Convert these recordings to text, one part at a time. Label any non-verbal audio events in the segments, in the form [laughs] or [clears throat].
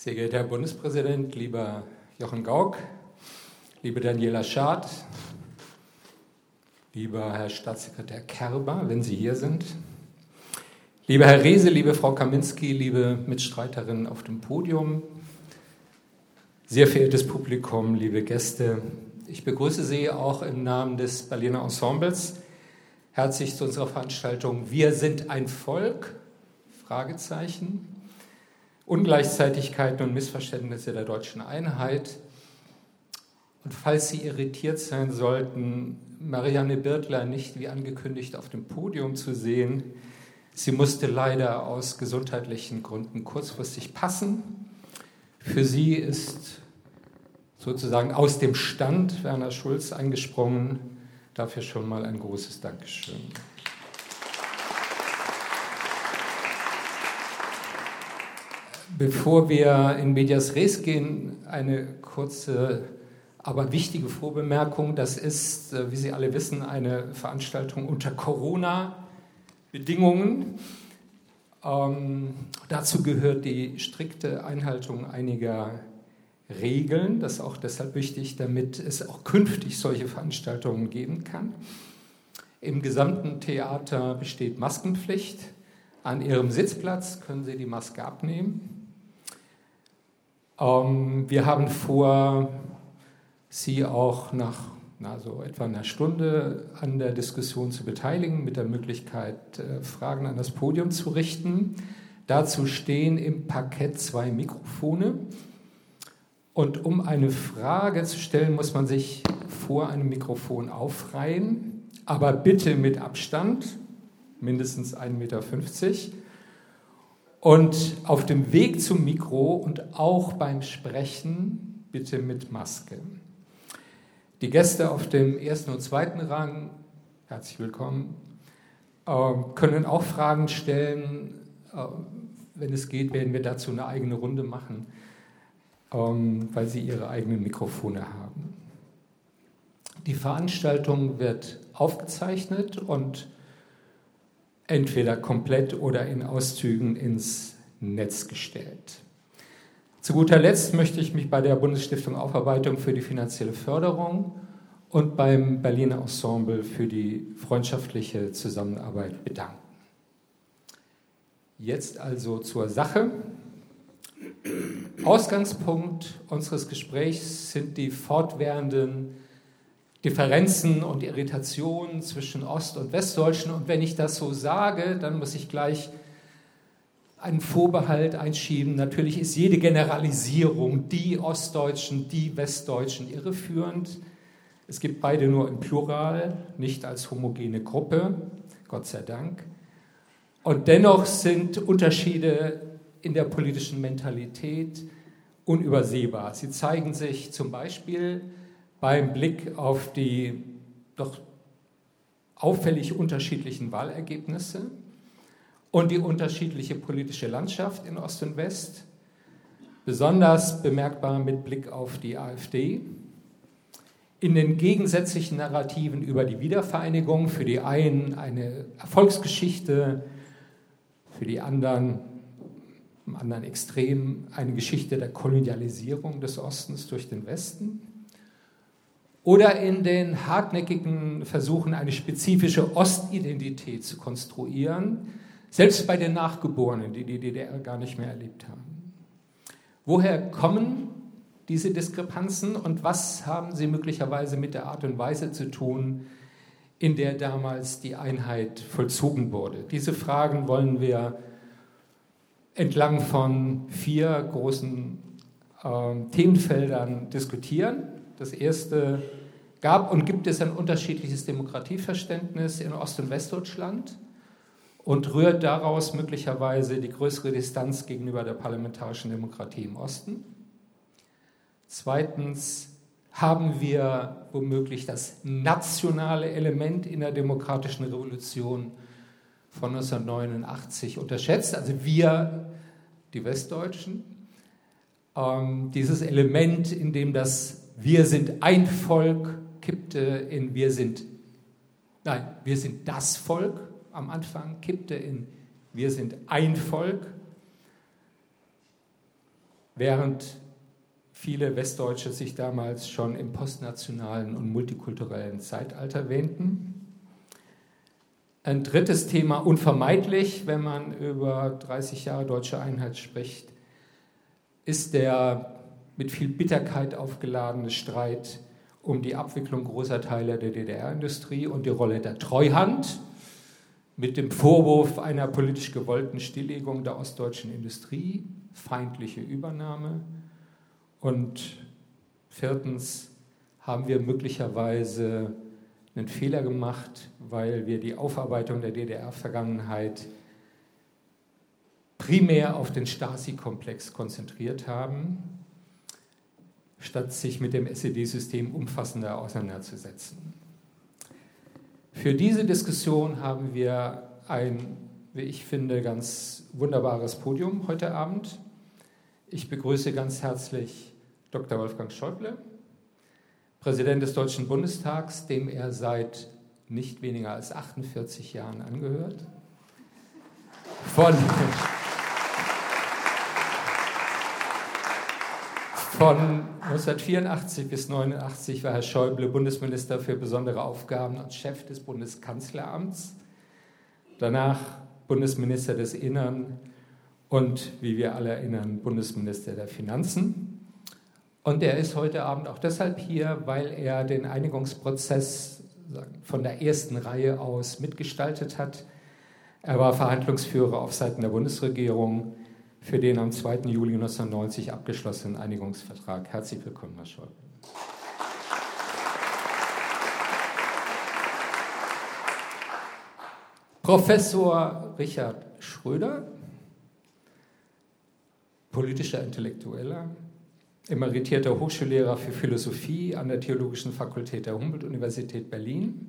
Sehr geehrter Herr Bundespräsident, lieber Jochen Gauck, liebe Daniela Schad, lieber Herr Staatssekretär Kerber, wenn Sie hier sind, lieber Herr Rehse, liebe Frau Kaminski, liebe Mitstreiterinnen auf dem Podium, sehr verehrtes Publikum, liebe Gäste, ich begrüße Sie auch im Namen des Berliner Ensembles herzlich zu unserer Veranstaltung Wir sind ein Volk? Fragezeichen. Ungleichzeitigkeiten und Missverständnisse der deutschen Einheit. Und falls Sie irritiert sein sollten, Marianne Birtler nicht wie angekündigt auf dem Podium zu sehen, sie musste leider aus gesundheitlichen Gründen kurzfristig passen. Für sie ist sozusagen aus dem Stand Werner Schulz eingesprungen. Dafür schon mal ein großes Dankeschön. Bevor wir in Medias Res gehen, eine kurze, aber wichtige Vorbemerkung. Das ist, äh, wie Sie alle wissen, eine Veranstaltung unter Corona-Bedingungen. Ähm, dazu gehört die strikte Einhaltung einiger Regeln. Das ist auch deshalb wichtig, damit es auch künftig solche Veranstaltungen geben kann. Im gesamten Theater besteht Maskenpflicht. An Ihrem Sitzplatz können Sie die Maske abnehmen. Ähm, wir haben vor, Sie auch nach na, so etwa einer Stunde an der Diskussion zu beteiligen, mit der Möglichkeit, äh, Fragen an das Podium zu richten. Dazu stehen im Parkett zwei Mikrofone. Und um eine Frage zu stellen, muss man sich vor einem Mikrofon aufreihen, aber bitte mit Abstand, mindestens 1,50 Meter. Und auf dem Weg zum Mikro und auch beim Sprechen bitte mit Maske. Die Gäste auf dem ersten und zweiten Rang, herzlich willkommen, ähm, können auch Fragen stellen. Äh, wenn es geht, werden wir dazu eine eigene Runde machen, ähm, weil sie ihre eigenen Mikrofone haben. Die Veranstaltung wird aufgezeichnet und entweder komplett oder in Auszügen ins Netz gestellt. Zu guter Letzt möchte ich mich bei der Bundesstiftung Aufarbeitung für die finanzielle Förderung und beim Berliner Ensemble für die freundschaftliche Zusammenarbeit bedanken. Jetzt also zur Sache. Ausgangspunkt unseres Gesprächs sind die fortwährenden Differenzen und Irritationen zwischen Ost- und Westdeutschen. Und wenn ich das so sage, dann muss ich gleich einen Vorbehalt einschieben. Natürlich ist jede Generalisierung, die Ostdeutschen, die Westdeutschen, irreführend. Es gibt beide nur im Plural, nicht als homogene Gruppe, Gott sei Dank. Und dennoch sind Unterschiede in der politischen Mentalität unübersehbar. Sie zeigen sich zum Beispiel beim Blick auf die doch auffällig unterschiedlichen Wahlergebnisse und die unterschiedliche politische Landschaft in Ost und West, besonders bemerkbar mit Blick auf die AfD, in den gegensätzlichen Narrativen über die Wiedervereinigung, für die einen eine Erfolgsgeschichte, für die anderen im anderen Extrem eine Geschichte der Kolonialisierung des Ostens durch den Westen oder in den hartnäckigen Versuchen, eine spezifische Ostidentität zu konstruieren, selbst bei den Nachgeborenen, die die DDR gar nicht mehr erlebt haben. Woher kommen diese Diskrepanzen und was haben sie möglicherweise mit der Art und Weise zu tun, in der damals die Einheit vollzogen wurde? Diese Fragen wollen wir entlang von vier großen äh, Themenfeldern diskutieren. Das erste gab und gibt es ein unterschiedliches Demokratieverständnis in Ost- und Westdeutschland und rührt daraus möglicherweise die größere Distanz gegenüber der parlamentarischen Demokratie im Osten. Zweitens haben wir womöglich das nationale Element in der demokratischen Revolution von 1989 unterschätzt, also wir, die Westdeutschen. Ähm, dieses Element, in dem das Wir sind ein Volk kippte in Wir sind, nein, wir sind das Volk am Anfang, kippte in Wir sind ein Volk. während viele Westdeutsche sich damals schon im postnationalen und multikulturellen Zeitalter wähnten. Ein drittes Thema, unvermeidlich, wenn man über 30 Jahre deutsche Einheit spricht, ist der mit viel Bitterkeit aufgeladene Streit um die Abwicklung großer Teile der DDR-Industrie und die Rolle der Treuhand mit dem Vorwurf einer politisch gewollten Stilllegung der ostdeutschen Industrie, feindliche Übernahme. Und viertens haben wir möglicherweise einen Fehler gemacht, weil wir die Aufarbeitung der DDR-Vergangenheit primär auf den Stasi-Komplex konzentriert haben, statt sich mit dem SED-System umfassender auseinanderzusetzen. Für diese Diskussion haben wir ein, wie ich finde, ganz wunderbares Podium heute Abend. Ich begrüße ganz herzlich Dr. Wolfgang Schäuble, Präsident des Deutschen Bundestags, dem er seit nicht weniger als 48 Jahren angehört. Von, von 1984 bis 1989 war Herr Schäuble Bundesminister für besondere Aufgaben und Chef des Bundeskanzleramts. Danach Bundesminister des Innern und, wie wir alle erinnern, Bundesminister der Finanzen. Und er ist heute Abend auch deshalb hier, weil er den Einigungsprozess von der ersten Reihe aus mitgestaltet hat. Er war Verhandlungsführer auf Seiten der Bundesregierung für den am 2. Juli 1990 abgeschlossenen Einigungsvertrag. Herzlich willkommen, Herr Schäuble. Professor Richard Schröder, politischer Intellektueller, emeritierter Hochschullehrer für Philosophie an der Theologischen Fakultät der Humboldt-Universität Berlin,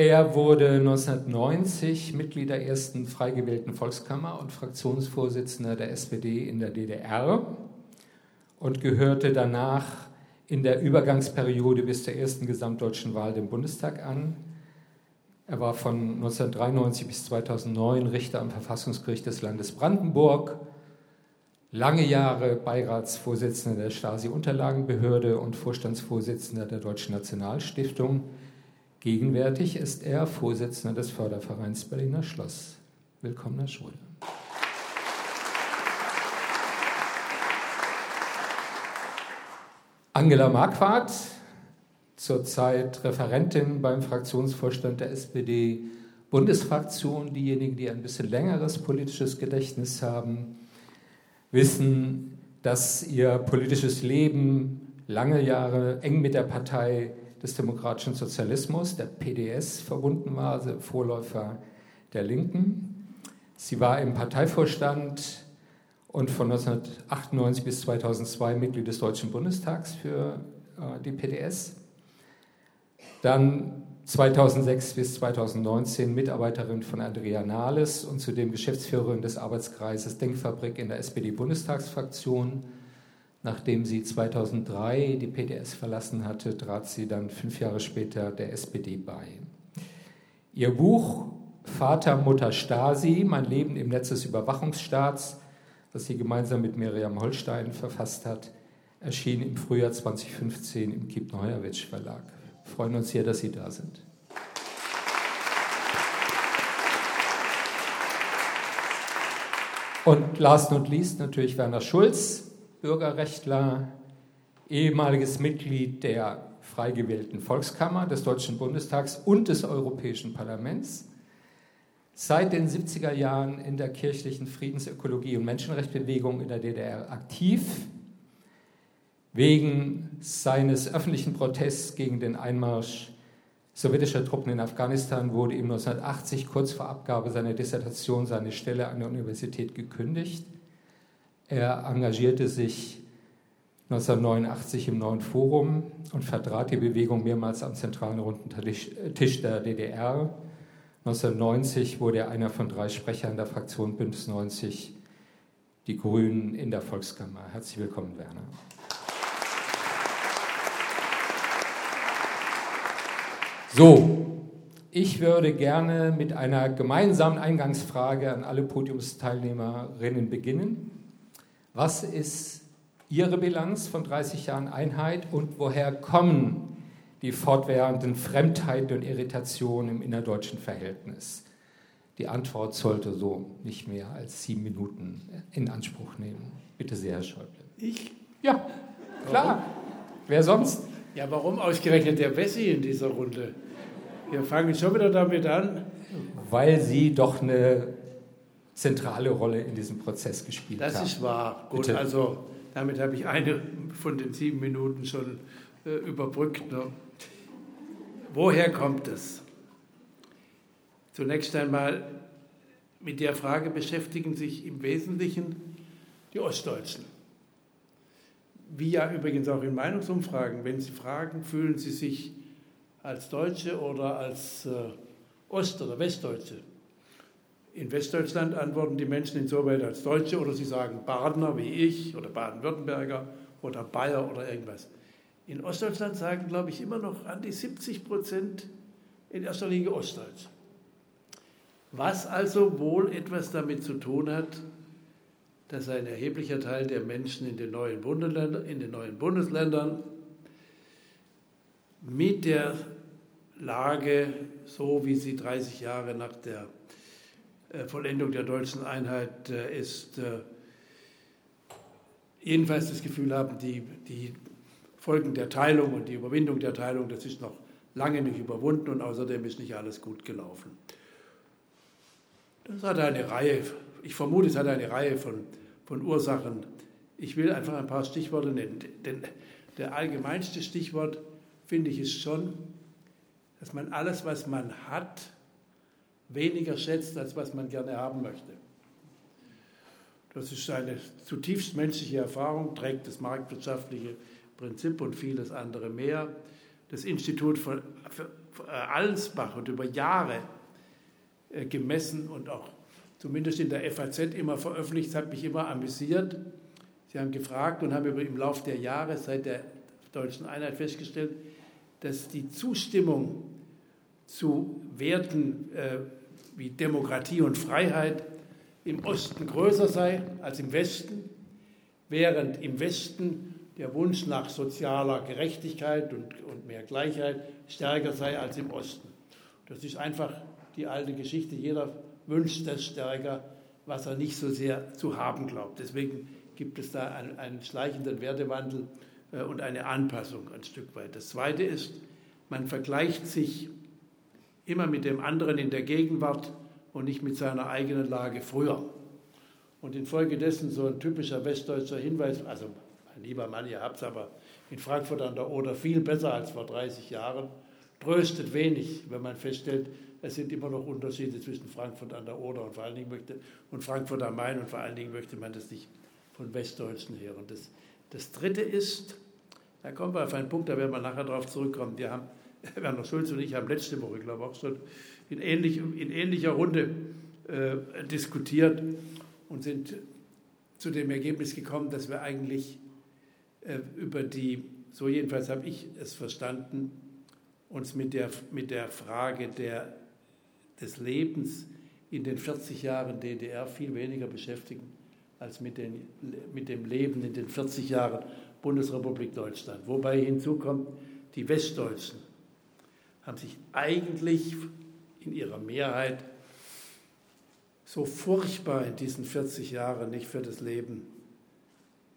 er wurde 1990 Mitglied der ersten frei gewählten Volkskammer und Fraktionsvorsitzender der SPD in der DDR und gehörte danach in der Übergangsperiode bis zur ersten gesamtdeutschen Wahl dem Bundestag an. Er war von 1993 bis 2009 Richter am Verfassungsgericht des Landes Brandenburg, lange Jahre Beiratsvorsitzender der Stasi-Unterlagenbehörde und Vorstandsvorsitzender der Deutschen Nationalstiftung. Gegenwärtig ist er Vorsitzender des Fördervereins Berliner Schloss. Willkommen, Herr Schröder. Angela Marquardt, zurzeit Referentin beim Fraktionsvorstand der SPD-Bundesfraktion. Diejenigen, die ein bisschen längeres politisches Gedächtnis haben, wissen, dass ihr politisches Leben lange Jahre eng mit der Partei des demokratischen Sozialismus, der PDS, verbunden war, also Vorläufer der Linken. Sie war im Parteivorstand und von 1998 bis 2002 Mitglied des Deutschen Bundestags für äh, die PDS. Dann 2006 bis 2019 Mitarbeiterin von Andrea Nahles und zudem Geschäftsführerin des Arbeitskreises Denkfabrik in der SPD-Bundestagsfraktion Nachdem sie 2003 die PDS verlassen hatte, trat sie dann fünf Jahre später der SPD bei. Ihr Buch Vater, Mutter Stasi, mein Leben im Netz des Überwachungsstaats, das sie gemeinsam mit Miriam Holstein verfasst hat, erschien im Frühjahr 2015 im Kip Neuerwitsch Verlag. Wir freuen uns sehr, dass Sie da sind. Und last not least natürlich Werner Schulz, Bürgerrechtler, ehemaliges Mitglied der frei gewählten Volkskammer des Deutschen Bundestags und des Europäischen Parlaments, seit den 70er Jahren in der kirchlichen Friedensökologie und Menschenrechtsbewegung in der DDR aktiv. Wegen seines öffentlichen Protests gegen den Einmarsch sowjetischer Truppen in Afghanistan wurde ihm 1980 kurz vor Abgabe seiner Dissertation seine Stelle an der Universität gekündigt. Er engagierte sich 1989 im Neuen Forum und vertrat die Bewegung mehrmals am zentralen runden Tisch der DDR. 1990 wurde er einer von drei Sprechern der Fraktion Bündnis 90, die Grünen in der Volkskammer. Herzlich willkommen, Werner. So, ich würde gerne mit einer gemeinsamen Eingangsfrage an alle Podiumsteilnehmerinnen beginnen. Was ist Ihre Bilanz von 30 Jahren Einheit und woher kommen die fortwährenden Fremdheiten und Irritationen im innerdeutschen Verhältnis? Die Antwort sollte so nicht mehr als sieben Minuten in Anspruch nehmen. Bitte sehr, Herr Schäuble. Ich? Ja, klar. Warum? Wer sonst? Ja, warum ausgerechnet der Wessi in dieser Runde? Wir fangen schon wieder damit an. Weil Sie doch eine zentrale Rolle in diesem Prozess gespielt das haben. Das ist wahr. Gut, Bitte. also damit habe ich eine von den sieben Minuten schon äh, überbrückt. Ne? Woher kommt es? Zunächst einmal mit der Frage beschäftigen sich im Wesentlichen die Ostdeutschen. Wie ja übrigens auch in Meinungsumfragen, wenn Sie fragen, fühlen Sie sich als Deutsche oder als äh, Ost- oder Westdeutsche? In Westdeutschland antworten die Menschen insoweit als Deutsche oder sie sagen Badener wie ich oder Baden-Württemberger oder Bayer oder irgendwas. In Ostdeutschland sagen, glaube ich, immer noch an die 70 Prozent in erster Linie Ostdeutsch. Was also wohl etwas damit zu tun hat, dass ein erheblicher Teil der Menschen in den neuen, Bundesländern, in den neuen Bundesländern mit der Lage, so wie sie 30 Jahre nach der Vollendung der deutschen Einheit äh, ist, äh, jedenfalls das Gefühl haben, die, die Folgen der Teilung und die Überwindung der Teilung, das ist noch lange nicht überwunden und außerdem ist nicht alles gut gelaufen. Das hat eine Reihe, ich vermute, es hat eine Reihe von, von Ursachen. Ich will einfach ein paar Stichworte nennen. Denn der allgemeinste Stichwort, finde ich, ist schon, dass man alles, was man hat, weniger schätzt, als was man gerne haben möchte. Das ist eine zutiefst menschliche Erfahrung, trägt das marktwirtschaftliche Prinzip und vieles andere mehr. Das Institut von Allensbach und über Jahre äh, gemessen und auch zumindest in der FAZ immer veröffentlicht, hat mich immer amüsiert. Sie haben gefragt und haben im Laufe der Jahre seit der deutschen Einheit festgestellt, dass die Zustimmung zu Werten äh, wie Demokratie und Freiheit im Osten größer sei als im Westen, während im Westen der Wunsch nach sozialer Gerechtigkeit und, und mehr Gleichheit stärker sei als im Osten. Das ist einfach die alte Geschichte. Jeder wünscht das stärker, was er nicht so sehr zu haben glaubt. Deswegen gibt es da einen, einen schleichenden Wertewandel äh, und eine Anpassung ein Stück weit. Das Zweite ist, man vergleicht sich immer mit dem anderen in der Gegenwart und nicht mit seiner eigenen Lage früher. Und infolgedessen so ein typischer westdeutscher Hinweis, also mein lieber Mann, ihr habt es aber in Frankfurt an der Oder viel besser als vor 30 Jahren, tröstet wenig, wenn man feststellt, es sind immer noch Unterschiede zwischen Frankfurt an der Oder und vor allen Dingen möchte und Frankfurt am Main und vor allen Dingen möchte man das nicht von Westdeutschen her. Und das, das Dritte ist, da kommen wir auf einen Punkt, da werden wir nachher darauf zurückkommen. Wir haben [laughs] Werner Schulz und ich haben letzte Woche, glaube ich, auch schon in, ähnlich, in ähnlicher Runde äh, diskutiert und sind zu dem Ergebnis gekommen, dass wir eigentlich äh, über die, so jedenfalls habe ich es verstanden, uns mit der, mit der Frage der, des Lebens in den 40 Jahren DDR viel weniger beschäftigen als mit, den, mit dem Leben in den 40 Jahren Bundesrepublik Deutschland. Wobei hinzukommt, die Westdeutschen haben sich eigentlich in ihrer Mehrheit so furchtbar in diesen 40 Jahren nicht für das Leben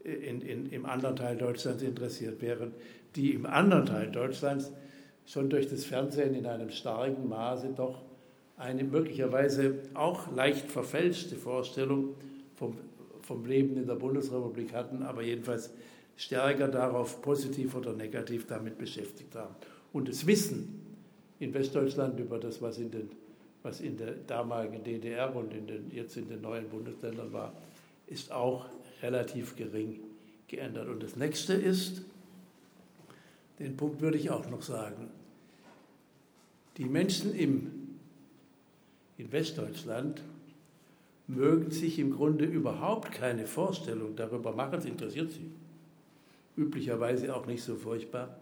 in, in, im anderen Teil Deutschlands interessiert, während die im anderen Teil Deutschlands schon durch das Fernsehen in einem starken Maße doch eine möglicherweise auch leicht verfälschte Vorstellung vom, vom Leben in der Bundesrepublik hatten, aber jedenfalls stärker darauf positiv oder negativ damit beschäftigt haben. Und das Wissen in Westdeutschland über das, was in, den, was in der damaligen DDR und in den, jetzt in den neuen Bundesländern war, ist auch relativ gering geändert. Und das nächste ist, den Punkt würde ich auch noch sagen, die Menschen im, in Westdeutschland mögen sich im Grunde überhaupt keine Vorstellung darüber machen, es interessiert sie. Üblicherweise auch nicht so furchtbar,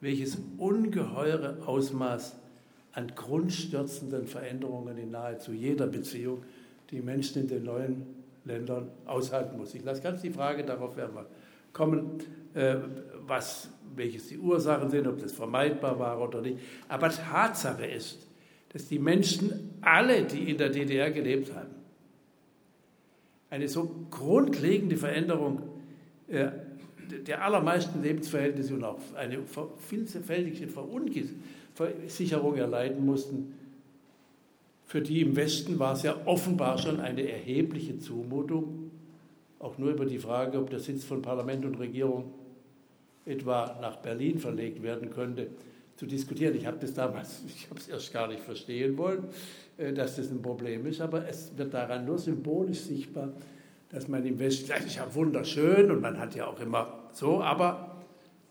welches ungeheure Ausmaß an grundstürzenden Veränderungen in nahezu jeder Beziehung die Menschen in den neuen Ländern aushalten muss. Ich lasse ganz die Frage, darauf werden wir kommen, äh, was, welches die Ursachen sind, ob das vermeidbar war oder nicht. Aber Tatsache ist, dass die Menschen, alle, die in der DDR gelebt haben, eine so grundlegende Veränderung äh, der allermeisten Lebensverhältnisse und auch eine vielfältige Verunsicherung erleiden mussten, für die im Westen war es ja offenbar schon eine erhebliche Zumutung, auch nur über die Frage, ob der Sitz von Parlament und Regierung etwa nach Berlin verlegt werden könnte, zu diskutieren. Ich habe das damals, [laughs] ich habe es erst gar nicht verstehen wollen, äh, dass das ein Problem ist, aber es wird daran nur symbolisch sichtbar, dass man im Westen, das ist ja wunderschön und man hat ja auch immer so, aber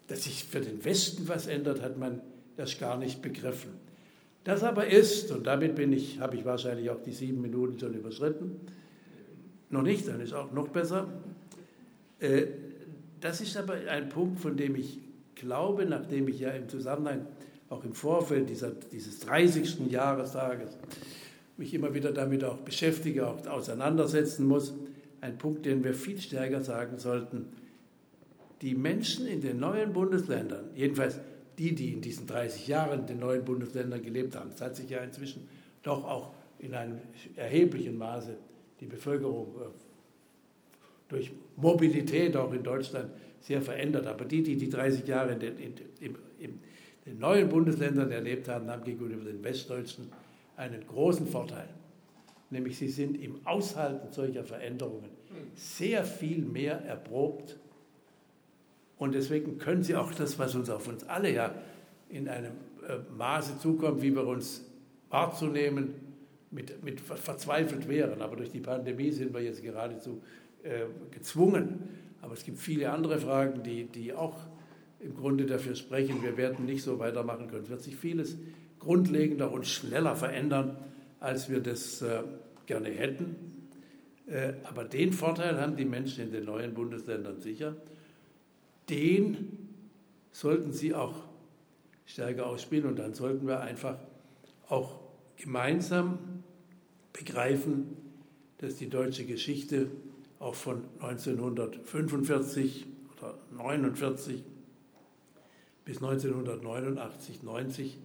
dass sich für den Westen was ändert, hat man erst gar nicht begriffen. Das aber ist, und damit bin ich, habe ich wahrscheinlich auch die sieben Minuten schon überschritten, noch nicht, dann ist auch noch besser. Äh, das ist aber ein Punkt, von dem ich glaube, nachdem ich ja im Zusammenhang, auch im Vorfeld dieser, dieses 30. Jahrestages, mich immer wieder damit auch beschäftige, auch auseinandersetzen muss, ein Punkt, den wir viel stärker sagen sollten. Die Menschen in den neuen Bundesländern, jedenfalls die, die in diesen 30 Jahren in den neuen Bundesländern gelebt haben. Es hat sich ja inzwischen doch auch in einem erheblichen Maße die Bevölkerung äh, durch Mobilität auch in Deutschland sehr verändert. Aber die, die die 30 Jahre in den, in, in, in den neuen Bundesländern erlebt haben, haben gegenüber den Westdeutschen einen großen Vorteil. Nämlich sie sind im Aushalten solcher Veränderungen sehr viel mehr erprobt und deswegen können sie auch das, was uns auf uns alle ja in einem äh, Maße zukommt, wie wir uns wahrzunehmen, mit, mit verzweifelt wären. Aber durch die Pandemie sind wir jetzt geradezu äh, gezwungen. Aber es gibt viele andere Fragen, die, die auch im Grunde dafür sprechen, wir werden nicht so weitermachen können. Es wird sich vieles grundlegender und schneller verändern, als wir das äh, gerne hätten. Äh, aber den Vorteil haben die Menschen in den neuen Bundesländern sicher den sollten sie auch stärker ausspielen. Und dann sollten wir einfach auch gemeinsam begreifen, dass die deutsche Geschichte auch von 1945 oder 49 bis 1989, 90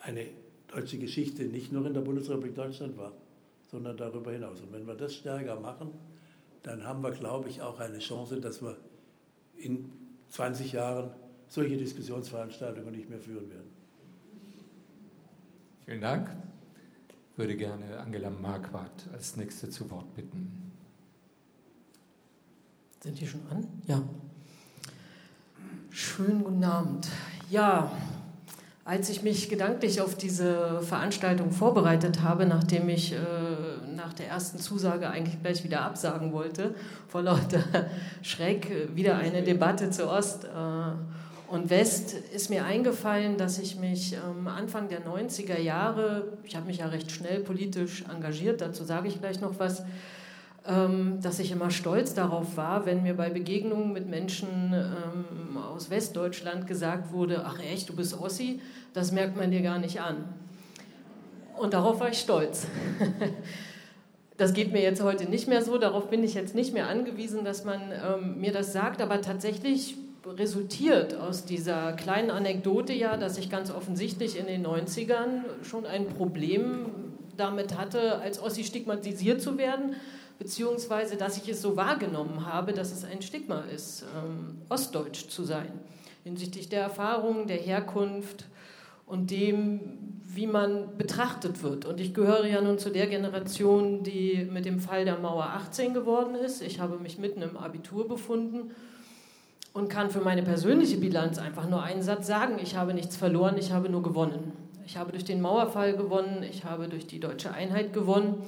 eine deutsche Geschichte nicht nur in der Bundesrepublik Deutschland war, sondern darüber hinaus. Und wenn wir das stärker machen, dann haben wir, glaube ich, auch eine Chance, dass wir in 20 Jahren solche Diskussionsveranstaltungen nicht mehr führen werden. Vielen Dank. Ich würde gerne Angela Marquardt als Nächste zu Wort bitten. Sind die schon an? Ja. Schönen guten Abend. Ja, als ich mich gedanklich auf diese Veranstaltung vorbereitet habe, nachdem ich äh, nach der ersten Zusage eigentlich gleich wieder absagen wollte, vor lauter [laughs] Schreck, äh, wieder eine Debatte zu Ost äh, und West, ist mir eingefallen, dass ich mich ähm, Anfang der 90er Jahre, ich habe mich ja recht schnell politisch engagiert, dazu sage ich gleich noch was, dass ich immer stolz darauf war, wenn mir bei Begegnungen mit Menschen ähm, aus Westdeutschland gesagt wurde, ach echt, du bist Ossi, das merkt man dir gar nicht an. Und darauf war ich stolz. [laughs] Das geht mir jetzt heute nicht mehr so, darauf bin ich jetzt nicht mehr angewiesen, dass man ähm, mir das sagt, aber tatsächlich resultiert aus dieser kleinen Anekdote ja, dass ich ganz offensichtlich in den 90ern schon ein Problem damit hatte, als Ossi stigmatisiert zu werden beziehungsweise dass ich es so wahrgenommen habe, dass es ein Stigma ist, ähm, ostdeutsch zu sein, hinsichtlich der Erfahrung, der Herkunft und dem, wie man betrachtet wird. Und ich gehöre ja nun zu der Generation, die mit dem Fall der Mauer 18 geworden ist. Ich habe mich mitten im Abitur befunden und kann für meine persönliche Bilanz einfach nur einen Satz sagen, ich habe nichts verloren, ich habe nur gewonnen. Ich habe durch den Mauerfall gewonnen, ich habe durch die deutsche Einheit gewonnen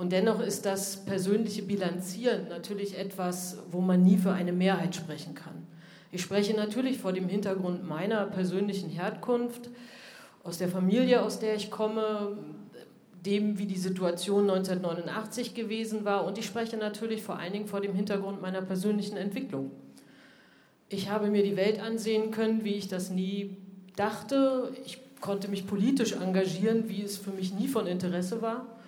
und dennoch ist das persönliche Bilanzieren natürlich etwas, wo man nie für eine Mehrheit sprechen kann. Ich spreche natürlich vor dem Hintergrund meiner persönlichen Herkunft, aus der Familie, aus der ich komme, dem, wie die Situation 1989 gewesen war. Und ich spreche natürlich vor allen Dingen vor dem Hintergrund meiner persönlichen Entwicklung. Ich habe mir die Welt ansehen können, wie ich das nie dachte. Ich konnte mich politisch engagieren, wie es für mich nie von Interesse war.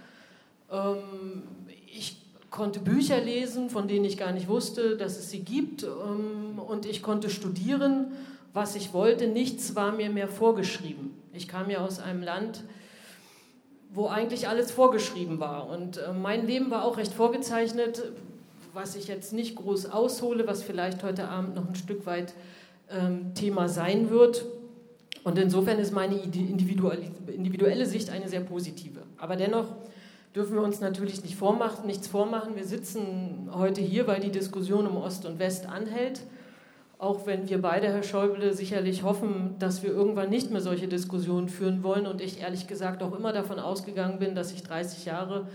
Ähm, ich konnte Bücher lesen, von denen ich gar nicht wusste, dass es sie gibt. Ähm, und ich konnte studieren, was ich wollte. Nichts war mir mehr vorgeschrieben. Ich kam ja aus einem Land, wo eigentlich alles vorgeschrieben war. Und äh, mein Leben war auch recht vorgezeichnet, was ich jetzt nicht groß aushole, was vielleicht heute Abend noch ein Stück weit ähm, Thema sein wird. Und insofern ist meine individuelle Sicht eine sehr positive. Aber dennoch dürfen wir uns natürlich nicht vormachen, nichts vormachen. Wir sitzen heute hier, weil die Diskussion um Ost und West anhält. Auch wenn wir beide, Herr Schäuble, sicherlich hoffen, dass wir irgendwann nicht mehr solche Diskussionen führen wollen und ich ehrlich gesagt auch immer davon ausgegangen bin, dass ich 30 Jahre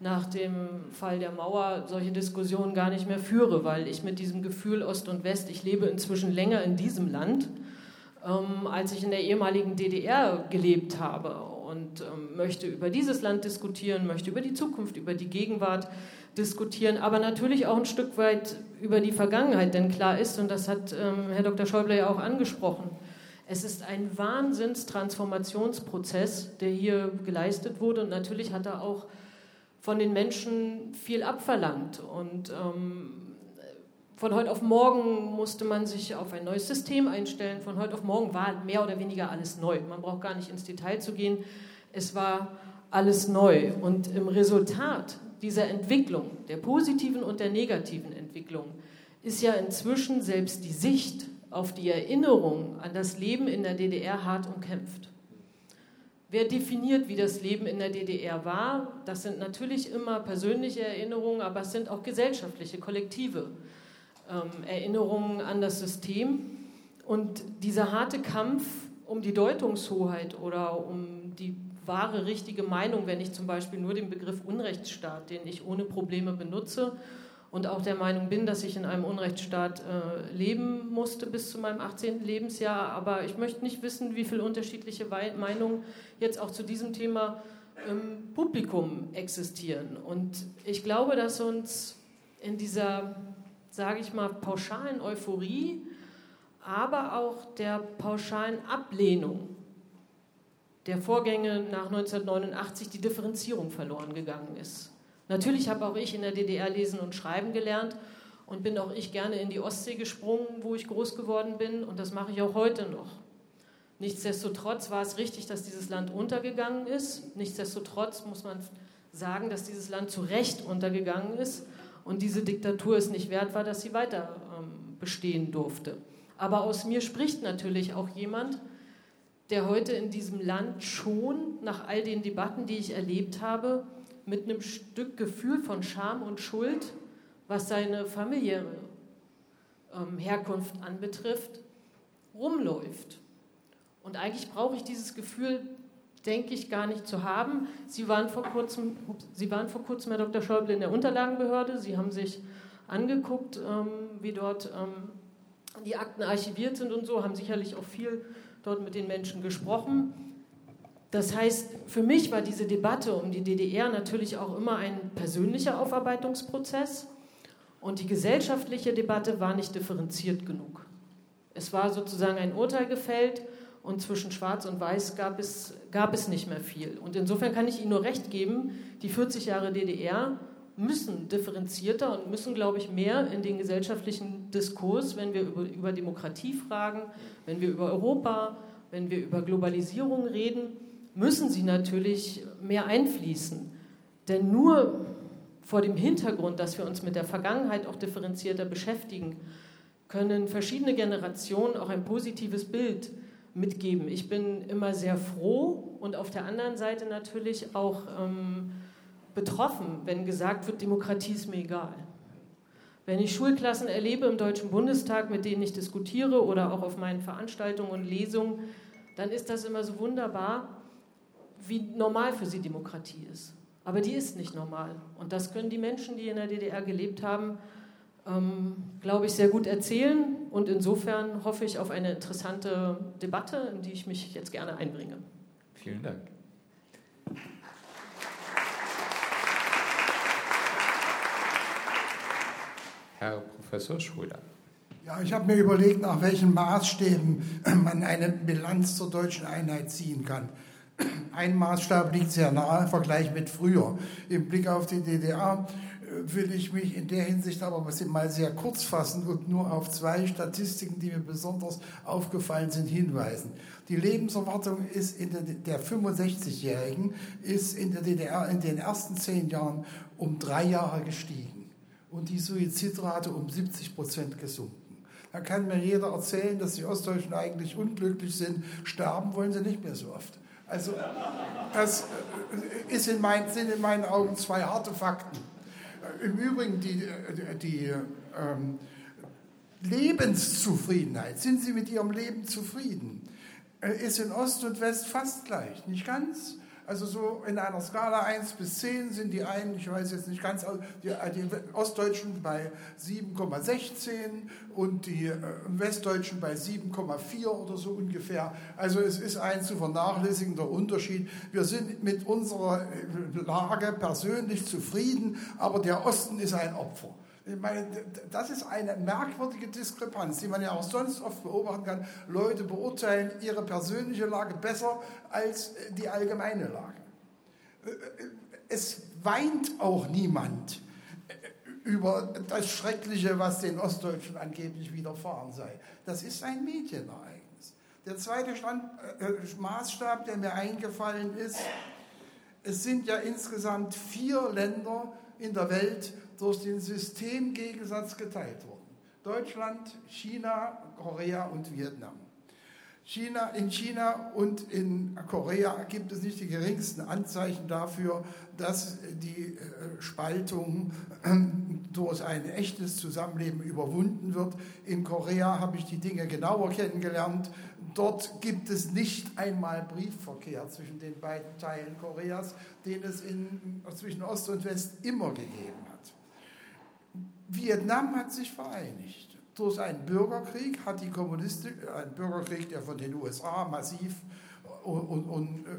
nach dem Fall der Mauer solche Diskussionen gar nicht mehr führe, weil ich mit diesem Gefühl Ost und West, ich lebe inzwischen länger in diesem Land, ähm, als ich in der ehemaligen DDR gelebt habe und ähm, möchte über dieses Land diskutieren, möchte über die Zukunft, über die Gegenwart diskutieren, aber natürlich auch ein Stück weit über die Vergangenheit, denn klar ist, und das hat ähm, Herr Dr. Schäuble ja auch angesprochen, es ist ein Wahnsinnstransformationsprozess, der hier geleistet wurde und natürlich hat er auch von den Menschen viel abverlangt und ähm, von heute auf morgen musste man sich auf ein neues System einstellen. Von heute auf morgen war mehr oder weniger alles neu. Man braucht gar nicht ins Detail zu gehen. Es war alles neu. Und im Resultat dieser Entwicklung, der positiven und der negativen Entwicklung, ist ja inzwischen selbst die Sicht auf die Erinnerung an das Leben in der DDR hart umkämpft. Wer definiert, wie das Leben in der DDR war? Das sind natürlich immer persönliche Erinnerungen, aber es sind auch gesellschaftliche, kollektive ähm, Erinnerungen an das System. Und dieser harte Kampf um die Deutungshoheit oder um die wahre, richtige Meinung, wenn ich zum Beispiel nur den Begriff Unrechtsstaat, den ich ohne Probleme benutze und auch der Meinung bin, dass ich in einem Unrechtsstaat äh, leben musste bis zu meinem 18. Lebensjahr. Aber ich möchte nicht wissen, wie viele unterschiedliche Meinungen jetzt auch zu diesem Thema im Publikum existieren. Und ich glaube, dass uns in dieser sage ich mal, pauschalen Euphorie, aber auch der pauschalen Ablehnung der Vorgänge nach 1989 die Differenzierung verloren gegangen ist. Natürlich habe auch ich in der DDR lesen und schreiben gelernt und bin auch ich gerne in die Ostsee gesprungen, wo ich groß geworden bin und das mache ich auch heute noch. Nichtsdestotrotz war es richtig, dass dieses Land untergegangen ist. Nichtsdestotrotz muss man sagen, dass dieses Land zu Recht untergegangen ist und diese Diktatur es nicht wert war, dass sie weiter ähm, bestehen durfte. Aber aus mir spricht natürlich auch jemand, der heute in diesem Land schon nach all den Debatten, die ich erlebt habe, mit einem Stück Gefühl von Scham und Schuld, was seine familiäre ähm, Herkunft anbetrifft, rumläuft. Und eigentlich brauche ich dieses Gefühl denke ich, gar nicht zu haben. Sie waren vor kurzem, Sie waren vor kurzem, Herr Dr. Schäuble, in der Unterlagenbehörde. Sie haben sich angeguckt, ähm, wie dort ähm, die Akten archiviert sind und so, haben sicherlich auch viel dort mit den Menschen gesprochen. Das heißt, für mich war diese Debatte um die DDR natürlich auch immer ein persönlicher Aufarbeitungsprozess und die gesellschaftliche Debatte war nicht differenziert genug. Es war sozusagen ein Urteil gefällt und zwischen Schwarz und Weiß gab es, gab es nicht mehr viel. Und insofern kann ich Ihnen nur recht geben, die 40 Jahre DDR müssen differenzierter und müssen, glaube ich, mehr in den gesellschaftlichen Diskurs, wenn wir über, über Demokratie fragen, wenn wir über Europa, wenn wir über Globalisierung reden, müssen sie natürlich mehr einfließen. Denn nur vor dem Hintergrund, dass wir uns mit der Vergangenheit auch differenzierter beschäftigen, können verschiedene Generationen auch ein positives Bild mitgeben. Ich bin immer sehr froh und auf der anderen Seite natürlich auch ähm, betroffen, wenn gesagt wird, Demokratie ist mir egal. Wenn ich Schulklassen erlebe im Deutschen Bundestag, mit denen ich diskutiere oder auch auf meinen Veranstaltungen und Lesungen, dann ist das immer so wunderbar, wie normal für sie Demokratie ist. Aber die ist nicht normal. Und das können die Menschen, die in der DDR gelebt haben, ähm, glaube ich, sehr gut erzählen. Und insofern hoffe ich auf eine interessante Debatte, in die ich mich jetzt gerne einbringe. Vielen Dank. Herr Professor Schröder. Ja, ich habe mir überlegt, nach welchen Maßstäben [clears throat] man eine Bilanz zur deutschen Einheit ziehen kann. [clears throat] Ein Maßstab liegt sehr nahe, im Vergleich mit früher. Im Blick auf die DDR will ich mich in der Hinsicht aber mal sehr kurz fassen und nur auf zwei Statistiken, die mir besonders aufgefallen sind, hinweisen. Die Lebenserwartung ist in der, der 65-Jährigen ist in der DDR in den ersten zehn Jahren um drei Jahre gestiegen und die Suizidrate um 70 Prozent gesunken. Da kann mir jeder erzählen, dass die Ostdeutschen eigentlich unglücklich sind. Sterben wollen sie nicht mehr so oft. Also das ist in mein, sind in meinen Augen zwei harte Fakten. Im Übrigen die, die ähm, Lebenszufriedenheit, sind Sie mit Ihrem Leben zufrieden, äh, ist in Ost und West fast gleich. Nicht ganz, also so in einer Skala 1 bis 10 sind die einen, ich weiß jetzt nicht ganz, die, die Ostdeutschen bei 7,16 und die äh, Westdeutschen bei 7,4 oder so ungefähr. Also es ist ein zu vernachlässigender Unterschied. Wir sind mit unserer äh, Lage persönlich zufrieden, aber der Osten ist ein Opfer. Ich meine, das ist eine merkwürdige Diskrepanz, die man ja auch sonst oft beobachten kann. Leute beurteilen ihre persönliche Lage besser als äh, die allgemeine Lage. Äh, äh, es weint auch niemand über das Schreckliche, was den Ostdeutschen angeblich widerfahren sei. Das ist ein Medienereignis. Der zweite Stand, äh, Maßstab, der mir eingefallen ist, es sind ja insgesamt vier Länder in der Welt, durch den Systemgegensatz geteilt worden. Deutschland, China, Korea und Vietnam. China, in China und in Korea gibt es nicht die geringsten Anzeichen dafür, dass die äh, Spaltung äh, durch ein echtes Zusammenleben überwunden wird. In Korea habe ich die Dinge genauer kennengelernt. Dort gibt es nicht einmal Briefverkehr zwischen den beiden Teilen Koreas, den es in, zwischen Ost und West immer gegeben hat. Vietnam hat sich vereinigt. Durch einen Bürgerkrieg hat die Kommunistik, ein Bürgerkrieg, der von den USA massiv und, und, und äh,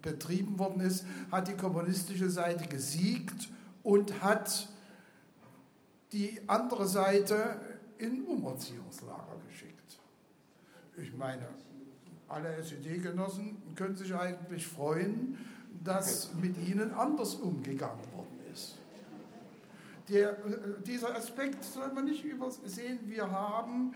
betrieben worden ist, hat die kommunistische Seite gesiegt und hat die andere Seite in Umerziehungslager geschickt. Ich meine, alle SED-Genossen können sich eigentlich freuen, dass mit ihnen anders umgegangen worden der, äh, dieser Aspekt soll man nicht übersehen. Wir haben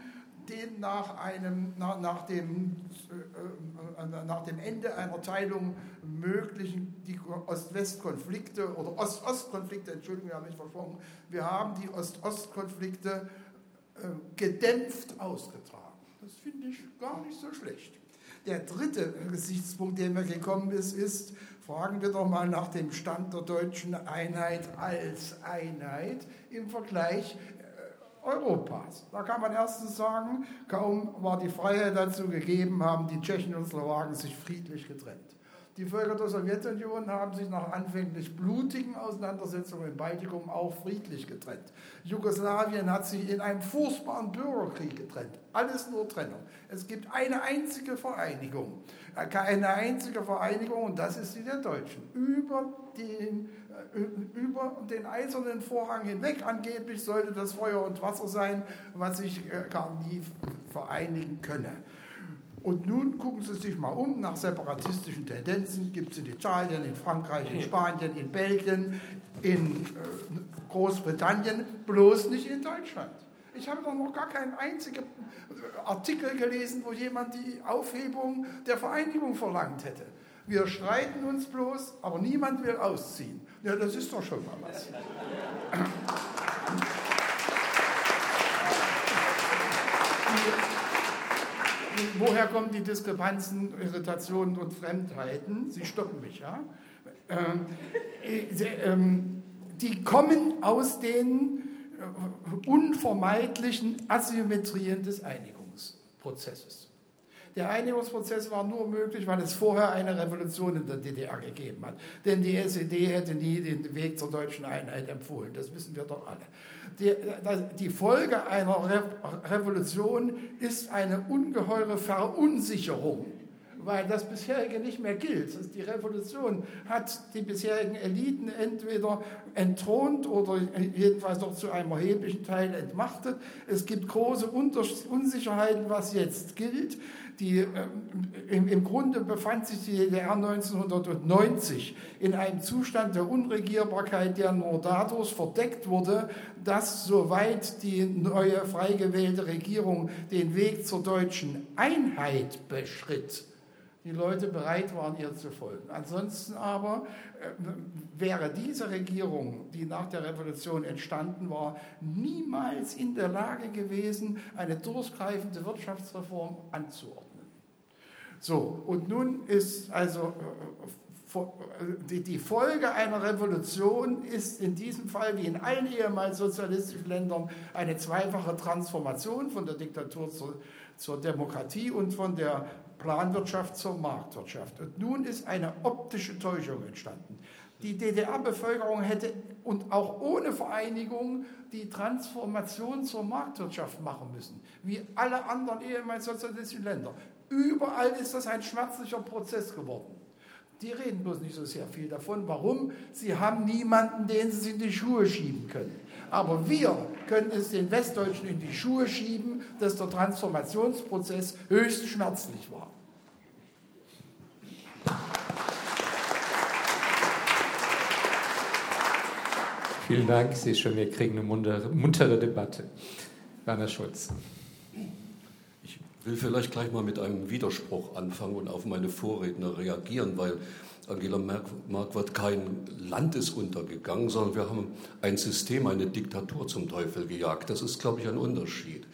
den nach, einem, nach, nach, dem, äh, äh, nach dem Ende einer Teilung möglichen die Ost-West-Konflikte oder Ost-Ost-Konflikte, Entschuldigung, wir haben mich versprochen, wir haben die Ost-Ost-Konflikte äh, gedämpft ausgetragen. Das finde ich gar nicht so schlecht. Der dritte Gesichtspunkt, der mir gekommen ist, ist, Fragen wir doch mal nach dem Stand der deutschen Einheit als Einheit im Vergleich äh, Europas. Da kann man erstens sagen, kaum war die Freiheit dazu gegeben, haben die Tschechen und Slowaken sich friedlich getrennt. Die Völker der Sowjetunion haben sich nach anfänglich blutigen Auseinandersetzungen im Baltikum auch friedlich getrennt. Jugoslawien hat sich in einem furchtbaren Bürgerkrieg getrennt. Alles nur Trennung. Es gibt eine einzige Vereinigung. Eine einzige Vereinigung und das ist die der Deutschen. Über den, äh, über den eisernen Vorhang hinweg angeblich sollte das Feuer und Wasser sein, was sich äh, gar nie vereinigen könne. Und nun gucken Sie sich mal um nach separatistischen Tendenzen. Gibt es in Italien, in Frankreich, in Spanien, in Belgien, in äh, Großbritannien, bloß nicht in Deutschland. Ich habe noch gar keinen einzigen äh, Artikel gelesen, wo jemand die Aufhebung der Vereinigung verlangt hätte. Wir streiten uns bloß, aber niemand will ausziehen. Ja, das ist doch schon mal was. Woher kommen die Diskrepanzen, Irritationen und Fremdheiten? Sie stoppen mich, ja? Ähm, äh, ähm, die kommen aus den äh, unvermeidlichen Asymmetrien des Einigungsprozesses. Der Einigungsprozess war nur möglich, weil es vorher eine Revolution in der DDR gegeben hat. Denn die SED hätte nie den Weg zur deutschen Einheit empfohlen. Das wissen wir doch alle. Die, die Folge einer Revolution ist eine ungeheure Verunsicherung, weil das bisherige nicht mehr gilt. Die Revolution hat die bisherigen Eliten entweder entthront oder jedenfalls noch zu einem erheblichen Teil entmachtet. Es gibt große Unsicherheiten, was jetzt gilt. Die, äh, im, Im Grunde befand sich die DDR 1990 in einem Zustand der Unregierbarkeit, der nur dadurch verdeckt wurde, dass soweit die neue frei gewählte Regierung den Weg zur deutschen Einheit beschritt, die Leute bereit waren, ihr zu folgen. Ansonsten aber äh, wäre diese Regierung, die nach der Revolution entstanden war, niemals in der Lage gewesen, eine durchgreifende Wirtschaftsreform anzuordnen. So, und nun ist also äh, äh, die Folge einer Revolution ist in diesem Fall wie in allen ehemals sozialistischen Ländern eine zweifache Transformation von der Diktatur zur, zur Demokratie und von der Planwirtschaft zur Marktwirtschaft. Und nun ist eine optische Täuschung entstanden. Die DDR-Bevölkerung hätte und auch ohne Vereinigung die Transformation zur Marktwirtschaft machen müssen, wie alle anderen ehemals sozialistischen Länder. Überall ist das ein schmerzlicher Prozess geworden. Die reden bloß nicht so sehr viel davon. Warum? Sie haben niemanden, den sie in die Schuhe schieben können. Aber wir können es den Westdeutschen in die Schuhe schieben, dass der Transformationsprozess höchst schmerzlich war. Vielen Dank. Ich sehe schon, wir kriegen eine muntere, muntere Debatte. Werner Schulz will vielleicht gleich mal mit einem Widerspruch anfangen und auf meine Vorredner reagieren, weil Angela Marquardt kein Land ist untergegangen, sondern wir haben ein System, eine Diktatur zum Teufel gejagt. Das ist, glaube ich, ein Unterschied.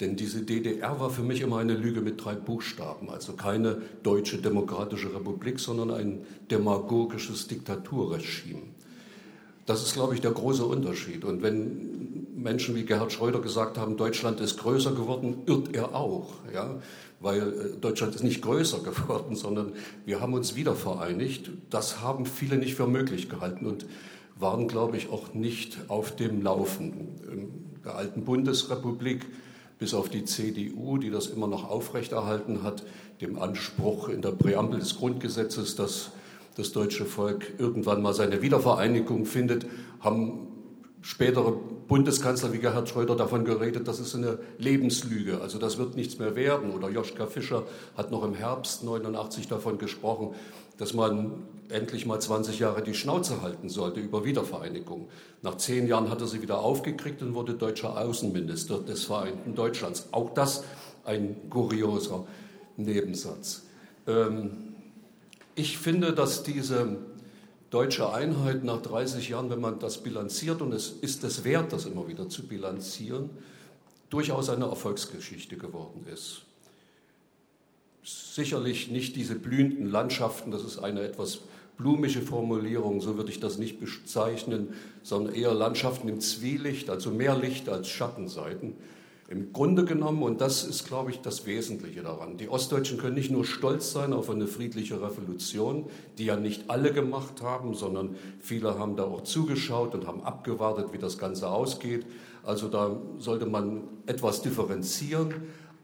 Denn diese DDR war für mich immer eine Lüge mit drei Buchstaben. Also keine deutsche demokratische Republik, sondern ein demagogisches Diktaturregime. Das ist, glaube ich, der große Unterschied. Und wenn Menschen wie Gerhard Schröder gesagt haben, Deutschland ist größer geworden, irrt er auch. Ja? Weil äh, Deutschland ist nicht größer [laughs] geworden, sondern wir haben uns wieder vereinigt. Das haben viele nicht für möglich gehalten und waren, glaube ich, auch nicht auf dem Laufen. In der alten Bundesrepublik, bis auf die CDU, die das immer noch aufrechterhalten hat, dem Anspruch in der Präambel des Grundgesetzes, dass das deutsche Volk irgendwann mal seine Wiedervereinigung findet, haben spätere Bundeskanzler wie Gerhard Schröder davon geredet, das ist eine Lebenslüge, also das wird nichts mehr werden. Oder Joschka Fischer hat noch im Herbst 89 davon gesprochen, dass man endlich mal 20 Jahre die Schnauze halten sollte über Wiedervereinigung. Nach zehn Jahren hat er sie wieder aufgekriegt und wurde deutscher Außenminister des Vereinten Deutschlands. Auch das ein kurioser Nebensatz. Ähm, ich finde, dass diese deutsche Einheit nach 30 Jahren, wenn man das bilanziert, und es ist es wert, das immer wieder zu bilanzieren, durchaus eine Erfolgsgeschichte geworden ist. Sicherlich nicht diese blühenden Landschaften, das ist eine etwas blumige Formulierung, so würde ich das nicht bezeichnen, sondern eher Landschaften im Zwielicht, also mehr Licht als Schattenseiten. Im Grunde genommen, und das ist, glaube ich, das Wesentliche daran, die Ostdeutschen können nicht nur stolz sein auf eine friedliche Revolution, die ja nicht alle gemacht haben, sondern viele haben da auch zugeschaut und haben abgewartet, wie das Ganze ausgeht. Also da sollte man etwas differenzieren.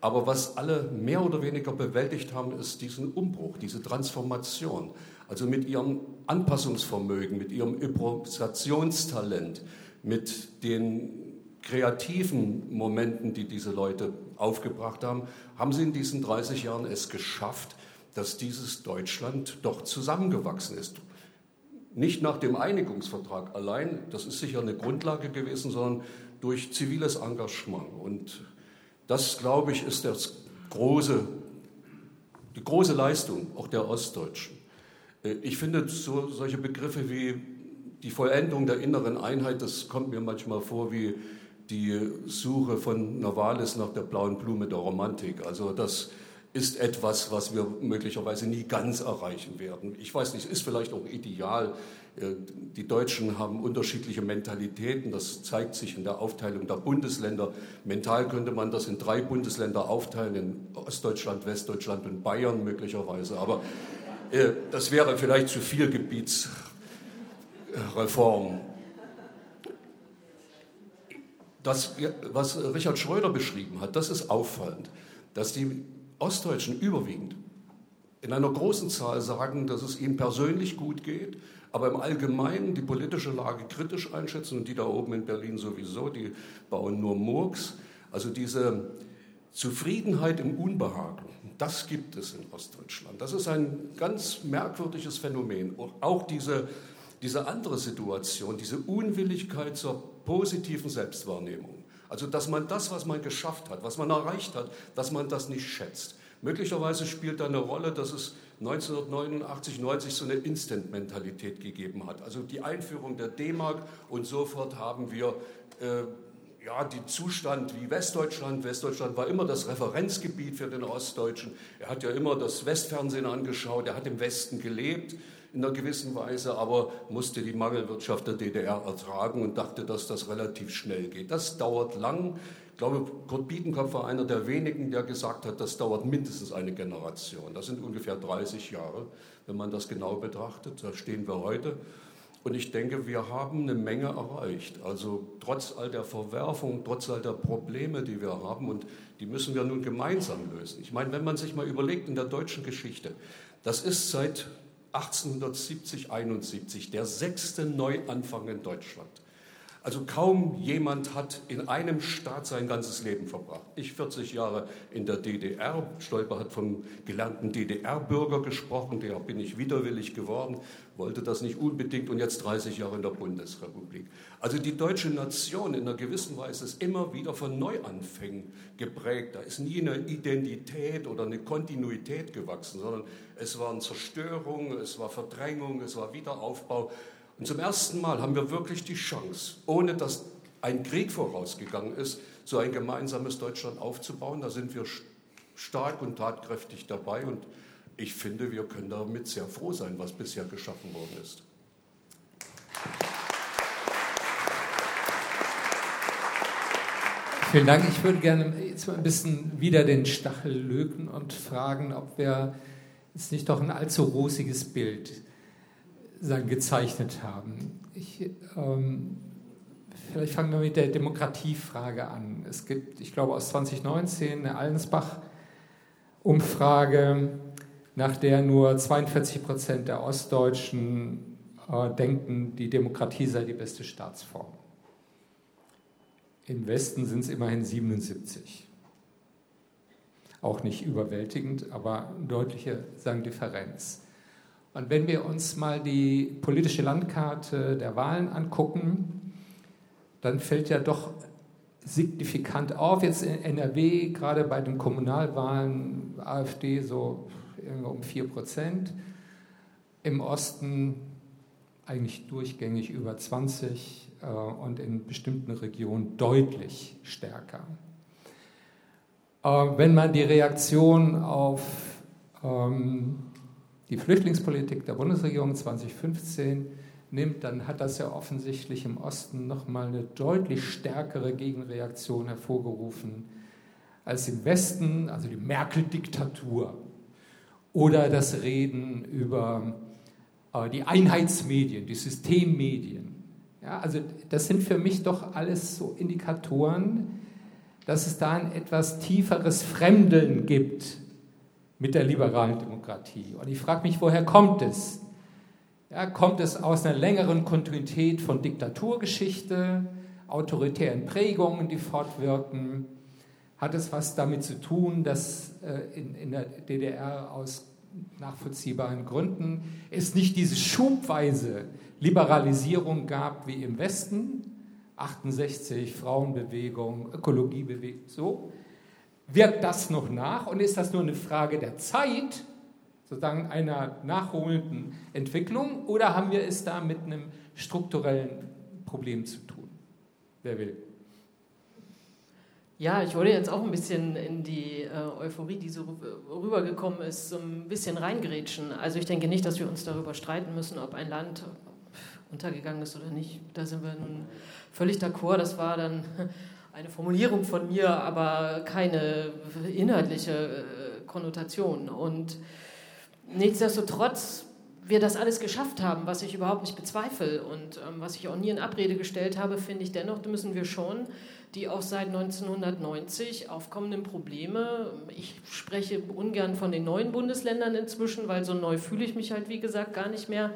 Aber was alle mehr oder weniger bewältigt haben, ist diesen Umbruch, diese Transformation. Also mit ihrem Anpassungsvermögen, mit ihrem Improvisationstalent, mit den kreativen Momenten, die diese Leute aufgebracht haben, haben sie in diesen 30 Jahren es geschafft, dass dieses Deutschland doch zusammengewachsen ist. Nicht nach dem Einigungsvertrag allein, das ist sicher eine Grundlage gewesen, sondern durch ziviles Engagement. Und das, glaube ich, ist das große, die große Leistung auch der Ostdeutschen. Äh, ich finde so, solche Begriffe wie die Vollendung der inneren Einheit, das kommt mir manchmal vor wie die Suche von Novalis nach der blauen Blume der Romantik. Also das ist etwas, was wir möglicherweise nie ganz erreichen werden. Ich weiß nicht, ist vielleicht auch ideal. Äh, die Deutschen haben unterschiedliche Mentalitäten. Das zeigt sich in der Aufteilung der Bundesländer. Mental könnte man das in drei Bundesländer aufteilen, in Ostdeutschland, Westdeutschland und Bayern möglicherweise. Aber äh, das wäre vielleicht zu viel Gebietsreform. Das, was Richard Schröder beschrieben hat, das ist auffallend, dass die Ostdeutschen überwiegend in einer großen Zahl sagen, dass es ihnen persönlich gut geht, aber im Allgemeinen die politische Lage kritisch einschätzen und die da oben in Berlin sowieso, die bauen nur Murks. Also diese Zufriedenheit im Unbehagen, das gibt es in Ostdeutschland. Das ist ein ganz merkwürdiges Phänomen. Auch diese, diese andere Situation, diese Unwilligkeit zur positiven Selbstwahrnehmung. Also, dass man das, was man geschafft hat, was man erreicht hat, dass man das nicht schätzt. Möglicherweise spielt da eine Rolle, dass es 1989, 90 so eine Instant-Mentalität gegeben hat. Also die Einführung der D-Mark und sofort haben wir äh, ja, den Zustand wie Westdeutschland. Westdeutschland war immer das Referenzgebiet für den Ostdeutschen. Er hat ja immer das Westfernsehen angeschaut, er hat im Westen gelebt in einer gewissen Weise, aber musste die Mangelwirtschaft der DDR ertragen und dachte, dass das relativ schnell geht. Das dauert lang. Ich glaube, Kurt Biedenkopf war einer der wenigen, der gesagt hat, das dauert mindestens eine Generation. Das sind ungefähr 30 Jahre, wenn man das genau betrachtet. Da stehen wir heute. Und ich denke, wir haben eine Menge erreicht. Also trotz all der Verwerfungen, trotz all der Probleme, die wir haben, und die müssen wir nun gemeinsam lösen. Ich meine, wenn man sich mal überlegt in der deutschen Geschichte, das ist seit 1870, 71 der sechste Neuanfang in Deutschland. Also kaum jemand hat in einem Staat sein ganzes Leben verbracht. Ich 40 Jahre in der DDR, Stolper hat vom gelernten DDR-Bürger gesprochen, der bin ich widerwillig geworden, wollte das nicht unbedingt und jetzt 30 Jahre in der Bundesrepublik. Also die deutsche Nation in einer gewissen Weise ist immer wieder von Neuanfängen geprägt. Da ist nie eine Identität oder eine Kontinuität gewachsen, sondern es waren Zerstörung, es war Verdrängung, es war Wiederaufbau. Und zum ersten Mal haben wir wirklich die Chance, ohne dass ein Krieg vorausgegangen ist, so ein gemeinsames Deutschland aufzubauen. Da sind wir stark und tatkräftig dabei und ich finde, wir können damit sehr froh sein, was bisher geschaffen worden ist. Vielen Dank. Ich würde gerne jetzt mal ein bisschen wieder den Stachel löten und fragen, ob wir jetzt nicht doch ein allzu rosiges Bild gezeichnet haben. Ich, ähm, vielleicht fangen wir mit der Demokratiefrage an. Es gibt, ich glaube, aus 2019 eine Allensbach-Umfrage, nach der nur 42 Prozent der Ostdeutschen äh, denken, die Demokratie sei die beste Staatsform. Im Westen sind es immerhin 77. Auch nicht überwältigend, aber deutliche sagen, Differenz. Und wenn wir uns mal die politische Landkarte der Wahlen angucken, dann fällt ja doch signifikant auf, jetzt in NRW, gerade bei den Kommunalwahlen, AfD so um 4 Prozent, im Osten eigentlich durchgängig über 20 äh, und in bestimmten Regionen deutlich stärker. Äh, wenn man die Reaktion auf ähm, die Flüchtlingspolitik der Bundesregierung 2015 nimmt, dann hat das ja offensichtlich im Osten nochmal eine deutlich stärkere Gegenreaktion hervorgerufen als im Westen, also die Merkel-Diktatur oder das Reden über äh, die Einheitsmedien, die Systemmedien. Ja, also das sind für mich doch alles so Indikatoren, dass es da ein etwas tieferes Fremdeln gibt mit der liberalen Demokratie. Und ich frage mich, woher kommt es? Ja, kommt es aus einer längeren Kontinuität von Diktaturgeschichte, autoritären Prägungen, die fortwirken? Hat es was damit zu tun, dass äh, in, in der DDR aus nachvollziehbaren Gründen es nicht diese schubweise Liberalisierung gab wie im Westen, 68, Frauenbewegung, Ökologiebewegung, so, Wirkt das noch nach und ist das nur eine Frage der Zeit, sozusagen einer nachholenden Entwicklung, oder haben wir es da mit einem strukturellen Problem zu tun? Wer will? Ja, ich wollte jetzt auch ein bisschen in die äh, Euphorie, die so rübergekommen ist, so ein bisschen reingrätschen. Also ich denke nicht, dass wir uns darüber streiten müssen, ob ein Land untergegangen ist oder nicht. Da sind wir nun völlig d'accord. Das war dann [laughs] eine Formulierung von mir, aber keine inhaltliche äh, Konnotation. Und nichtsdestotrotz wir das alles geschafft haben, was ich überhaupt nicht bezweifle und ähm, was ich auch nie in Abrede gestellt habe, finde ich dennoch, müssen wir schon die auch seit 1990 aufkommenden Probleme, ich spreche ungern von den neuen Bundesländern inzwischen, weil so neu fühle ich mich halt, wie gesagt, gar nicht mehr,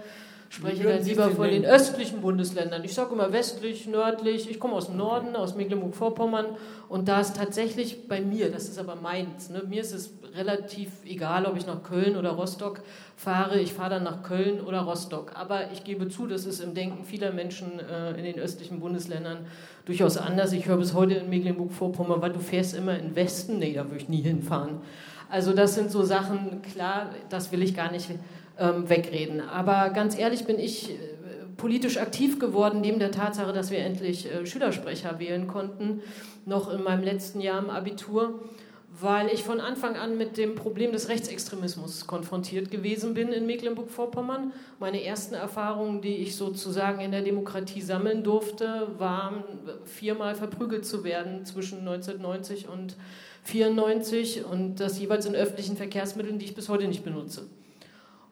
spreche dann lieber von den östlichen Bundesländern. Ich sage immer westlich, nördlich. Ich komme aus dem Norden, aus Mecklenburg-Vorpommern. Und da ist tatsächlich bei mir, das ist aber meins, ne, mir ist es relativ egal, ob ich nach Köln oder Rostock fahre. Ich fahre dann nach Köln oder Rostock. Aber ich gebe zu, das ist im Denken vieler Menschen äh, in den östlichen Bundesländern durchaus anders. Ich höre bis heute in Mecklenburg-Vorpommern, weil du fährst immer in Westen. Nee, da würde ich nie hinfahren. Also das sind so Sachen, klar, das will ich gar nicht ähm, wegreden. Aber ganz ehrlich bin ich äh, politisch aktiv geworden, neben der Tatsache, dass wir endlich äh, Schülersprecher wählen konnten, noch in meinem letzten Jahr im Abitur, weil ich von Anfang an mit dem Problem des Rechtsextremismus konfrontiert gewesen bin in Mecklenburg-Vorpommern. Meine ersten Erfahrungen, die ich sozusagen in der Demokratie sammeln durfte, waren viermal verprügelt zu werden zwischen 1990 und 1994 und das jeweils in öffentlichen Verkehrsmitteln, die ich bis heute nicht benutze.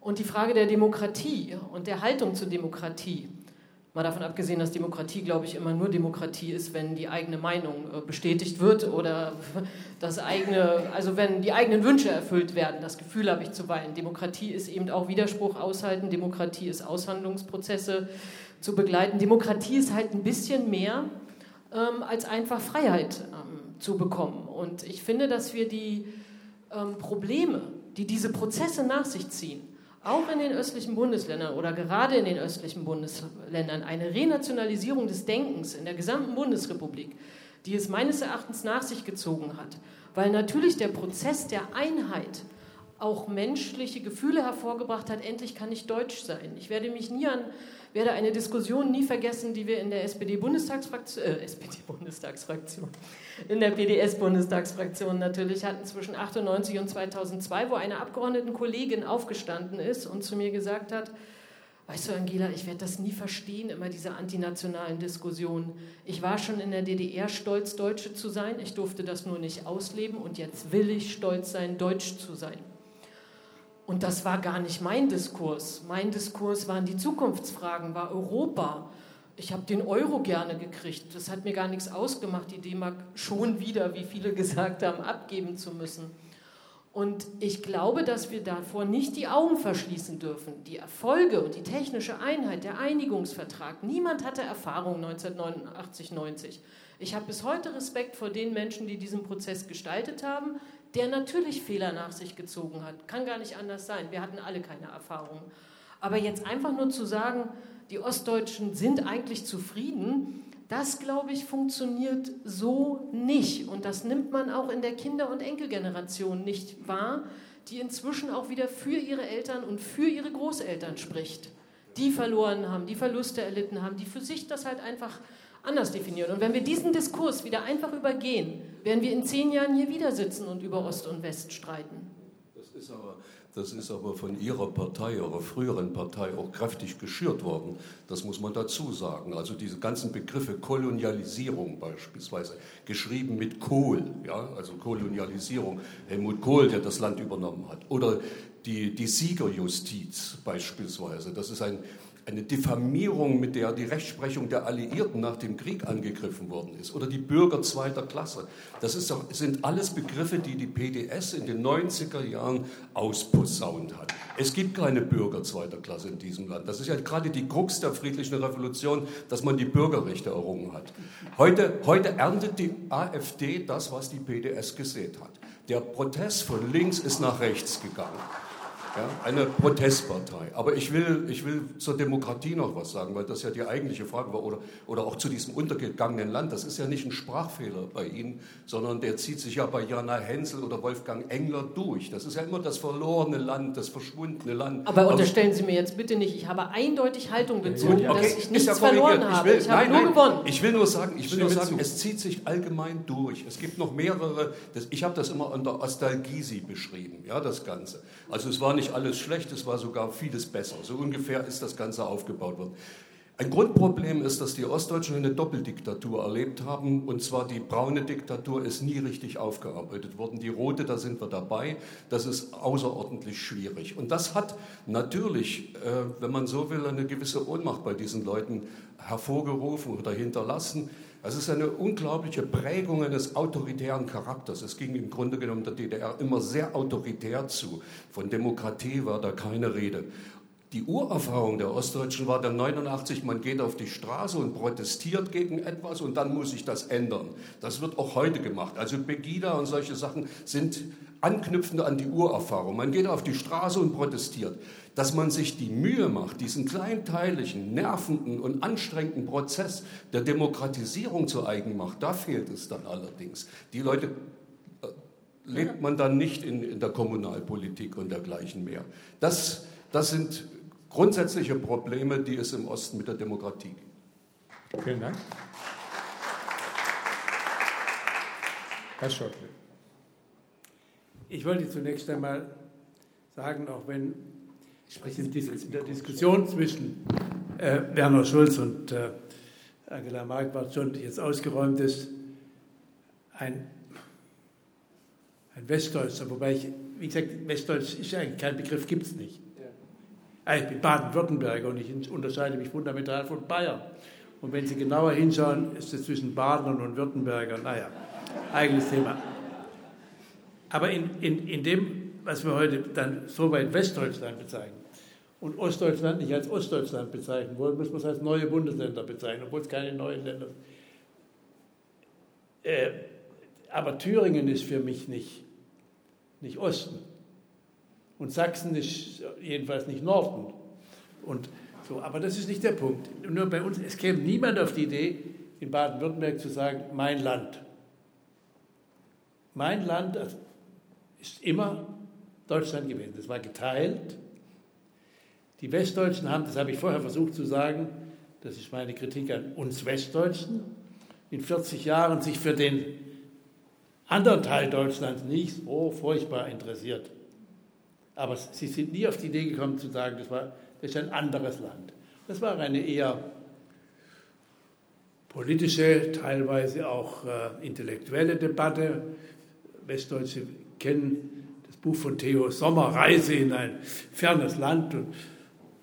Und die Frage der Demokratie und der Haltung zur Demokratie, mal davon abgesehen, dass Demokratie, glaube ich, immer nur Demokratie ist, wenn die eigene Meinung äh, bestätigt wird oder [laughs] das eigene, also wenn die eigenen Wünsche erfüllt werden, das Gefühl habe ich zuweilen. Demokratie ist eben auch Widerspruch aushalten, Demokratie ist Aushandlungsprozesse zu begleiten. Demokratie ist halt ein bisschen mehr ähm, als einfach Freiheit ähm, zu bekommen. Und ich finde, dass wir die ähm, Probleme, die diese Prozesse nach sich ziehen, auch in den östlichen Bundesländern oder gerade in den östlichen Bundesländern eine Renationalisierung des Denkens in der gesamten Bundesrepublik, die es meines Erachtens nach sich gezogen hat, weil natürlich der Prozess der Einheit auch menschliche Gefühle hervorgebracht hat, endlich kann ich deutsch sein. Ich werde mich nie an werde eine Diskussion nie vergessen, die wir in der SPD-Bundestagsfraktion, äh, SPD-Bundestagsfraktion, in der PDS-Bundestagsfraktion natürlich hatten zwischen 98 und 2002, wo eine Abgeordnetenkollegin aufgestanden ist und zu mir gesagt hat, Weißt du, Angela, ich werde das nie verstehen, immer diese antinationalen Diskussionen. Ich war schon in der DDR stolz, Deutsche zu sein. Ich durfte das nur nicht ausleben und jetzt will ich stolz sein, Deutsch zu sein. Und das war gar nicht mein Diskurs. Mein Diskurs waren die Zukunftsfragen, war Europa. Ich habe den Euro gerne gekriegt. Das hat mir gar nichts ausgemacht, die D-Mark schon wieder, wie viele [laughs] gesagt haben, abgeben zu müssen. Und ich glaube, dass wir davor nicht die Augen verschließen dürfen. Die Erfolge und die technische Einheit, der Einigungsvertrag, niemand hatte Erfahrung 1989, 90. Ich habe bis heute Respekt vor den Menschen, die diesen Prozess gestaltet haben der natürlich Fehler nach sich gezogen hat. Kann gar nicht anders sein. Wir hatten alle keine Erfahrung. Aber jetzt einfach nur zu sagen, die Ostdeutschen sind eigentlich zufrieden, das, glaube ich, funktioniert so nicht. Und das nimmt man auch in der Kinder- und Enkelgeneration nicht wahr, die inzwischen auch wieder für ihre Eltern und für ihre Großeltern spricht. Die verloren haben, die Verluste erlitten haben, die für sich das halt einfach anders definieren. Und wenn wir diesen Diskurs wieder einfach übergehen, werden wir in zehn Jahren hier wieder sitzen und über Ost und West streiten. Das ist aber, das ist aber von Ihrer Partei, Ihrer früheren Partei auch kräftig geschürt worden. Das muss man dazu sagen. Also diese ganzen Begriffe Kolonialisierung beispielsweise, geschrieben mit Kohl, ja, also Kolonialisierung, Helmut Kohl, der das Land übernommen hat. Oder die, die Siegerjustiz beispielsweise. Das ist ein eine Diffamierung, mit der die Rechtsprechung der Alliierten nach dem Krieg angegriffen worden ist, oder die Bürger zweiter Klasse. Das ist, sind alles Begriffe, die die PDS in den 90er Jahren ausposaunt hat. Es gibt keine Bürger zweiter Klasse in diesem Land. Das ist ja gerade die Krux der friedlichen Revolution, dass man die Bürgerrechte errungen hat. Heute, heute erntet die AfD das, was die PDS gesät hat. Der Protest von links ist nach rechts gegangen. Ja, eine Protestpartei. Aber ich will, ich will zur Demokratie noch was sagen, weil das ja die eigentliche Frage war. Oder, oder auch zu diesem untergegangenen Land. Das ist ja nicht ein Sprachfehler bei Ihnen, sondern der zieht sich ja bei Jana Hensel oder Wolfgang Engler durch. Das ist ja immer das verlorene Land, das verschwundene Land. Aber unterstellen Sie mir jetzt bitte nicht, ich habe eindeutig Haltung bezogen, okay, dass ich nichts ja verloren habe. Ich, will, ich habe nein, nur nein, gewonnen. Ich will nur sagen, ich will nur sagen es zieht sich allgemein durch. Es gibt noch mehrere, das, ich habe das immer unter Ostalgisi beschrieben, ja, das Ganze. Also es war nicht alles schlecht, es war sogar vieles besser. So ungefähr ist das Ganze aufgebaut worden. Ein Grundproblem ist, dass die Ostdeutschen eine Doppeldiktatur erlebt haben. Und zwar die braune Diktatur ist nie richtig aufgearbeitet worden. Die rote, da sind wir dabei. Das ist außerordentlich schwierig. Und das hat natürlich, äh, wenn man so will, eine gewisse Ohnmacht bei diesen Leuten hervorgerufen oder hinterlassen. Es ist eine unglaubliche Prägung eines autoritären Charakters. Es ging im Grunde genommen der DDR immer sehr autoritär zu. Von Demokratie war da keine Rede. Die Urerfahrung der Ostdeutschen war dann 89, man geht auf die Straße und protestiert gegen etwas und dann muss sich das ändern. Das wird auch heute gemacht. Also Begida und solche Sachen sind anknüpfend an die Urerfahrung. Man geht auf die Straße und protestiert. Dass man sich die Mühe macht, diesen kleinteiligen, nervenden und anstrengenden Prozess der Demokratisierung zu eigen macht, da fehlt es dann allerdings. Die Leute äh, lebt man dann nicht in, in der Kommunalpolitik und dergleichen mehr. Das, das sind grundsätzliche Probleme, die es im Osten mit der Demokratie gibt. Vielen Dank. Herr Schottle. Ich wollte zunächst einmal sagen, auch wenn in der Diskussion zwischen äh, Werner Schulz und äh, Angela Marquardt schon jetzt ausgeräumt ist, ein, ein Westdeutscher, wobei ich, wie gesagt, Westdeutsch ist eigentlich kein Begriff, gibt es nicht. Ah, ich bin Baden-Württemberger und ich unterscheide mich fundamental von Bayern. Und wenn Sie genauer hinschauen, ist es zwischen Badern und Württemberger, naja, eigenes Thema. Aber in, in, in dem, was wir heute dann so weit Westdeutschland bezeichnen und Ostdeutschland nicht als Ostdeutschland bezeichnen wollen, müssen wir es als neue Bundesländer bezeichnen, obwohl es keine neuen Länder sind. Äh, aber Thüringen ist für mich nicht, nicht Osten. Und Sachsen ist jedenfalls nicht Norden. Und so, aber das ist nicht der Punkt. Nur bei uns, es käme niemand auf die Idee, in Baden-Württemberg zu sagen, mein Land. Mein Land ist immer Deutschland gewesen. Das war geteilt. Die Westdeutschen haben, das habe ich vorher versucht zu sagen, das ist meine Kritik an uns Westdeutschen, in 40 Jahren sich für den anderen Teil Deutschlands nicht so furchtbar interessiert. Aber sie sind nie auf die Idee gekommen zu sagen, das, war, das ist ein anderes Land. Das war eine eher politische, teilweise auch äh, intellektuelle Debatte. Westdeutsche kennen Buch von Theo Sommer, Reise in ein fernes Land. Und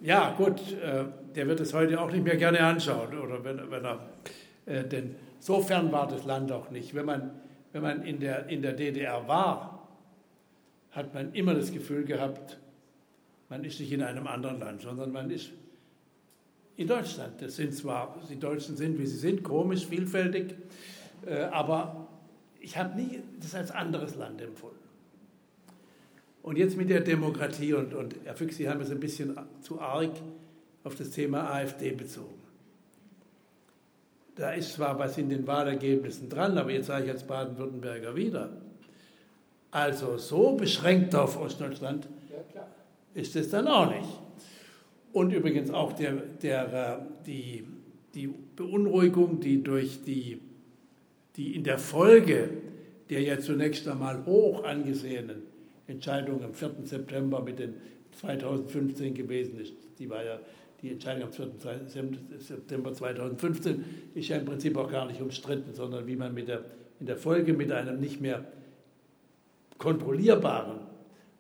ja, gut, äh, der wird es heute auch nicht mehr gerne anschauen, oder wenn, wenn er, äh, denn so fern war das Land auch nicht. Wenn man, wenn man in, der, in der DDR war, hat man immer das Gefühl gehabt, man ist nicht in einem anderen Land, sondern man ist in Deutschland. Das sind zwar, die Deutschen sind, wie sie sind, komisch, vielfältig, äh, aber ich habe nie das als anderes Land empfunden. Und jetzt mit der Demokratie und, und Herr Füchs, Sie haben es ein bisschen zu arg auf das Thema AfD bezogen. Da ist zwar was in den Wahlergebnissen dran, aber jetzt sage ich als Baden-Württemberger wieder, also so beschränkt auf Ostdeutschland ist es dann auch nicht. Und übrigens auch der, der, äh, die, die Beunruhigung, die durch die, die in der Folge der ja zunächst einmal hoch angesehenen Entscheidung am 4. September mit den 2015 gewesen ist, die war ja die Entscheidung am 4. September 2015 ist ja im Prinzip auch gar nicht umstritten, sondern wie man mit der, in der Folge mit einem nicht mehr kontrollierbaren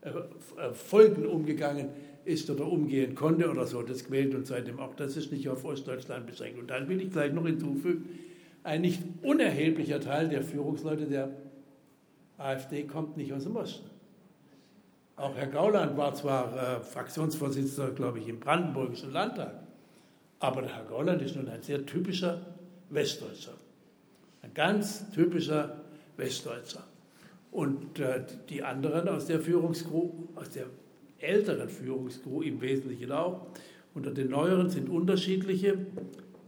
äh, äh, Folgen umgegangen ist oder umgehen konnte oder so, das quält uns seitdem auch. Das ist nicht auf Ostdeutschland beschränkt. Und dann will ich gleich noch hinzufügen, ein nicht unerheblicher Teil der Führungsleute der AfD kommt nicht aus dem Osten. Auch Herr Gauland war zwar äh, Fraktionsvorsitzender, glaube ich, im Brandenburgischen Landtag, aber der Herr Gauland ist nun ein sehr typischer Westdeutscher. Ein ganz typischer Westdeutscher. Und äh, die anderen aus der Führungskrew, aus der älteren Führungskrew im Wesentlichen auch, unter den neueren sind unterschiedliche.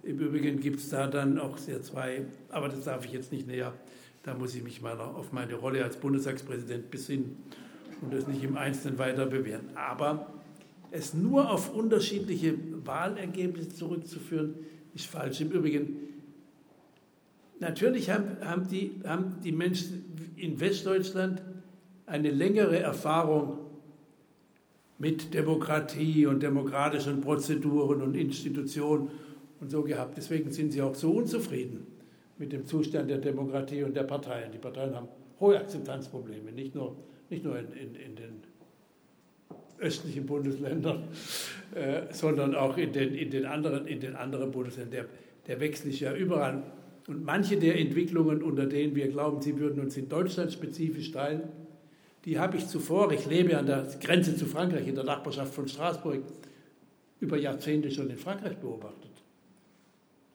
Im Übrigen gibt es da dann auch sehr zwei, aber das darf ich jetzt nicht näher, da muss ich mich mal auf meine Rolle als Bundestagspräsident besinnen und das nicht im Einzelnen weiter bewähren. Aber es nur auf unterschiedliche Wahlergebnisse zurückzuführen, ist falsch. Im Übrigen, natürlich haben, haben, die, haben die Menschen in Westdeutschland eine längere Erfahrung mit Demokratie und demokratischen Prozeduren und Institutionen und so gehabt. Deswegen sind sie auch so unzufrieden mit dem Zustand der Demokratie und der Parteien. Die Parteien haben hohe Akzeptanzprobleme, nicht nur, nicht nur in, in, in den östlichen Bundesländern, äh, sondern auch in den, in den, anderen, anderen Bundesländern. Der, der Wechsel ist ja überall. Und manche der Entwicklungen, unter denen wir glauben, sie würden uns in Deutschland spezifisch teilen, die habe ich zuvor, ich lebe an der Grenze zu Frankreich, in der Nachbarschaft von Straßburg, über Jahrzehnte schon in Frankreich beobachtet.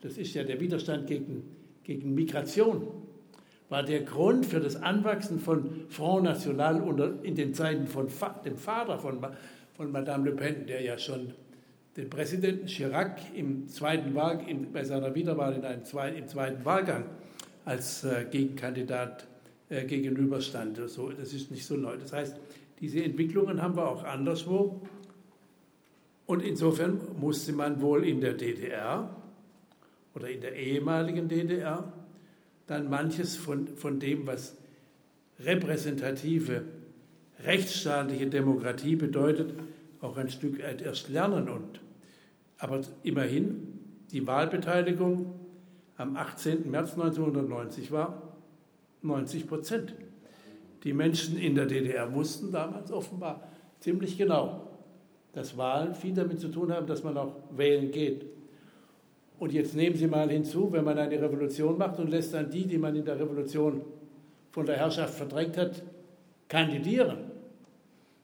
Das ist ja der Widerstand gegen, gegen Migration, war der Grund für das Anwachsen von Front National unter, in den Zeiten von dem Vater von, von Madame Le Pen, der ja schon den Präsidenten Chirac im zweiten Wahl, in, bei seiner Wiederwahl in einem zwei, im zweiten Wahlgang als äh, Gegenkandidat äh, gegenüberstand. So, das ist nicht so neu. Das heißt, diese Entwicklungen haben wir auch anderswo. Und insofern musste man wohl in der DDR oder in der ehemaligen DDR dann manches von, von dem, was repräsentative rechtsstaatliche Demokratie bedeutet, auch ein Stück erst lernen. Und, aber immerhin, die Wahlbeteiligung am 18. März 1990 war 90 Prozent. Die Menschen in der DDR wussten damals offenbar ziemlich genau, dass Wahlen viel damit zu tun haben, dass man auch wählen geht. Und jetzt nehmen Sie mal hinzu, wenn man eine Revolution macht und lässt dann die, die man in der Revolution von der Herrschaft verdrängt hat, kandidieren,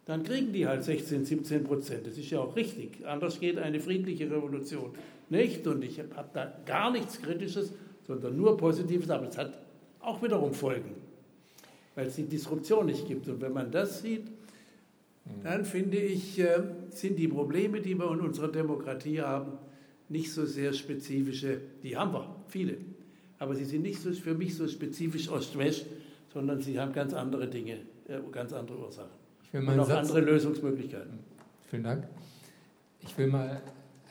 dann kriegen die halt 16, 17 Prozent. Das ist ja auch richtig. Anders geht eine friedliche Revolution nicht. Und ich habe da gar nichts Kritisches, sondern nur Positives. Aber es hat auch wiederum Folgen, weil es die Disruption nicht gibt. Und wenn man das sieht, dann finde ich, äh, sind die Probleme, die wir in unserer Demokratie haben, nicht so sehr spezifische, die haben wir, viele, aber sie sind nicht so, für mich so spezifisch Ost-West, sondern sie haben ganz andere Dinge, äh, ganz andere Ursachen. Und auch Satz, andere Lösungsmöglichkeiten. Vielen Dank. Ich will mal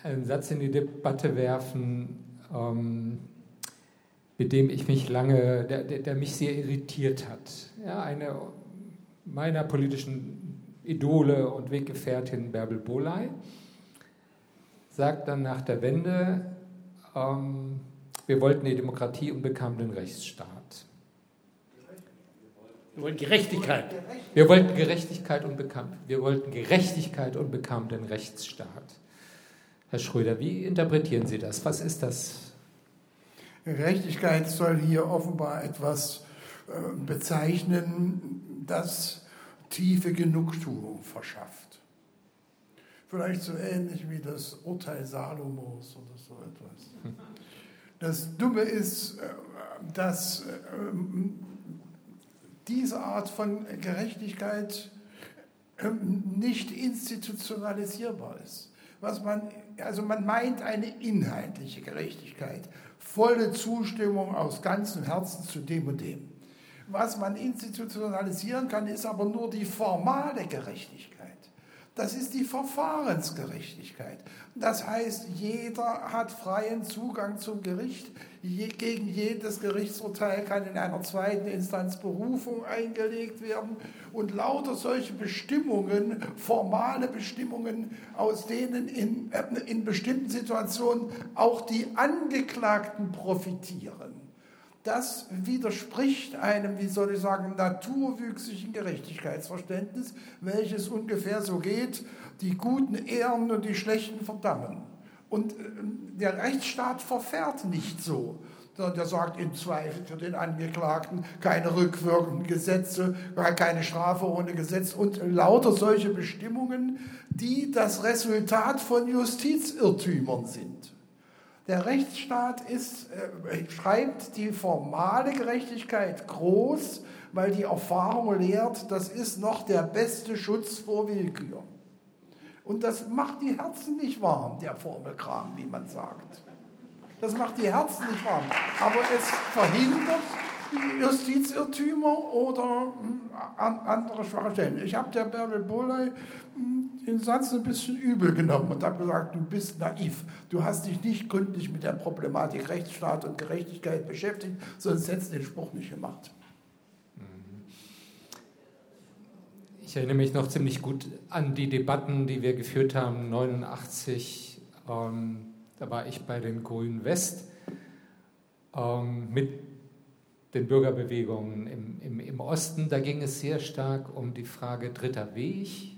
einen Satz in die Debatte werfen, ähm, mit dem ich mich lange, der, der, der mich sehr irritiert hat. Ja, eine meiner politischen Idole und Weggefährtin Bärbel Boley sagt dann nach der Wende, ähm, wir wollten die Demokratie und bekamen den Rechtsstaat. Wir wollten Gerechtigkeit. Wir wollten Gerechtigkeit und bekamen, wir wollten Gerechtigkeit und bekamen den Rechtsstaat. Herr Schröder, wie interpretieren Sie das? Was ist das Gerechtigkeit soll hier offenbar etwas äh, bezeichnen, das tiefe Genugtuung verschafft. Vielleicht so ähnlich wie das Urteil Salomos oder so etwas. Das Dumme ist, äh, dass äh, diese Art von Gerechtigkeit nicht institutionalisierbar ist. Was man, also man meint eine inhaltliche Gerechtigkeit, volle Zustimmung aus ganzem Herzen zu dem und dem. Was man institutionalisieren kann, ist aber nur die formale Gerechtigkeit. Das ist die Verfahrensgerechtigkeit. Das heißt, jeder hat freien Zugang zum Gericht. Je, gegen jedes Gerichtsurteil kann in einer zweiten Instanz Berufung eingelegt werden. Und lauter solche Bestimmungen, formale Bestimmungen, aus denen in, äh, in bestimmten Situationen auch die Angeklagten profitieren das widerspricht einem, wie soll ich sagen, naturwüchsigen Gerechtigkeitsverständnis, welches ungefähr so geht, die Guten ehren und die Schlechten verdammen. Und äh, der Rechtsstaat verfährt nicht so, sondern der sagt im Zweifel für den Angeklagten keine rückwirkenden Gesetze, keine Strafe ohne Gesetz und lauter solche Bestimmungen, die das Resultat von Justizirrtümern sind. Der Rechtsstaat ist, äh, schreibt die formale Gerechtigkeit groß, weil die Erfahrung lehrt, das ist noch der beste Schutz vor Willkür. Und das macht die Herzen nicht warm, der Formelkram, wie man sagt. Das macht die Herzen nicht warm. Aber es verhindert Justizirrtümer oder hm, andere schwache Stellen. Ich habe der Bärbel Bolley hm, den Satz ein bisschen übel genommen und habe gesagt, du bist naiv. Du hast dich nicht gründlich mit der Problematik Rechtsstaat und Gerechtigkeit beschäftigt, sonst hättest du den Spruch nicht gemacht. Ich erinnere mich noch ziemlich gut an die Debatten, die wir geführt haben, 89, ähm, Da war ich bei den Grünen West ähm, mit den Bürgerbewegungen im, im, im, Osten. Da ging es sehr stark um die Frage dritter Weg,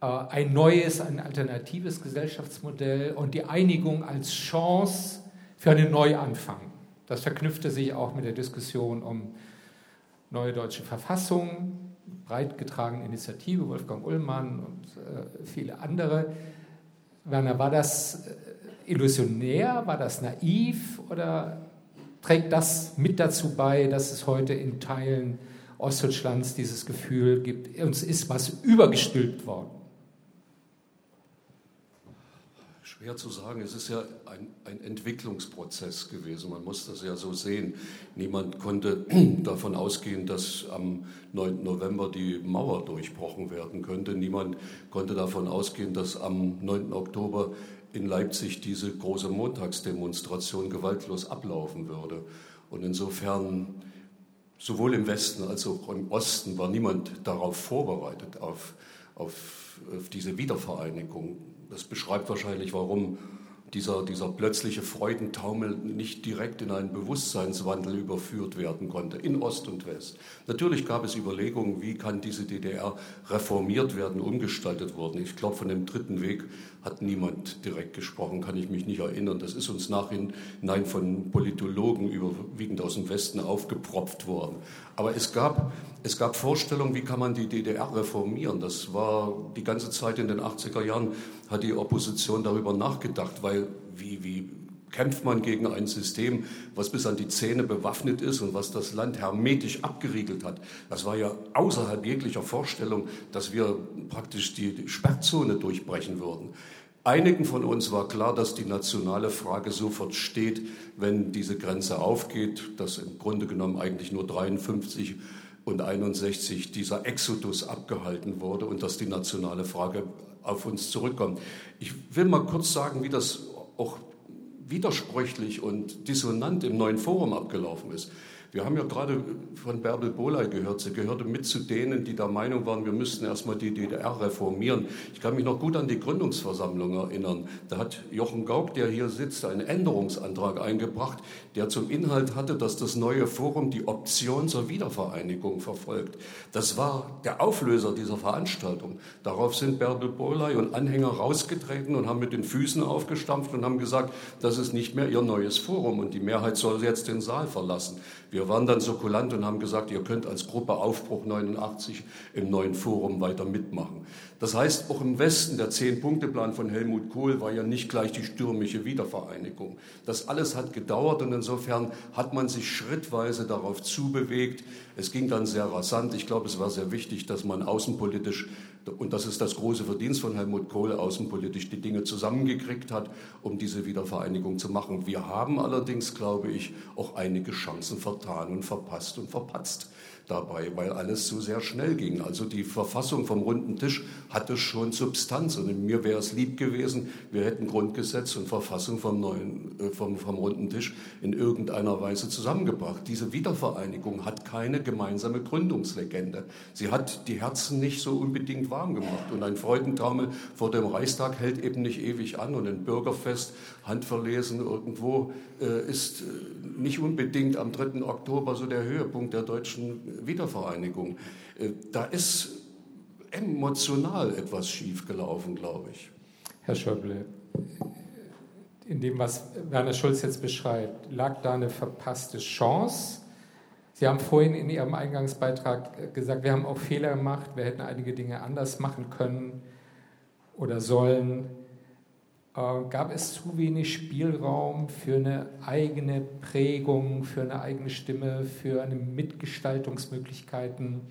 äh, ein neues, ein alternatives Gesellschaftsmodell und die Einigung als Chance für einen Neuanfang. Das verknüpfte sich auch mit der Diskussion um neue deutsche Verfassung, breit getragene Initiative, Wolfgang Ullmann und äh, viele andere. Werner, war das äh, illusionär, war das naiv oder trägt das mit dazu bei, dass es heute in Teilen Ostdeutschlands dieses Gefühl gibt, uns ist was übergestülpt worden? Schwer zu sagen, es ist ja ein, ein, Entwicklungsprozess gewesen, man muss das ja so sehen. Niemand konnte [clears throat] davon ausgehen, dass am 9. November die Mauer durchbrochen werden könnte. Niemand konnte davon ausgehen, dass am 9. Oktober in Leipzig diese große Montagsdemonstration gewaltlos ablaufen würde. Und insofern, sowohl im Westen als auch im Osten, war niemand darauf vorbereitet, auf, auf, auf diese Wiedervereinigung. Das beschreibt wahrscheinlich, warum dieser, dieser plötzliche Freudentaumel nicht direkt in einen Bewusstseinswandel überführt werden konnte, in Ost und West. Natürlich gab es Überlegungen, wie kann diese DDR reformiert werden, umgestaltet worden. Ich glaube, von dem dritten Weg hat niemand direkt gesprochen, kann ich mich nicht erinnern. Das ist uns nachhinein von Politologen überwiegend aus dem Westen aufgepropft worden. Aber es gab, es gab Vorstellungen, wie kann man die DDR reformieren. Das war die ganze Zeit in den 80er Jahren, hat die Opposition darüber nachgedacht, weil wie, wie kämpft man gegen ein System, was bis an die Zähne bewaffnet ist und was das Land hermetisch abgeriegelt hat. Das war ja außerhalb jeglicher Vorstellung, dass wir praktisch die Sperrzone durchbrechen würden. Einigen von uns war klar, dass die nationale Frage sofort steht, wenn diese Grenze aufgeht, dass im Grunde genommen eigentlich nur 53 und 61 dieser Exodus abgehalten wurde und dass die nationale Frage auf uns zurückkommt. Ich will mal kurz sagen, wie das auch widersprüchlich und dissonant im neuen Forum abgelaufen ist. Wir haben ja gerade von Bärbel Boley gehört. Sie gehörte mit zu denen, die der Meinung waren, wir müssten erstmal die DDR reformieren. Ich kann mich noch gut an die Gründungsversammlung erinnern. Da hat Jochen Gauck, der hier sitzt, einen Änderungsantrag eingebracht, der zum Inhalt hatte, dass das neue Forum die Option zur Wiedervereinigung verfolgt. Das war der Auflöser dieser Veranstaltung. Darauf sind Bärbel Boley und Anhänger rausgetreten und haben mit den Füßen aufgestampft und haben gesagt, das ist nicht mehr ihr neues Forum und die Mehrheit soll jetzt den Saal verlassen. Wir waren dann so kulant und haben gesagt, ihr könnt als Gruppe Aufbruch 89 im neuen Forum weiter mitmachen. Das heißt, auch im Westen, der Zehn-Punkte-Plan von Helmut Kohl war ja nicht gleich die stürmische Wiedervereinigung. Das alles hat gedauert und insofern hat man sich schrittweise darauf zubewegt. Es ging dann sehr rasant. Ich glaube, es war sehr wichtig, dass man außenpolitisch, und das ist das große Verdienst von Helmut Kohl, außenpolitisch die Dinge zusammengekriegt hat, um diese Wiedervereinigung zu machen. Wir haben allerdings, glaube ich, auch einige Chancen vertan und verpasst und verpatzt dabei, weil alles so sehr schnell ging. Also die Verfassung vom runden Tisch hatte schon Substanz und mir wäre es lieb gewesen, wir hätten Grundgesetz und Verfassung vom, neuen, äh, vom, vom runden Tisch in irgendeiner Weise zusammengebracht. Diese Wiedervereinigung hat keine gemeinsame Gründungslegende. Sie hat die Herzen nicht so unbedingt warm gemacht und ein Freudentaumel vor dem Reichstag hält eben nicht ewig an und ein Bürgerfest, handverlesen irgendwo, äh, ist äh, nicht unbedingt am 3. Oktober so der Höhepunkt der deutschen Wiedervereinigung. Äh, da ist emotional etwas schiefgelaufen, glaube ich. Herr Schäuble, in dem, was Werner Schulz jetzt beschreibt, lag da eine verpasste Chance? Sie haben vorhin in Ihrem Eingangsbeitrag gesagt, wir haben auch Fehler gemacht, wir hätten einige Dinge anders machen können oder sollen. Äh, gab es zu wenig Spielraum für eine eigene Prägung, für eine eigene Stimme, für eine Mitgestaltungsmöglichkeiten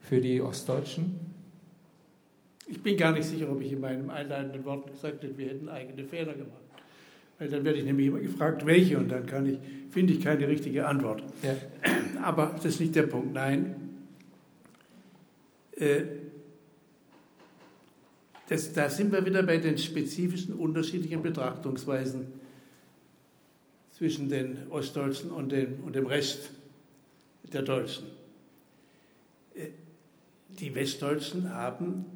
für die Ostdeutschen? Ich bin gar nicht sicher, ob ich in meinem einleitenden Wort gesagt habe, wir hätten eigene Fehler gemacht. Weil dann werde ich nämlich immer gefragt, welche, und dann kann ich, finde ich keine richtige Antwort. Ja. Aber das ist nicht der Punkt. Nein. Äh, das, da sind wir wieder bei den spezifischen unterschiedlichen Betrachtungsweisen zwischen den Ostdeutschen und dem, und dem Rest der Deutschen. Äh, die Westdeutschen haben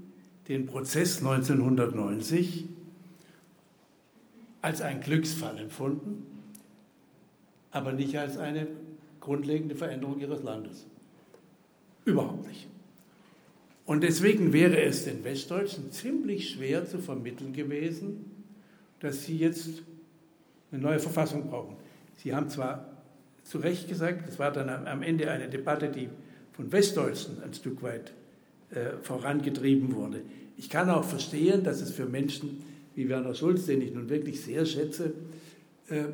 den Prozess 1990 als ein Glücksfall empfunden, aber nicht als eine grundlegende Veränderung ihres Landes. Überhaupt nicht. Und deswegen wäre es den Westdeutschen ziemlich schwer zu vermitteln gewesen, dass sie jetzt eine neue Verfassung brauchen. Sie haben zwar zu Recht gesagt, es war dann am Ende eine Debatte, die von Westdeutschen ein Stück weit äh, vorangetrieben wurde. Ich kann auch verstehen, dass es für Menschen wie Werner Schulz, den ich nun wirklich sehr schätze, äh,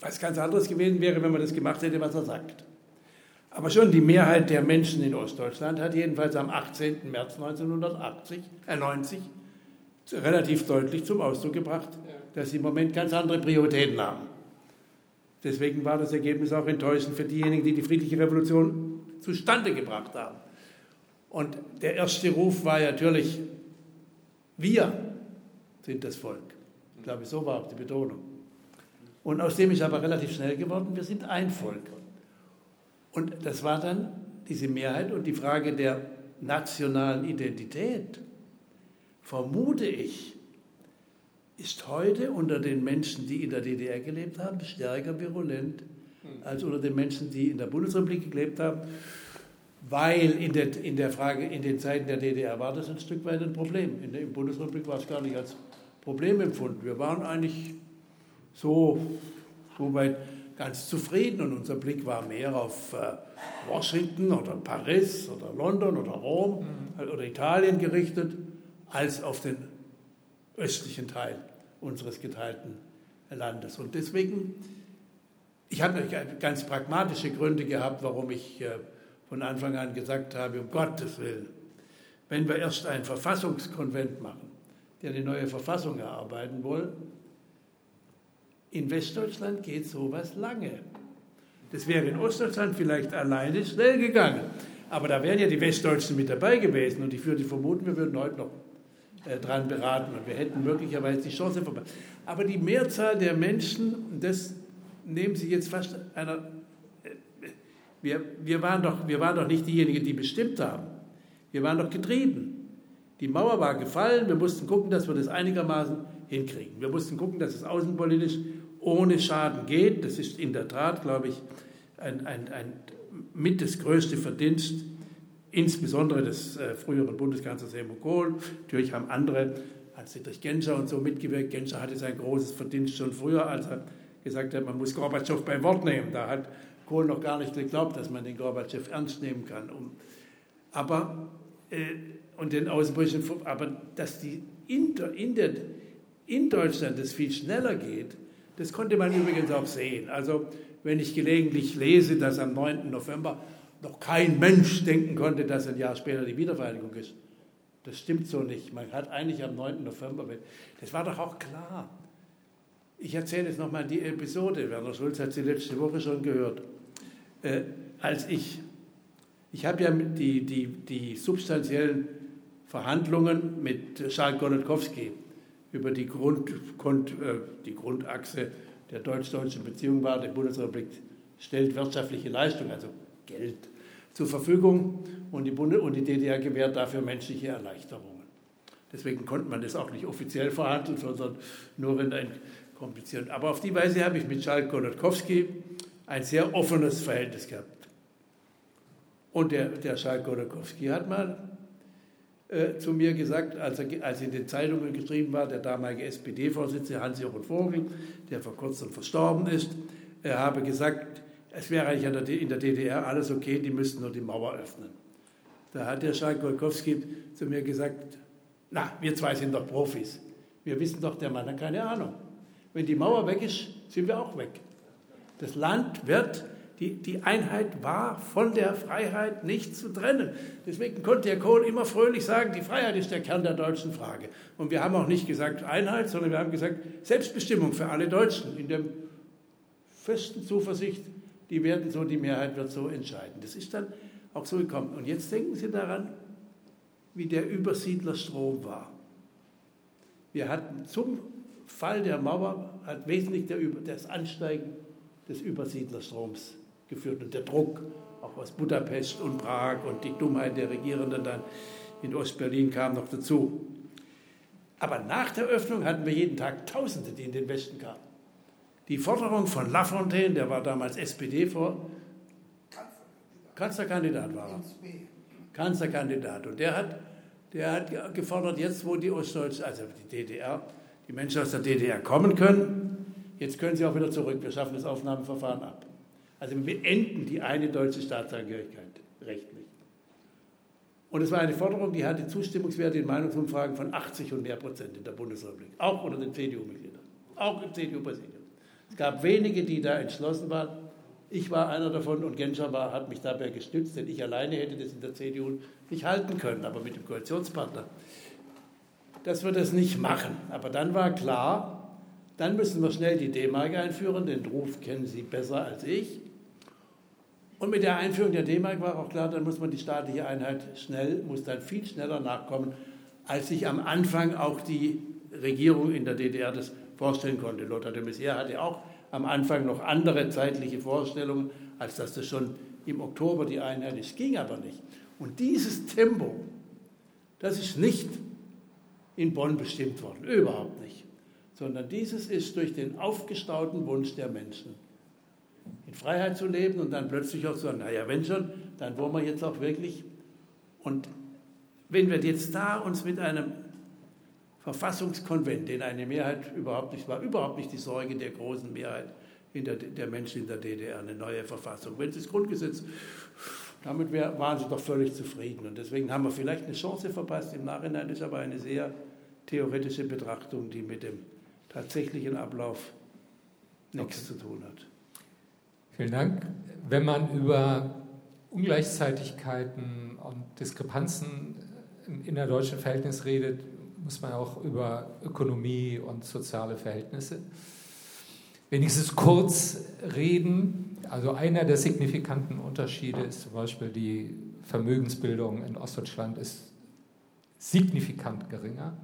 was ganz anderes gewesen wäre, wenn man das gemacht hätte, was er sagt. Aber schon die Mehrheit der Menschen in Ostdeutschland hat jedenfalls am 18. März 1980, äh 90 relativ deutlich zum Ausdruck gebracht, dass sie im Moment ganz andere Prioritäten haben. Deswegen war das Ergebnis auch enttäuschend für diejenigen, die die friedliche Revolution zustande gebracht haben. Und der erste Ruf war natürlich, wir sind das Volk. Ich glaube, so war auch die Betonung. Und aus dem ist aber relativ schnell geworden, wir sind ein Volk. Und das war dann diese Mehrheit und die Frage der nationalen Identität, vermute ich, ist heute unter den Menschen, die in der DDR gelebt haben, stärker virulent als unter den Menschen, die in der Bundesrepublik gelebt haben, weil in der, in der Frage, in den Zeiten der DDR war das ein Stück weit ein Problem. In der Bundesrepublik war es gar nicht als Problem empfunden. Wir waren eigentlich so, so weit ganz zufrieden und unser Blick war mehr auf äh, Washington oder Paris oder London oder Rom mhm. oder Italien gerichtet, als auf den östlichen Teil unseres geteilten Landes. Und deswegen, ich habe ganz pragmatische Gründe gehabt, warum ich äh, von Anfang an gesagt habe, um Gottes Willen, wenn wir erst einen Verfassungskonvent machen, der eine neue Verfassung erarbeiten wollen, in Westdeutschland geht sowas lange. Das wäre in Ostdeutschland vielleicht alleine schnell gegangen. Aber da wären ja die Westdeutschen mit dabei gewesen und ich würde vermuten, wir würden heute noch äh, dran beraten und wir hätten möglicherweise die Chance vorbei. Aber die Mehrzahl der Menschen, das nehmen Sie jetzt fast einer, äh, wir, wir, waren doch, wir waren doch nicht diejenigen, die bestimmt haben. Wir waren doch getrieben. Die Mauer war gefallen, wir mussten gucken, dass wir das einigermaßen hinkriegen. Wir mussten gucken, dass es außenpolitisch ohne Schaden geht. Das ist in der Tat, glaube ich, ein, ein, ein mit das größte Verdienst insbesondere des äh, früheren Bundeskanzlers Helmut Kohl. Natürlich haben andere, Hans-Dietrich Genscher und so mitgewirkt. Genscher hatte sein großes Verdienst schon früher, als er gesagt hat, man muss Gorbatschow beim Wort nehmen. Da hat Kohl noch gar nicht geglaubt, dass man den Gorbatschow ernst nehmen kann. Um, aber, äh, und den aber dass die in, in, der, in Deutschland das viel schneller geht, das konnte man übrigens auch sehen. Also, wenn ich gelegentlich lese, dass am 9. November noch kein Mensch denken konnte, dass ein Jahr später die Wiedervereinigung ist. Das stimmt so nicht. Man hat eigentlich am 9. November, das war doch auch klar. Ich erzähle jetzt nochmal die Episode, Werner Schulz hat sie letzte Woche schon gehört. Äh, als ich, ich habe ja die, die, die substanziellen Verhandlungen mit Charles Golodkowski über die, Grund, äh, die Grundachse der deutsch-deutschen Beziehung war, die Bundesrepublik stellt wirtschaftliche Leistung, also Geld zur Verfügung und die, Bunde und die DDR gewährt dafür menschliche Erleichterungen. Deswegen konnte man das auch nicht offiziell verhandeln, sondern nur in ein komplizierten. Aber auf die Weise habe ich mit Charles Golodkowski ein sehr offenes Verhältnis gehabt. Und der, der Charles Golodkowski hat mal äh, zu mir gesagt, als, er, als in den Zeitungen geschrieben war, der damalige SPD-Vorsitzende Hans-Jochen Vogel, der vor kurzem verstorben ist, er habe gesagt, es wäre eigentlich in der DDR alles okay, die müssten nur die Mauer öffnen. Da hat der Charles Golkowski zu mir gesagt, na, wir zwei sind doch Profis. Wir wissen doch, der Mann hat keine Ahnung. Wenn die Mauer weg ist, sind wir auch weg. Das Land wird, die, die Einheit war von der Freiheit nicht zu trennen. Deswegen konnte Herr Kohl immer fröhlich sagen, die Freiheit ist der Kern der deutschen Frage. Und wir haben auch nicht gesagt Einheit, sondern wir haben gesagt Selbstbestimmung für alle Deutschen in der festen Zuversicht, die werden so, die Mehrheit wird so entscheiden. Das ist dann auch so gekommen. Und jetzt denken Sie daran, wie der Übersiedlerstrom war. Wir hatten zum Fall der Mauer hat wesentlich der, das Ansteigen des Übersiedlerstroms geführt und der Druck auch aus Budapest und Prag und die Dummheit der Regierenden dann in Ostberlin kam noch dazu. Aber nach der Öffnung hatten wir jeden Tag Tausende, die in den Westen kamen. Die Forderung von Lafontaine, der war damals SPD vor, Kanzlerkandidat war er. Kanzlerkandidat. Und der hat, der hat gefordert, jetzt wo die Ostdeutschen, also die DDR, die Menschen aus der DDR kommen können, jetzt können sie auch wieder zurück. Wir schaffen das Aufnahmeverfahren ab. Also wir beenden die eine deutsche Staatsangehörigkeit rechtlich. Und es war eine Forderung, die hatte Zustimmungswerte in Meinungsumfragen von 80 und mehr Prozent in der Bundesrepublik, auch unter den CDU-Mitgliedern, auch im CDU-Präsidium. Es gab wenige, die da entschlossen waren. Ich war einer davon und Genscher war, hat mich dabei gestützt, denn ich alleine hätte das in der CDU nicht halten können, aber mit dem Koalitionspartner. Dass wir das nicht machen. Aber dann war klar, dann müssen wir schnell die D-Mark einführen, den Ruf kennen Sie besser als ich. Und mit der Einführung der D-Mark war auch klar, dann muss man die staatliche Einheit schnell, muss dann viel schneller nachkommen, als sich am Anfang auch die Regierung in der DDR das vorstellen konnte. Lothar de Maizière hatte auch am Anfang noch andere zeitliche Vorstellungen, als dass das schon im Oktober die Einheit ist. Ging aber nicht. Und dieses Tempo, das ist nicht in Bonn bestimmt worden, überhaupt nicht, sondern dieses ist durch den aufgestauten Wunsch der Menschen in Freiheit zu leben und dann plötzlich auch zu sagen, naja, wenn schon, dann wollen wir jetzt auch wirklich. Und wenn wir jetzt da uns mit einem Verfassungskonvent, den eine Mehrheit überhaupt nicht war, überhaupt nicht die Sorge der großen Mehrheit der, der, Menschen in der DDR, eine neue Verfassung. Wenn das Grundgesetz, damit wär, waren sie doch völlig zufrieden. Und deswegen haben wir vielleicht eine Chance verpasst. Im Nachhinein ist aber eine sehr theoretische Betrachtung, die mit dem tatsächlichen Ablauf nichts okay. zu tun hat. Vielen Dank. Wenn man über Ungleichzeitigkeiten und Diskrepanzen im innerdeutschen Verhältnis redet, muss man auch über Ökonomie und soziale Verhältnisse wenigstens kurz reden. Also einer der signifikanten Unterschiede ist zum Beispiel die Vermögensbildung in Ostdeutschland ist signifikant geringer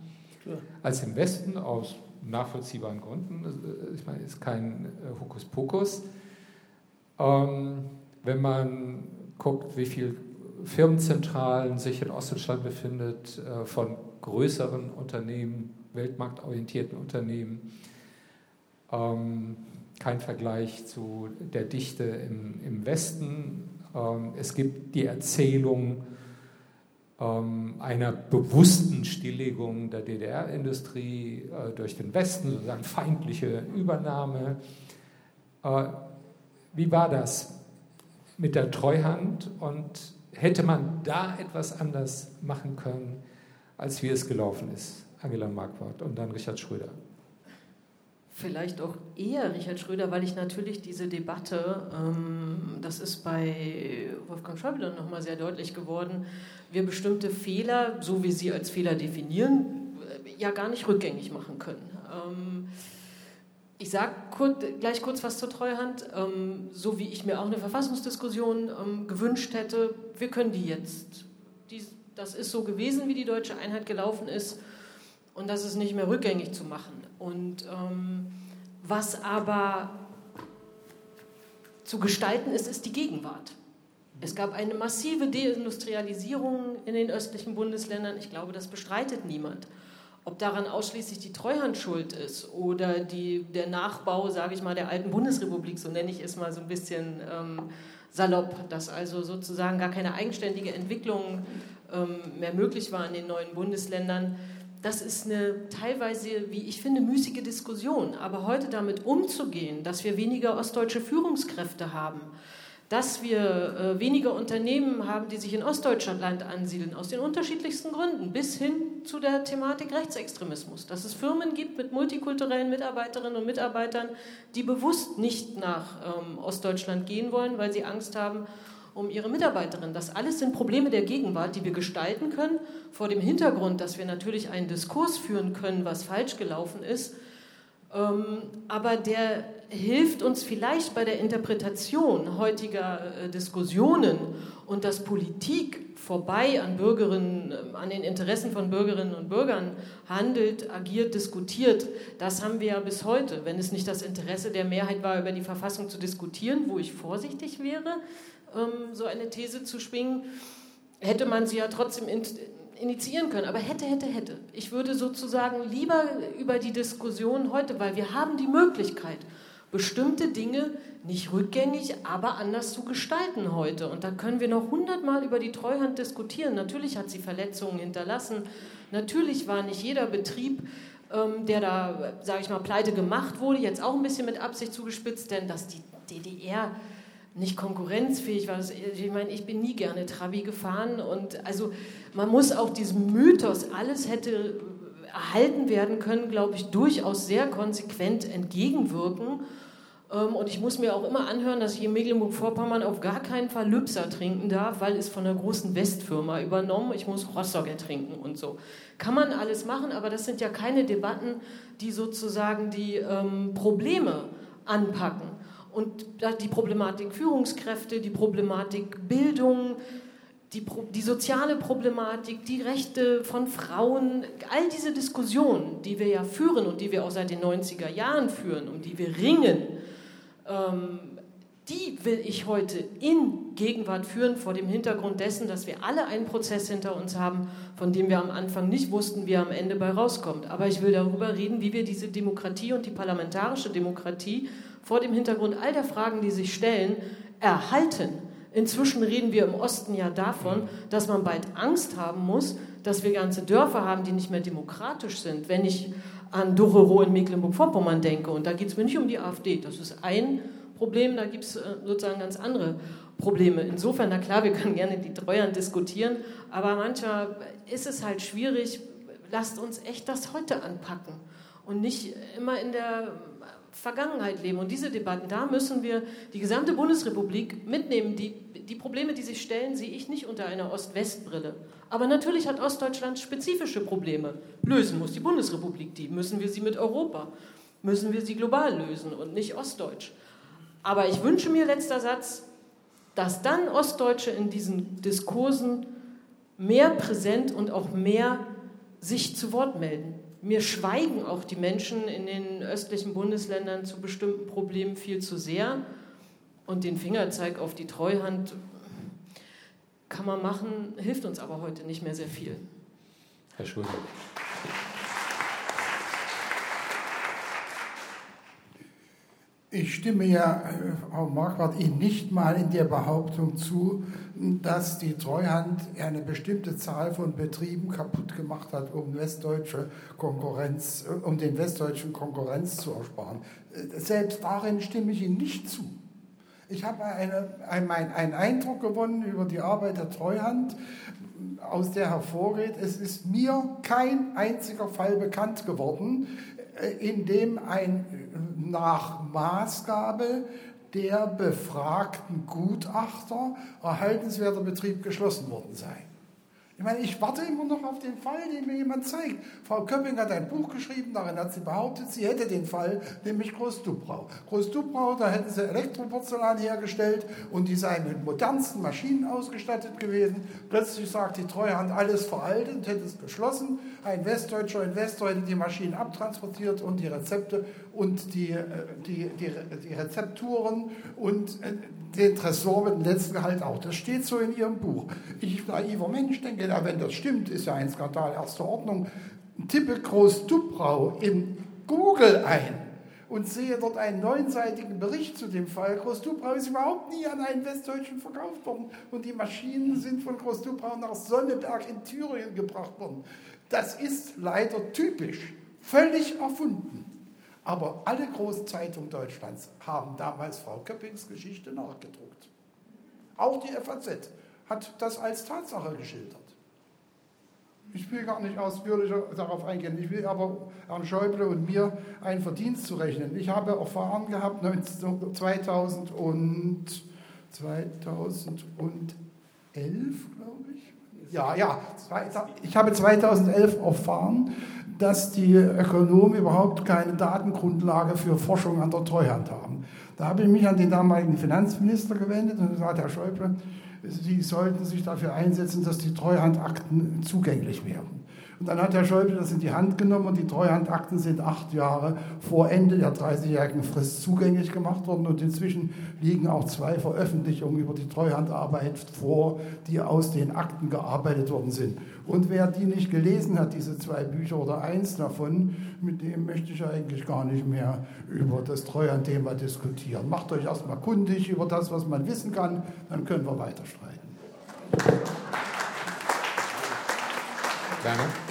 als im Westen aus nachvollziehbaren Gründen. Ich meine, ist kein Hokuspokus. Ähm, wenn man guckt, wie viele Firmenzentralen sich in Ostdeutschland befindet, äh, von größeren Unternehmen, weltmarktorientierten Unternehmen, ähm, kein Vergleich zu der Dichte im, im Westen. Ähm, es gibt die Erzählung ähm, einer bewussten Stilllegung der DDR-Industrie äh, durch den Westen, sozusagen feindliche Übernahme. Äh, wie war das mit der Treuhand und hätte man da etwas anders machen können, als wie es gelaufen ist? Angela Marquardt und dann Richard Schröder. Vielleicht auch eher Richard Schröder, weil ich natürlich diese Debatte, ähm, das ist bei Wolfgang Schäuble nochmal sehr deutlich geworden, wir bestimmte Fehler, so wie sie als Fehler definieren, äh, ja gar nicht rückgängig machen können. Ähm, ich sage gleich kurz was zur Treuhand. Ähm, so wie ich mir auch eine Verfassungsdiskussion ähm, gewünscht hätte, wir können die jetzt. Die, das ist so gewesen, wie die deutsche Einheit gelaufen ist und das ist nicht mehr rückgängig zu machen. Und ähm, was aber zu gestalten ist, ist die Gegenwart. Es gab eine massive Deindustrialisierung in den östlichen Bundesländern. Ich glaube, das bestreitet niemand. Ob daran ausschließlich die Treuhand schuld ist oder die, der Nachbau, sage ich mal, der alten Bundesrepublik, so nenne ich es mal so ein bisschen ähm, salopp, dass also sozusagen gar keine eigenständige Entwicklung ähm, mehr möglich war in den neuen Bundesländern, das ist eine teilweise, wie ich finde, müßige Diskussion. Aber heute damit umzugehen, dass wir weniger ostdeutsche Führungskräfte haben, dass wir äh, weniger Unternehmen haben, die sich in Ostdeutschland ansiedeln, aus den unterschiedlichsten Gründen, bis hin zu der Thematik Rechtsextremismus. Dass es Firmen gibt mit multikulturellen Mitarbeiterinnen und Mitarbeitern, die bewusst nicht nach ähm, Ostdeutschland gehen wollen, weil sie Angst haben um ihre Mitarbeiterinnen. Das alles sind Probleme der Gegenwart, die wir gestalten können, vor dem Hintergrund, dass wir natürlich einen Diskurs führen können, was falsch gelaufen ist ähm, aber der hilft uns vielleicht bei der Interpretation heutiger äh, Diskussionen und dass Politik vorbei an Bürgerinnen, äh, an den Interessen von Bürgerinnen und Bürgern handelt, agiert, diskutiert. Das haben wir ja bis heute. Wenn es nicht das Interesse der Mehrheit war, über die Verfassung zu diskutieren, wo ich vorsichtig wäre, ähm, so eine These zu schwingen, hätte man sie ja trotzdem initiieren können. Aber hätte, hätte, hätte. Ich würde sozusagen lieber über die Diskussion heute, weil wir haben die Möglichkeit, bestimmte Dinge nicht rückgängig, aber anders zu gestalten heute. Und da können wir noch hundertmal über die Treuhand diskutieren. Natürlich hat sie Verletzungen hinterlassen. Natürlich war nicht jeder Betrieb, ähm, der da, sage ich mal, pleite gemacht wurde, jetzt auch ein bisschen mit Absicht zugespitzt, denn dass die DDR nicht konkurrenzfähig war. Ich meine, ich bin nie gerne Trabi gefahren und also man muss auch diesem Mythos, alles hätte erhalten werden können, glaube ich, durchaus sehr konsequent entgegenwirken. Ähm, und ich muss mir auch immer anhören, dass ich in Mecklenburg-Vorpommern auf gar keinen Fall Lübser trinken darf, weil es von einer großen Westfirma übernommen. Ich muss Rostocker trinken und so. Kann man alles machen, aber das sind ja keine Debatten, die sozusagen die ähm, Probleme anpacken. Und die Problematik Führungskräfte, die Problematik Bildung, die, die, soziale Problematik, die Rechte von Frauen, all diese Diskussionen, die wir ja führen und die wir auch seit den 90er Jahren führen, um die wir ringen, ähm, die will ich heute in Gegenwart führen, vor dem Hintergrund dessen, dass wir alle einen Prozess hinter uns haben, von dem wir am Anfang nicht wussten, wie er am Ende bei rauskommt. Aber ich will darüber reden, wie wir diese Demokratie und die parlamentarische Demokratie vor dem Hintergrund all der Fragen, die sich stellen, erhalten. Inzwischen reden wir im Osten ja davon, dass man bald Angst haben muss, dass wir ganze Dörfer haben, die nicht mehr demokratisch sind. Wenn ich an Dorero in Mecklenburg-Vorpommern denke, und da geht es mir nicht um die AfD, das ist ein Problem, da gibt es äh, sozusagen ganz andere Probleme. Insofern, na klar, wir können gerne die Treuhand diskutieren, aber manchmal ist es halt schwierig, lasst uns echt das heute anpacken. Und nicht immer in der Vergangenheit leben. Und diese Debatten, da müssen wir die gesamte Bundesrepublik mitnehmen. Die, die Probleme, die sich stellen, sehe ich nicht unter einer Ost-West-Brille. Aber natürlich hat Ostdeutschland spezifische Probleme. Lösen muss die Bundesrepublik die. Müssen wir sie mit Europa? Müssen wir sie global lösen und nicht ostdeutsch? Aber ich wünsche mir, letzter Satz, dass dann Ostdeutsche in diesen Diskursen mehr präsent und auch mehr sich zu Wort melden. Mir schweigen auch die Menschen in den östlichen Bundesländern zu bestimmten Problemen viel zu sehr. Und den Fingerzeig auf die Treuhand kann man machen, hilft uns aber heute nicht mehr sehr viel. Herr Schulze. Ich stimme ja, äh, Frau Marquardt, Ihnen nicht mal in der Behauptung zu, dass die Treuhand eine bestimmte Zahl von Betrieben kaputt gemacht hat, um westdeutsche Konkurrenz, äh, um den westdeutschen Konkurrenz zu ersparen. Äh, selbst darin stimme ich Ihnen nicht zu. Ich habe eine, ein, einen Eindruck gewonnen über die Arbeit der Treuhand, aus der hervorgeht, es ist mir kein einziger Fall bekannt geworden, in dem ein nach Maßgabe der befragten Gutachter erhaltenswerter Betrieb geschlossen worden sei. Ich meine, ich warte immer noch auf den Fall, den mir jemand zeigt. Frau Köpping hat ein Buch geschrieben, darin hat sie behauptet, sie hätte den Fall, nämlich Groß-Dubrau. Groß-Dubrau, da hätten sie Elektroporzellan hergestellt und die seien mit modernsten Maschinen ausgestattet gewesen. Plötzlich sagt die Treuhand, alles veraltet, hätte es geschlossen. Ein Westdeutscher Investor hätte die Maschinen abtransportiert und die Rezepte und die, äh, die, die, die Rezepturen und äh, den Tresor mit dem letzten Gehalt auch. Das steht so in Ihrem Buch. Ich, naiver Mensch, denke, na, wenn das stimmt, ist ja ein Skandal erster Ordnung. Tippe Groß-Dubrau in Google ein und sehe dort einen neunseitigen Bericht zu dem Fall. Groß-Dubrau ist überhaupt nie an einen Westdeutschen verkauft worden und die Maschinen sind von Groß-Dubrau nach Sonneberg in Thüringen gebracht worden. Das ist leider typisch, völlig erfunden. Aber alle großen Zeitungen Deutschlands haben damals Frau Köppings Geschichte nachgedruckt. Auch die FAZ hat das als Tatsache geschildert. Ich will gar nicht ausführlicher darauf eingehen. Ich will aber Herrn Schäuble und mir einen Verdienst zurechnen. Ich habe erfahren gehabt 2000 und 2011, glaube ich. Ja, ja, ich habe 2011 erfahren, dass die Ökonomen überhaupt keine Datengrundlage für Forschung an der Treuhand haben. Da habe ich mich an den damaligen Finanzminister gewendet und gesagt, Herr Schäuble, Sie sollten sich dafür einsetzen, dass die Treuhandakten zugänglich werden. Und dann hat Herr Schäuble das in die Hand genommen und die Treuhandakten sind acht Jahre vor Ende der 30-jährigen Frist zugänglich gemacht worden. Und inzwischen liegen auch zwei Veröffentlichungen über die Treuhandarbeit vor, die aus den Akten gearbeitet worden sind. Und wer die nicht gelesen hat, diese zwei Bücher oder eins davon, mit dem möchte ich eigentlich gar nicht mehr über das Treuhandthema diskutieren. Macht euch erstmal kundig über das, was man wissen kann, dann können wir weiter streiten.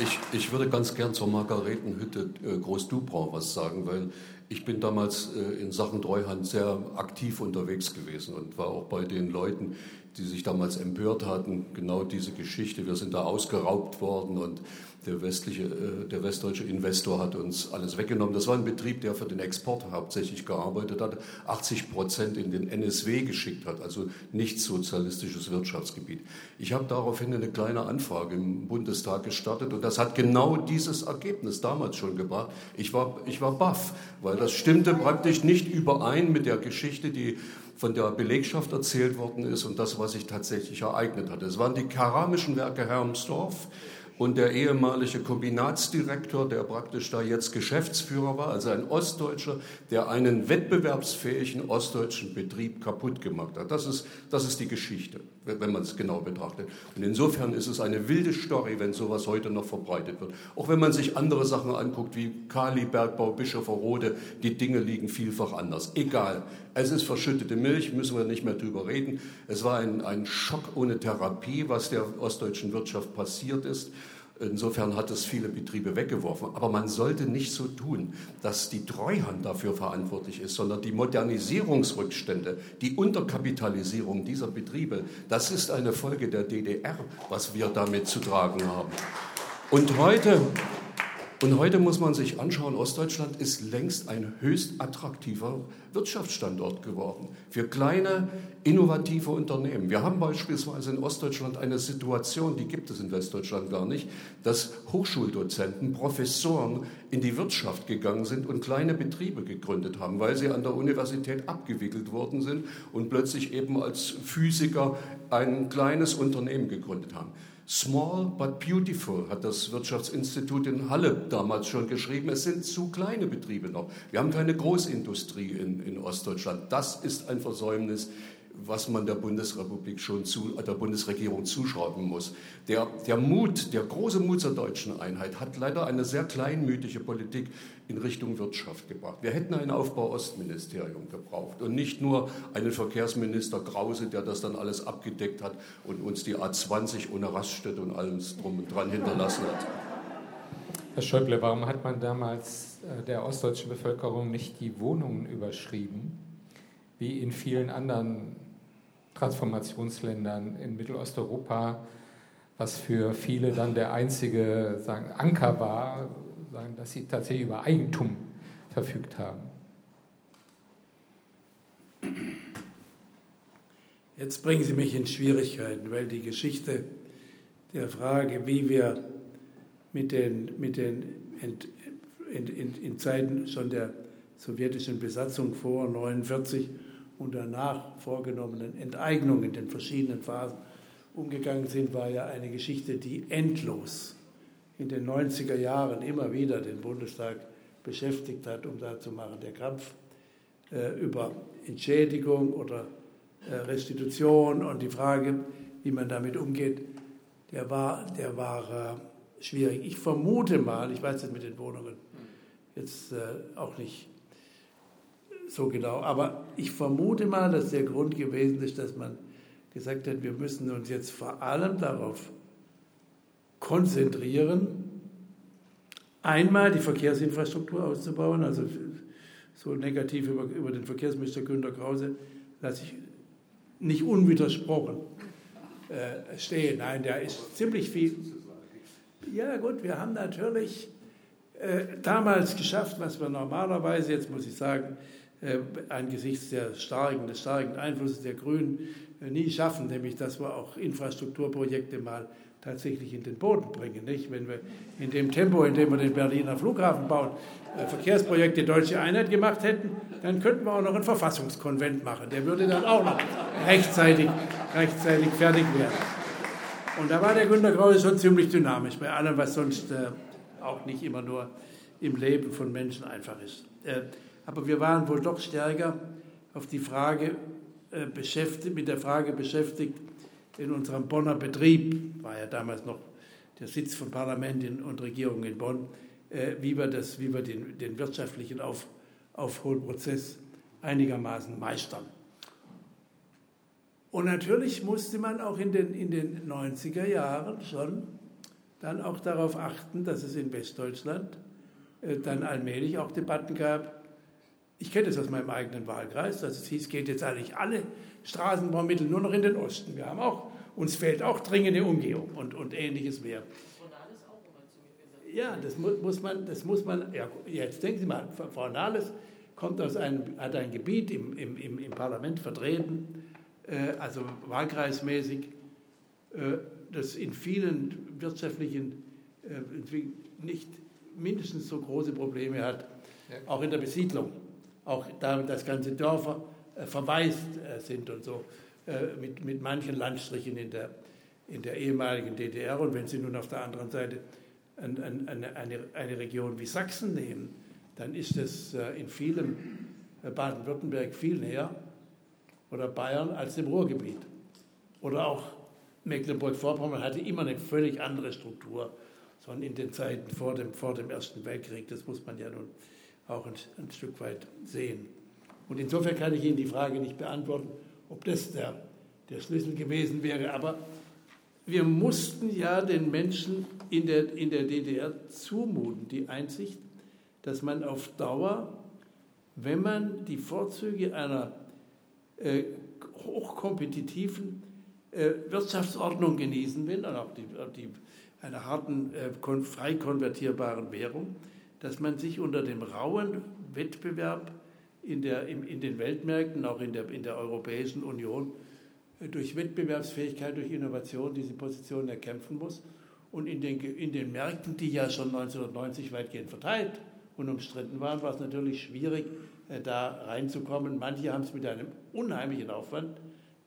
Ich, ich würde ganz gern zur Margaretenhütte äh, Groß-Dubrau was sagen, weil ich bin damals äh, in Sachen Treuhand sehr aktiv unterwegs gewesen und war auch bei den Leuten, die sich damals empört hatten, genau diese Geschichte. Wir sind da ausgeraubt worden und der, westliche, äh, der westdeutsche Investor hat uns alles weggenommen. Das war ein Betrieb, der für den Export hauptsächlich gearbeitet hat, 80 Prozent in den NSW geschickt hat, also nicht sozialistisches Wirtschaftsgebiet. Ich habe daraufhin eine kleine Anfrage im Bundestag gestartet und das hat genau dieses Ergebnis damals schon gebracht. Ich war, ich war baff, weil das stimmte praktisch nicht überein mit der Geschichte, die von der Belegschaft erzählt worden ist und das, was sich tatsächlich ereignet hat. Es waren die keramischen Werke Hermsdorf, und der ehemalige Kombinatsdirektor, der praktisch da jetzt Geschäftsführer war, also ein Ostdeutscher, der einen wettbewerbsfähigen ostdeutschen Betrieb kaputt gemacht hat. Das ist, das ist die Geschichte, wenn man es genau betrachtet. Und insofern ist es eine wilde Story, wenn sowas heute noch verbreitet wird. Auch wenn man sich andere Sachen anguckt, wie Kali, Bergbau, Bischofferode, die Dinge liegen vielfach anders. Egal. Es ist verschüttete Milch, müssen wir nicht mehr drüber reden. Es war ein, ein Schock ohne Therapie, was der ostdeutschen Wirtschaft passiert ist. Insofern hat es viele Betriebe weggeworfen. Aber man sollte nicht so tun, dass die Treuhand dafür verantwortlich ist, sondern die Modernisierungsrückstände, die Unterkapitalisierung dieser Betriebe, das ist eine Folge der DDR, was wir damit zu tragen haben. Und heute und heute muss man sich anschauen, Ostdeutschland ist längst ein höchst attraktiver Wirtschaftsstandort geworden für kleine, innovative Unternehmen. Wir haben beispielsweise in Ostdeutschland eine Situation, die gibt es in Westdeutschland gar nicht, dass Hochschuldozenten, Professoren in die Wirtschaft gegangen sind und kleine Betriebe gegründet haben, weil sie an der Universität abgewickelt worden sind und plötzlich eben als Physiker ein kleines Unternehmen gegründet haben. Small but beautiful hat das Wirtschaftsinstitut in Halle damals schon geschrieben. Es sind zu kleine Betriebe noch. Wir haben keine Großindustrie in, in Ostdeutschland. Das ist ein Versäumnis was man der Bundesrepublik schon zu, der Bundesregierung zuschreiben muss. Der, der Mut, der große Mut zur deutschen Einheit hat leider eine sehr kleinmütige Politik in Richtung Wirtschaft gebracht. Wir hätten ein Aufbau-Ostministerium gebraucht und nicht nur einen Verkehrsminister Krause, der das dann alles abgedeckt hat und uns die A20 ohne Raststätte und alles drum und dran hinterlassen hat. Herr Schäuble, warum hat man damals äh, der ostdeutschen Bevölkerung nicht die Wohnungen überschrieben, wie in vielen anderen Transformationsländern in Mittelosteuropa, was für viele dann der einzige sagen, Anker war, sagen, dass sie tatsächlich über Eigentum verfügt haben. Jetzt bringen Sie mich in Schwierigkeiten, weil die Geschichte der Frage, wie wir mit den, mit den in, in, in Zeiten schon der sowjetischen Besatzung vor 1949 und danach vorgenommenen Enteignungen in den verschiedenen Phasen umgegangen sind, war ja eine Geschichte, die endlos in den 90er Jahren immer wieder den Bundestag beschäftigt hat, um da zu machen. Der Kampf äh, über Entschädigung oder äh, Restitution und die Frage, wie man damit umgeht, der war, der war äh, schwierig. Ich vermute mal, ich weiß jetzt mit den Wohnungen jetzt äh, auch nicht so genau. Aber ich vermute mal, dass der Grund gewesen ist, dass man gesagt hat, wir müssen uns jetzt vor allem darauf konzentrieren, einmal die Verkehrsinfrastruktur auszubauen, also so negativ über, über den Verkehrsminister Günter Krause lasse ich nicht unwidersprochen äh, stehen. Nein, der ist ziemlich viel. Ja gut, wir haben natürlich äh, damals geschafft, was wir normalerweise, jetzt muss ich sagen, angesichts der starken, des starken Einflusses der Grünen äh, nie schaffen, nämlich dass wir auch Infrastrukturprojekte mal tatsächlich in den Boden bringen. Nicht? Wenn wir in dem Tempo, in dem wir den Berliner Flughafen bauen, äh, Verkehrsprojekte Deutsche Einheit gemacht hätten, dann könnten wir auch noch einen Verfassungskonvent machen. Der würde dann auch noch rechtzeitig, rechtzeitig fertig werden. Und da war der Günter Graue schon ziemlich dynamisch, bei allem, was sonst äh, auch nicht immer nur im Leben von Menschen einfach ist. Aber wir waren wohl doch stärker auf die Frage äh, beschäftigt, mit der Frage beschäftigt, in unserem Bonner Betrieb, war ja damals noch der Sitz von Parlament und Regierung in Bonn, äh, wie wir, das, wie wir den, den wirtschaftlichen Auf, Aufholprozess einigermaßen meistern. Und natürlich musste man auch in den, in den 90er Jahren schon dann auch darauf achten, dass es in Westdeutschland äh, dann allmählich auch Debatten gab. Ich kenne das aus meinem eigenen Wahlkreis, dass es hieß, geht jetzt eigentlich alle Straßenbaumittel nur noch in den Osten. Wir haben auch, uns fehlt auch dringende Umgehung und, und ähnliches mehr. Ja, das muss man, das muss man, ja, jetzt denken Sie mal, Frau Nahles kommt aus einem, hat ein Gebiet im, im, im, im Parlament vertreten, äh, also wahlkreismäßig, äh, das in vielen wirtschaftlichen, äh, nicht mindestens so große Probleme hat, auch in der Besiedlung, auch damit, dass ganze Dörfer äh, verwaist äh, sind und so, äh, mit, mit manchen Landstrichen in der, in der ehemaligen DDR. Und wenn Sie nun auf der anderen Seite eine, eine, eine Region wie Sachsen nehmen, dann ist es in vielem Baden-Württemberg viel näher oder Bayern als dem Ruhrgebiet. Oder auch Mecklenburg-Vorpommern hatte immer eine völlig andere Struktur, sondern in den Zeiten vor dem, vor dem Ersten Weltkrieg. Das muss man ja nun auch ein, ein Stück weit sehen. Und insofern kann ich Ihnen die Frage nicht beantworten, ob das der, der Schlüssel gewesen wäre. Aber wir mussten ja den Menschen in der, in der DDR zumuten, die Einsicht, dass man auf Dauer, wenn man die Vorzüge einer äh, hochkompetitiven äh, Wirtschaftsordnung genießen will, und auch die, die, einer harten, äh, frei konvertierbaren Währung, dass man sich unter dem rauen Wettbewerb in, der, in, den Weltmärkten, auch in der, in der Europäischen Union, äh, durch Wettbewerbsfähigkeit, durch Innovation diese Position erkämpfen muss. Und in den, in den Märkten, die ja schon 1990 weitgehend verteilt und umstritten waren, war es natürlich schwierig, äh, da reinzukommen. Manche haben es mit einem unheimlichen Aufwand,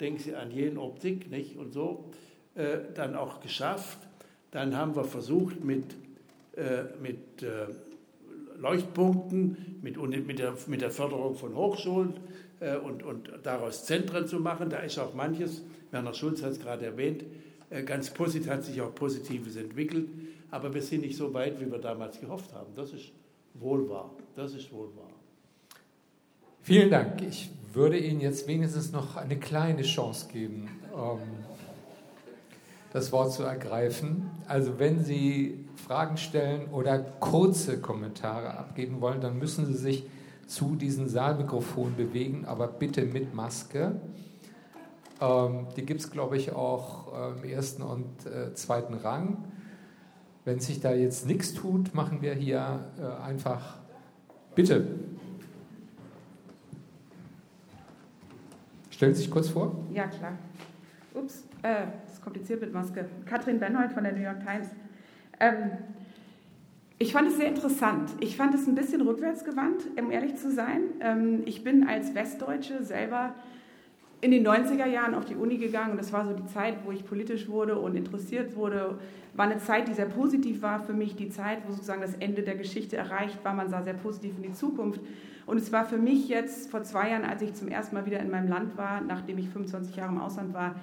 denken Sie an jene Optik, nicht? Und so äh, dann auch geschafft. Dann haben wir versucht, mit, mit Leuchtpunkten, mit, mit, der, mit der Förderung von Hochschulen äh, und, und daraus Zentren zu machen. Da ist auch manches, Werner Schulz hat es gerade erwähnt, äh, ganz positiv, hat sich auch Positives entwickelt. Aber wir sind nicht so weit, wie wir damals gehofft haben. Das ist wohl wahr. Das ist wohl wahr. Vielen Dank. Ich würde Ihnen jetzt wenigstens noch eine kleine Chance geben, ähm, das Wort zu ergreifen. Also wenn Sie Fragen stellen oder kurze Kommentare abgeben wollen, dann müssen Sie sich zu diesem Saalmikrofon bewegen, aber bitte mit Maske. Ähm, die gibt es, glaube ich, auch äh, im ersten und äh, zweiten Rang. Wenn sich da jetzt nichts tut, machen wir hier äh, einfach. Bitte. Stellen Sie sich kurz vor. Ja, klar. Ups, äh, das ist kompliziert mit Maske. Katrin Benhold von der New York Times. Ähm, ich fand es sehr interessant. Ich fand es ein bisschen rückwärtsgewandt, um ehrlich zu sein. Ähm, ich bin als Westdeutsche selber in den 90er Jahren auf die Uni gegangen und das war so die Zeit, wo ich politisch wurde und interessiert wurde. War eine Zeit, die sehr positiv war für mich, die Zeit, wo sozusagen das Ende der Geschichte erreicht war. Man sah sehr positiv in die Zukunft. Und es war für mich jetzt vor zwei Jahren, als ich zum ersten Mal wieder in meinem Land war, nachdem ich 25 Jahre im Ausland war,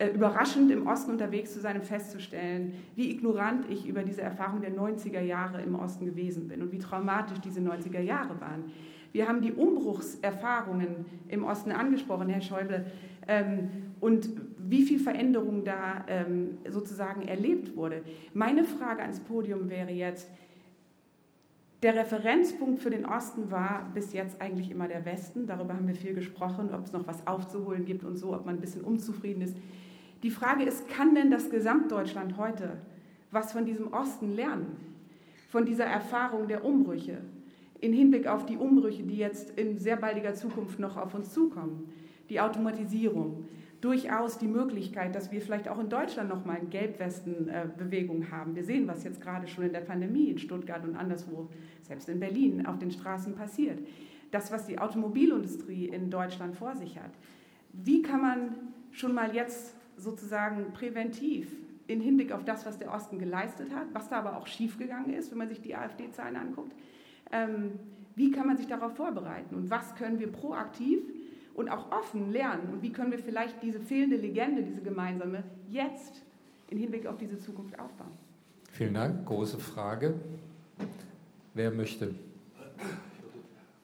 äh, überraschend im Osten unterwegs zu sein und festzustellen, wie ignorant ich über diese Erfahrung der 90er Jahre im Osten gewesen bin und wie traumatisch diese 90er Jahre waren. Wir haben die Umbruchserfahrungen im Osten angesprochen, Herr Schäuble, ähm, und wie viel Veränderung da ähm, sozusagen erlebt wurde. Meine Frage ans Podium wäre jetzt, der Referenzpunkt für den Osten war bis jetzt eigentlich immer der Westen. Darüber haben wir viel gesprochen, ob es noch was aufzuholen gibt und so, ob man ein bisschen unzufrieden ist. Die Frage ist, kann denn das Gesamtdeutschland heute was von diesem Osten lernen? Von dieser Erfahrung der Umbrüche? In Hinblick auf die Umbrüche, die jetzt in sehr baldiger Zukunft noch auf uns zukommen. Die Automatisierung. Durchaus die Möglichkeit, dass wir vielleicht auch in Deutschland nochmal eine Gelbwesten-Bewegung haben. Wir sehen, was jetzt gerade schon in der Pandemie in Stuttgart und anderswo, selbst in Berlin, auf den Straßen passiert. Das, was die Automobilindustrie in Deutschland vor sich hat. Wie kann man schon mal jetzt sozusagen präventiv in Hinblick auf das, was der Osten geleistet hat, was da aber auch schiefgegangen ist, wenn man sich die AfD-Zahlen anguckt. Ähm, wie kann man sich darauf vorbereiten und was können wir proaktiv und auch offen lernen und wie können wir vielleicht diese fehlende Legende, diese gemeinsame, jetzt in Hinblick auf diese Zukunft aufbauen? Vielen Dank. Große Frage. Wer möchte?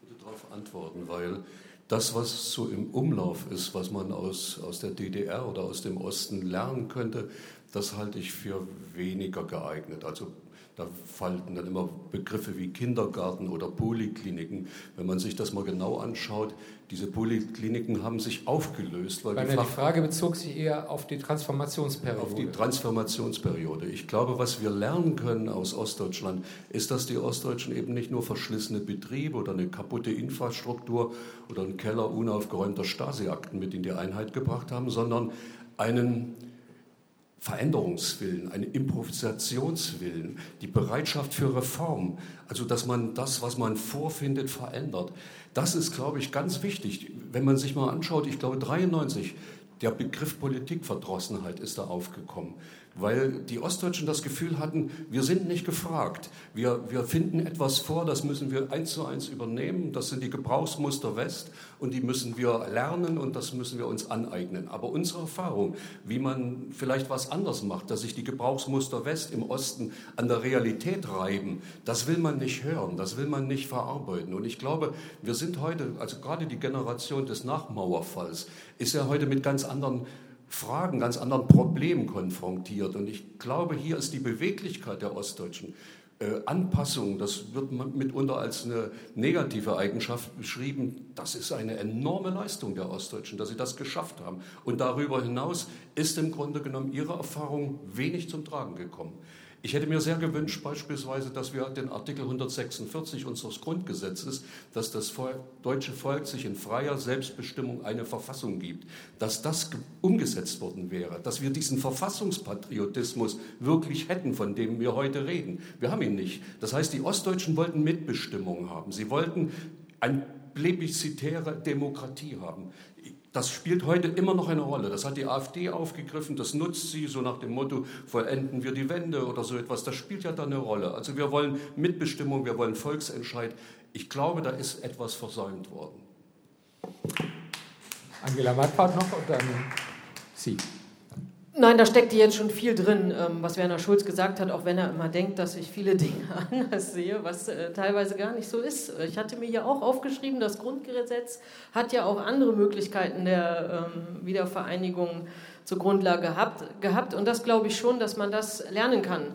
Ich würde darauf antworten, weil das, was so im Umlauf ist, was man aus, aus der DDR oder aus dem Osten lernen könnte, das halte ich für weniger geeignet. Also da fallen dann immer Begriffe wie Kindergarten oder Polikliniken. Wenn man sich das mal genau anschaut, diese Polikliniken haben sich aufgelöst. Weil, weil die, die, Frage bezog sich eher auf die Transformationsperiode. Auf die Transformationsperiode. Ich glaube, was wir lernen können aus Ostdeutschland, ist, dass die Ostdeutschen eben nicht nur verschlissene Betriebe oder eine kaputte Infrastruktur oder einen Keller unaufgeräumter Stasi-Akten mit in die Einheit gebracht haben, sondern einen Veränderungswillen, einen Improvisationswillen, die Bereitschaft für Reform, also dass man das, was man vorfindet, verändert. Das ist, glaube ich, ganz wichtig. Wenn man sich mal anschaut, ich glaube 93, der Begriff Politikverdrossenheit ist da aufgekommen weil die Ostdeutschen das Gefühl hatten, wir sind nicht gefragt. Wir, wir finden etwas vor, das müssen wir eins zu eins übernehmen. Das sind die Gebrauchsmuster West und die müssen wir lernen und das müssen wir uns aneignen. Aber unsere Erfahrung, wie man vielleicht was anders macht, dass sich die Gebrauchsmuster West im Osten an der Realität reiben, das will man nicht hören, das will man nicht verarbeiten. Und ich glaube, wir sind heute, also gerade die Generation des Nachmauerfalls, ist ja heute mit ganz anderen Fragen, ganz anderen Problemen konfrontiert. Und ich glaube, hier ist die Beweglichkeit der Ostdeutschen, äh, Anpassung, das wird mitunter als eine negative Eigenschaft beschrieben. Das ist eine enorme Leistung der Ostdeutschen, dass sie das geschafft haben. Und darüber hinaus ist im Grunde genommen ihre Erfahrung wenig zum Tragen gekommen. Ich hätte mir sehr gewünscht, beispielsweise, dass wir den Artikel 146 unseres Grundgesetzes, dass das deutsche Volk sich in freier Selbstbestimmung eine Verfassung gibt, dass das umgesetzt worden wäre, dass wir diesen Verfassungspatriotismus wirklich hätten, von dem wir heute reden. Wir haben ihn nicht. Das heißt, die Ostdeutschen wollten Mitbestimmung haben. Sie wollten eine plebiszitäre Demokratie haben. Das spielt heute immer noch eine Rolle. Das hat die AfD aufgegriffen, das nutzt sie so nach dem Motto, vollenden wir die Wende oder so etwas. Das spielt ja dann eine Rolle. Also wir wollen Mitbestimmung, wir wollen Volksentscheid. Ich glaube, da ist etwas versäumt worden. Angela Marquardt noch und dann Sie. Nein, da steckt jetzt schon viel drin, ähm, was Werner Schulz gesagt hat, auch wenn er immer denkt, dass ich viele [laughs] Dinge anders sehe, was äh, teilweise gar nicht so ist. Ich hatte mir ja auch aufgeschrieben, das Grundgesetz hat ja auch andere Möglichkeiten der ähm, Wiedervereinigung zur Grundlage gehabt, gehabt. Und das glaube ich schon, dass man das lernen kann,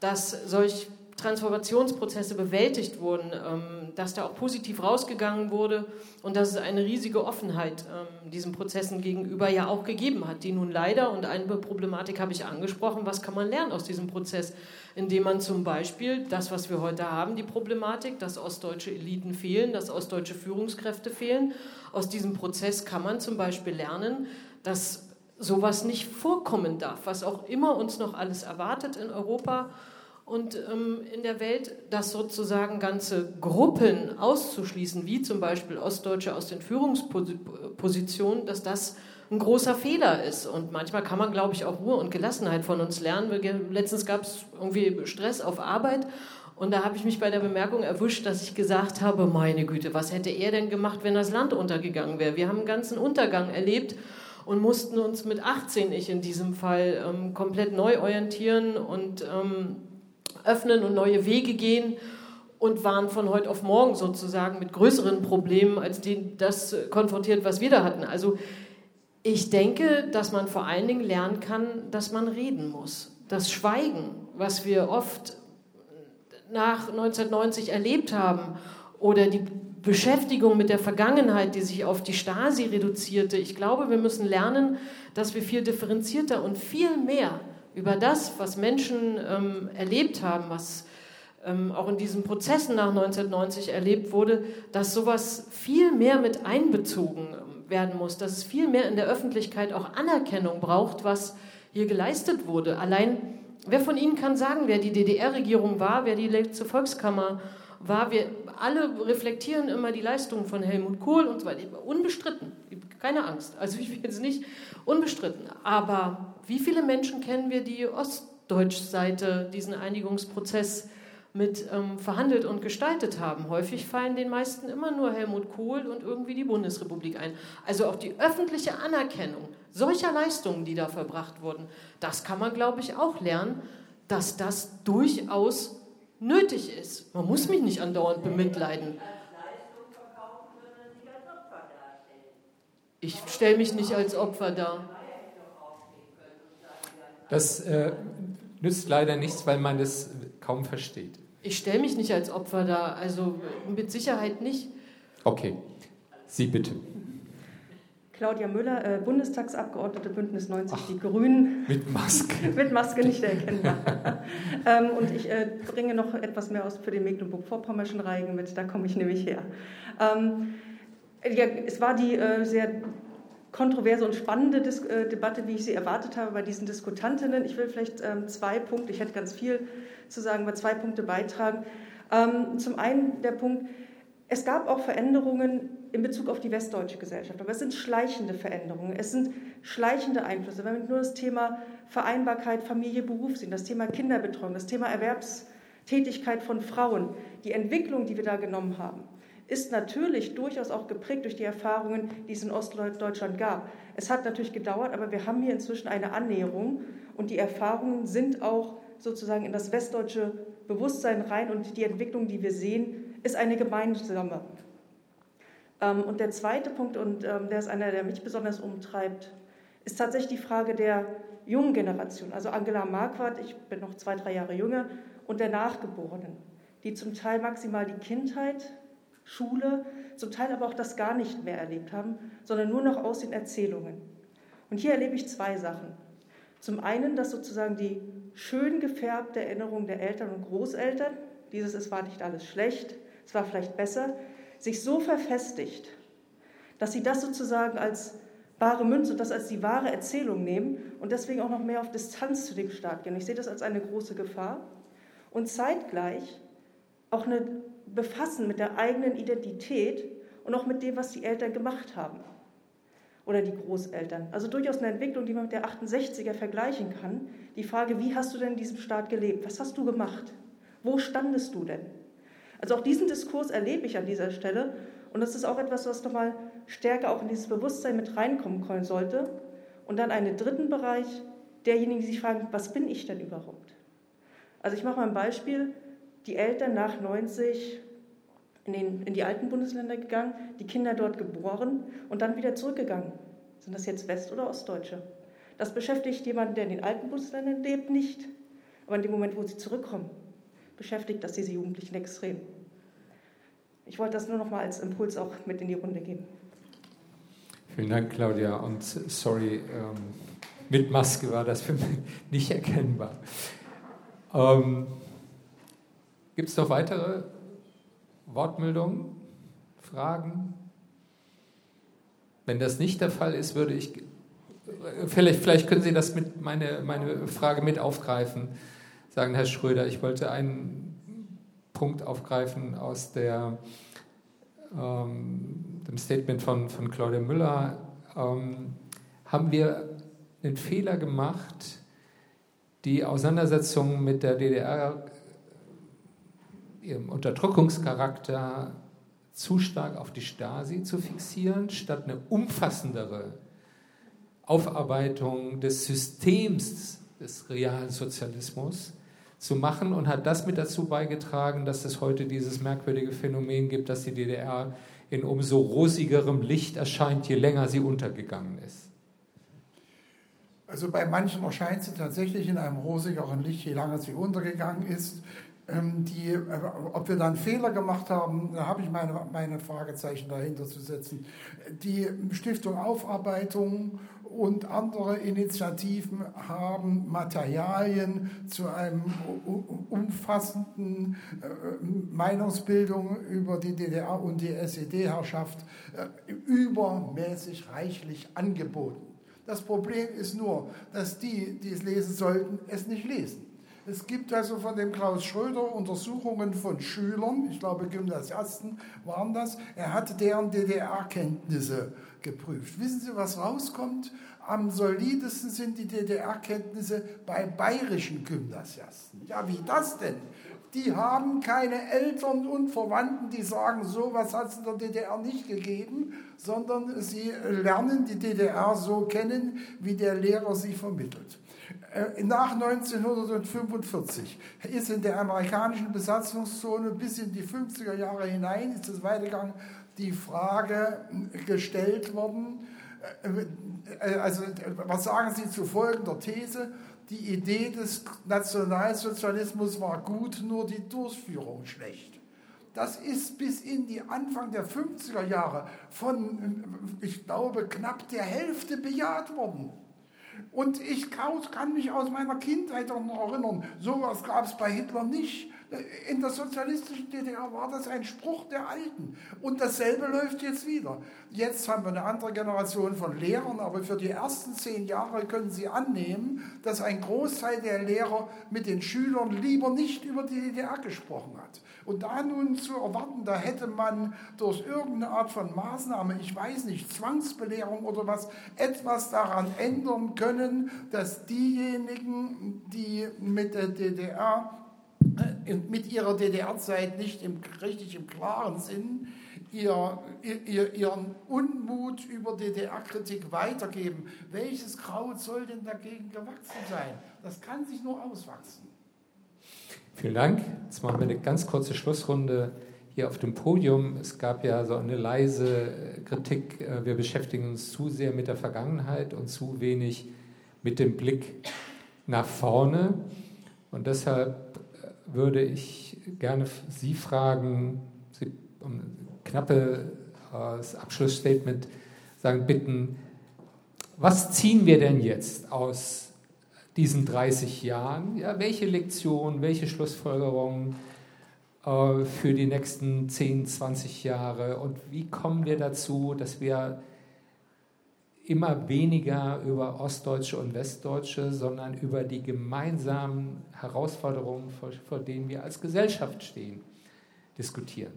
dass solch Transformationsprozesse bewältigt wurden, ähm, dass da auch positiv rausgegangen wurde und dass es eine riesige Offenheit ähm, diesen Prozessen gegenüber ja auch gegeben hat, die nun leider, und eine Problematik habe ich angesprochen, was kann man lernen aus diesem Prozess, indem man zum Beispiel das, was wir heute haben, die Problematik, dass ostdeutsche Eliten fehlen, dass ostdeutsche Führungskräfte fehlen, aus diesem Prozess kann man zum Beispiel lernen, dass sowas nicht vorkommen darf, was auch immer uns noch alles erwartet in Europa und ähm, in der Welt, dass sozusagen ganze Gruppen auszuschließen, wie zum Beispiel Ostdeutsche aus den Führungspositionen, dass das ein großer Fehler ist. Und manchmal kann man, glaube ich, auch Ruhe und Gelassenheit von uns lernen. Letztens gab es irgendwie Stress auf Arbeit und da habe ich mich bei der Bemerkung erwischt, dass ich gesagt habe, meine Güte, was hätte er denn gemacht, wenn das Land untergegangen wäre? Wir haben einen ganzen Untergang erlebt und mussten uns mit 18, ich in diesem Fall, ähm, komplett neu orientieren und ähm, öffnen und neue Wege gehen und waren von heute auf morgen sozusagen mit größeren Problemen als die, das konfrontiert, was wir da hatten. Also ich denke, dass man vor allen Dingen lernen kann, dass man reden muss. Das Schweigen, was wir oft nach 1990 erlebt haben, oder die Beschäftigung mit der Vergangenheit, die sich auf die Stasi reduzierte. Ich glaube, wir müssen lernen, dass wir viel differenzierter und viel mehr über das, was Menschen ähm, erlebt haben, was ähm, auch in diesen Prozessen nach 1990 erlebt wurde, dass sowas viel mehr mit einbezogen ähm, werden muss, dass es viel mehr in der Öffentlichkeit auch Anerkennung braucht, was hier geleistet wurde. Allein, wer von Ihnen kann sagen, wer die DDR-Regierung war, wer die letzte Volkskammer war? Wir alle reflektieren immer die Leistungen von Helmut Kohl und so weiter, unbestritten Keine Angst. Also ich bin jetzt nicht unbestritten. Aber wie viele Menschen kennen wir, die Ostdeutschseite diesen Einigungsprozess mit ähm, verhandelt und gestaltet haben? Häufig fallen den meisten immer nur Helmut Kohl und irgendwie die Bundesrepublik ein. Also auch die öffentliche Anerkennung solcher Leistungen, die da verbracht wurden, das kann man, glaube ich, auch lernen, dass das durchaus nötig ist. Man muss mich nicht andauernd bemitleiden. Ich stelle mich nicht als Opfer dar. Das äh, nützt leider nichts, weil man das kaum versteht. Ich stelle mich nicht als Opfer dar, also mit Sicherheit nicht. Okay, Sie bitte. Claudia Müller, äh, Bundestagsabgeordnete Bündnis 90 Ach, Die Grünen. Mit Maske. [laughs] mit Maske nicht erkennbar. [laughs] ähm, und ich äh, bringe noch etwas mehr aus für den Mecklenburg-Vorpommerschen Reigen mit, da komme ich nämlich her. Ähm, ja, es war die äh, sehr kontroverse und spannende Dis äh, Debatte, wie ich sie erwartet habe bei diesen Diskutantinnen. Ich will vielleicht ähm, zwei Punkte, ich hätte ganz viel zu sagen, aber zwei Punkte beitragen. Ähm, zum einen der Punkt, es gab auch Veränderungen in Bezug auf die westdeutsche Gesellschaft, aber es sind schleichende Veränderungen, es sind schleichende Einflüsse. Wenn wir nur das Thema Vereinbarkeit, Familie, Beruf sehen, das Thema Kinderbetreuung, das Thema Erwerbstätigkeit von Frauen, die Entwicklung, die wir da genommen haben, ist natürlich durchaus auch geprägt durch die Erfahrungen, die es in Ostdeutschland gab. Es hat natürlich gedauert, aber wir haben hier inzwischen eine Annäherung und die Erfahrungen sind auch sozusagen in das westdeutsche Bewusstsein rein und die Entwicklung, die wir sehen, ist eine gemeinsame. Ähm, und der zweite Punkt, und ähm, der ist einer, der mich besonders umtreibt, ist tatsächlich die Frage der jungen Generation. Also Angela Marquardt, ich bin noch zwei, drei Jahre jünger, und der Nachgeborenen, die zum Teil maximal die Kindheit Schule, zum Teil aber auch das gar nicht mehr erlebt haben, sondern nur noch aus den Erzählungen. Und hier erlebe ich zwei Sachen. Zum einen, dass sozusagen die schön gefärbte Erinnerung der Eltern und Großeltern, dieses es war nicht alles schlecht, es war vielleicht besser, sich so verfestigt, dass sie das sozusagen als wahre Münze und das als die wahre Erzählung nehmen und deswegen auch noch mehr auf Distanz zu dem Staat gehen. Ich sehe das als eine große Gefahr. Und zeitgleich auch eine befassen mit der eigenen Identität und auch mit dem, was die Eltern gemacht haben oder die Großeltern. Also durchaus eine Entwicklung, die man mit der 68er vergleichen kann. Die Frage, wie hast du denn in diesem Staat gelebt? Was hast du gemacht? Wo standest du denn? Also auch diesen Diskurs erlebe ich an dieser Stelle und das ist auch etwas, was nochmal stärker auch in dieses Bewusstsein mit reinkommen können sollte. Und dann einen dritten Bereich, derjenigen, die sich fragen, was bin ich denn überhaupt? Also ich mache mal ein Beispiel die Eltern nach 90 in, den, in die alten Bundesländer gegangen, die Kinder dort geboren und dann wieder zurückgegangen. Sind das jetzt West- oder Ostdeutsche? Das beschäftigt jemanden, der in den alten Bundesländern lebt, nicht. Aber in dem Moment, wo sie zurückkommen, beschäftigt das diese Jugendlichen extrem. Ich wollte das nur noch mal als Impuls auch mit in die Runde geben. Vielen Dank, Claudia. Und sorry, ähm, mit Maske war das für mich nicht erkennbar. Ähm, Gibt es noch weitere Wortmeldungen, Fragen? Wenn das nicht der Fall ist, würde ich, vielleicht, vielleicht können Sie das mit meine, meine Frage mit aufgreifen, sagen Herr Schröder, ich wollte einen Punkt aufgreifen aus der, ähm, dem Statement von, von Claudia Müller. Ähm, haben wir einen Fehler gemacht, die Auseinandersetzung mit der DDR ihrem Unterdrückungscharakter zu stark auf die Stasi zu fixieren, statt eine umfassendere Aufarbeitung des Systems des realen Sozialismus zu machen und hat das mit dazu beigetragen, dass es heute dieses merkwürdige Phänomen gibt, dass die DDR in umso rosigerem Licht erscheint, je länger sie untergegangen ist. Also bei manchen erscheint sie tatsächlich in einem rosigeren Licht, je länger sie untergegangen ist. Ähm, die, äh, ob wir dann Fehler gemacht haben, da habe ich meine, meine Fragezeichen dahinter zu setzen. Die Stiftung Aufarbeitung und andere Initiativen haben Materialien zu einem umfassenden äh, Meinungsbildung über die DDR und die SED-Herrschaft äh, übermäßig reichlich angeboten. Das Problem ist nur, dass die, die es lesen sollten, es nicht lesen. Es gibt also von dem Klaus Schröder Untersuchungen von Schülern, ich glaube Gymnasiasten waren das, er hat deren DDR-Kenntnisse geprüft. Wissen Sie, was rauskommt? Am solidesten sind die DDR-Kenntnisse bei bayerischen Gymnasiasten. Ja, wie das denn? Die haben keine Eltern und Verwandten, die sagen, so was hat es in der DDR nicht gegeben, sondern sie lernen die DDR so kennen, wie der Lehrer sie vermittelt. Äh, nach 1945 ist in der amerikanischen Besatzungszone bis in die 50er Jahre hinein, ist es weitergegangen, die Frage gestellt worden, äh, äh, also was sagen Sie zu folgender These? die Idee des Nationalsozialismus war gut, nur die Durchführung schlecht. Das ist bis in die Anfang der 50er Jahre von, ich glaube, knapp der Hälfte bejaht worden. Und ich kann mich aus meiner Kindheit noch erinnern, sowas gab es bei Hitler nicht. In der sozialistischen DDR war das ein Spruch der Alten. Und dasselbe läuft jetzt wieder. Jetzt haben wir eine andere Generation von Lehrern, aber für die ersten zehn Jahre können Sie annehmen, dass ein Großteil der Lehrer mit den Schülern lieber nicht über die DDR gesprochen hat. Und da nun zu erwarten, da hätte man durch irgendeine Art von Maßnahme, ich weiß nicht, Zwangsbelehrung oder was, etwas daran ändern können, dass diejenigen, die mit der DDR mit ihrer DDR-Zeit nicht im, richtig im Klaren sind, ihr, ihr, ihren Unmut über DDR-Kritik weitergeben. Welches Kraut soll denn dagegen gewachsen sein? Das kann sich nur auswachsen. Vielen Dank. Jetzt machen wir eine ganz kurze Schlussrunde hier auf dem Podium. Es gab ja so eine leise Kritik, äh, wir beschäftigen uns zu sehr mit der Vergangenheit und zu wenig mit dem Blick nach vorne. Und deshalb würde ich gerne Sie fragen, Sie um ein knappes Abschlussstatement sagen, bitten, was ziehen wir denn jetzt aus diesen 30 Jahren? Ja, welche Lektionen, welche Schlussfolgerungen äh, für die nächsten 10, 20 Jahre und wie kommen wir dazu, dass wir immer weniger über Ostdeutsche und Westdeutsche, sondern über die gemeinsamen Herausforderungen, vor, vor denen wir als Gesellschaft stehen, diskutieren.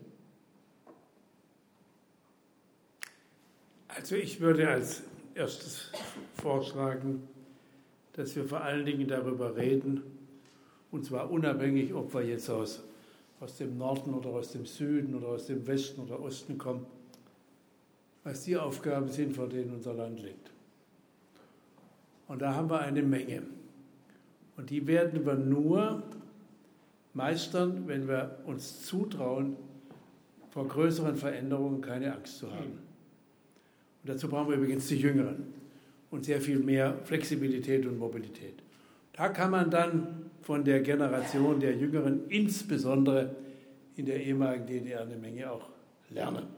Also ich würde als erstes vorschlagen, dass wir vor allen Dingen darüber reden, und zwar unabhängig, ob wir jetzt aus, aus dem Norden oder aus dem Süden oder aus dem Westen oder Osten kommen, was die Aufgaben sind, vor denen unser Land liegt. Und da haben wir eine Menge. Und die werden wir nur meistern, wenn wir uns zutrauen, vor größeren Veränderungen keine Angst zu haben. Und dazu brauchen wir übrigens die Jüngeren und sehr viel mehr Flexibilität und Mobilität. Da kann man dann von der Generation der Jüngeren, insbesondere in der ehemaligen DDR, eine Menge auch lernen.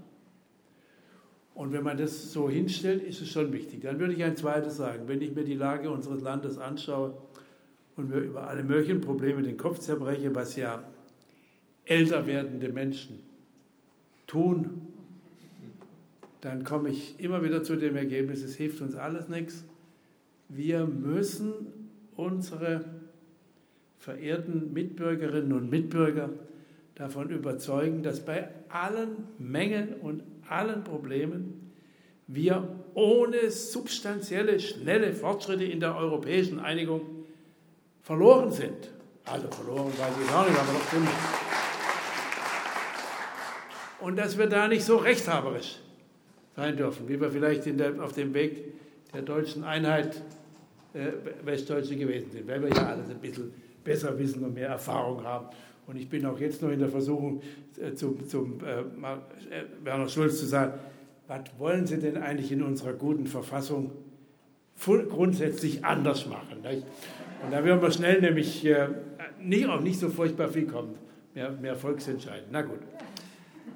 Und wenn man das so hinstellt, ist es schon wichtig. Dann würde ich ein zweites sagen. Wenn ich mir die Lage unseres Landes anschaue und mir über alle möglichen Probleme den Kopf zerbreche, was ja älter werdende Menschen tun, dann komme ich immer wieder zu dem Ergebnis, es hilft uns alles nichts. Wir müssen unsere verehrten Mitbürgerinnen und Mitbürger davon überzeugen, dass bei allen Mängeln und allen Problemen wir ohne substanzielle, schnelle Fortschritte in der europäischen Einigung verloren sind. Also verloren weiß ich auch nicht, aber doch ziemlich. Und dass wir da nicht so rechthaberisch sein dürfen, wie wir vielleicht der, auf dem Weg der deutschen Einheit äh, Westdeutsche gewesen sind, weil wir ja alles ein bisschen besser wissen und mehr Erfahrung haben und ich bin auch jetzt noch in der Versuchung, äh, zum, zum äh, äh, Werner Schulz zu sagen, was wollen Sie denn eigentlich in unserer guten Verfassung grundsätzlich anders machen? Nicht? Und da werden wir schnell nämlich äh, nicht, auch nicht so furchtbar viel kommen, mehr, mehr Volksentscheiden. Na gut.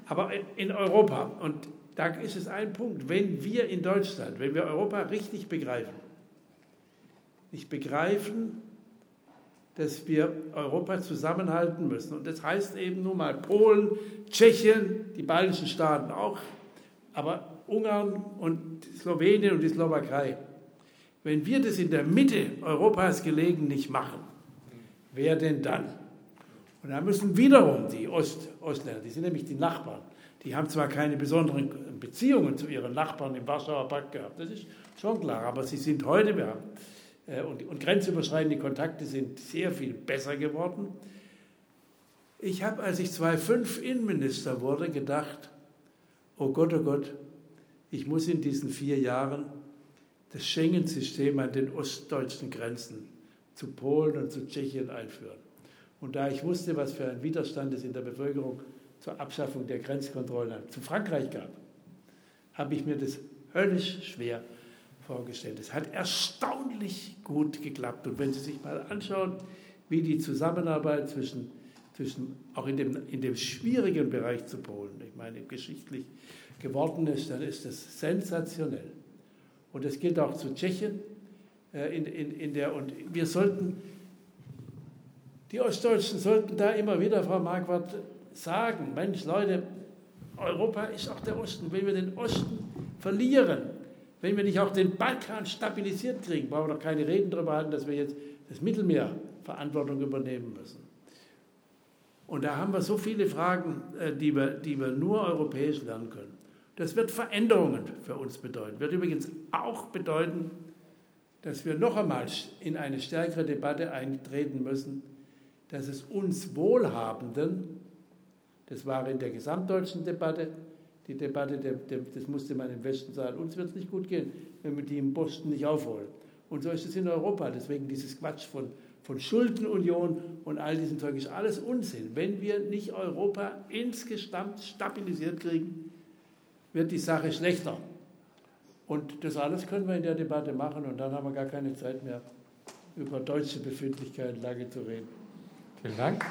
Aber in Europa, und da ist es ein Punkt, wenn wir in Deutschland, wenn wir Europa richtig begreifen, nicht begreifen, dass wir Europa zusammenhalten müssen. Und das heißt eben nun mal Polen, Tschechien, die baltischen Staaten auch, aber Ungarn und Slowenien und die Slowakei. Wenn wir das in der Mitte Europas gelegen nicht machen, wer denn dann? Und da müssen wiederum die Ost Ostländer, die sind nämlich die Nachbarn, die haben zwar keine besonderen Beziehungen zu ihren Nachbarn im Warschauer Pakt gehabt, das ist schon klar, aber sie sind heute, wir haben, und, und grenzüberschreitende Kontakte sind sehr viel besser geworden. Ich habe, als ich 2005 Innenminister wurde, gedacht, oh Gott, oh Gott, ich muss in diesen vier Jahren das Schengen-System an den ostdeutschen Grenzen zu Polen und zu Tschechien einführen. Und da ich wusste, was für ein Widerstand es in der Bevölkerung zur Abschaffung der Grenzkontrollen zu Frankreich gab, habe ich mir das höllisch schwer vorgestellt. Es hat erstaunlich gut geklappt. Und wenn Sie sich mal anschauen, wie die Zusammenarbeit zwischen, zwischen auch in dem, in dem schwierigen Bereich zu Polen, ich meine geschichtlich geworden ist, dann ist das sensationell. Und das gilt auch zu Tschechien. Äh, in, in, in der, und wir sollten die Ostdeutschen sollten da immer wieder, Frau Marquardt, sagen, Mensch, Leute, Europa ist auch der Osten. Wenn wir den Osten verlieren, wenn wir nicht auch den Balkan stabilisiert kriegen, brauchen wir doch keine Reden darüber halten, dass wir jetzt das Mittelmeer Verantwortung übernehmen müssen. Und da haben wir so viele Fragen, äh, die wir, die wir nur europäisch lernen können. Das wird Veränderungen für uns bedeuten. Wird übrigens auch bedeuten, dass wir noch einmal in eine stärkere Debatte eintreten müssen dass es uns Wohlhabenden, das war in der gesamtdeutschen Debatte, die Debatte, das musste man im Westen sagen, uns wird es nicht gut gehen, wenn wir die im Boston nicht aufholen. Und so ist es in Europa. Deswegen dieses Quatsch von, von Schuldenunion und all diesem Zeug ist alles Unsinn. Wenn wir nicht Europa insgesamt stabilisiert kriegen, wird die Sache schlechter. Und das alles können wir in der Debatte machen und dann haben wir gar keine Zeit mehr, über deutsche Befindlichkeiten lange zu reden. Vielen Dank.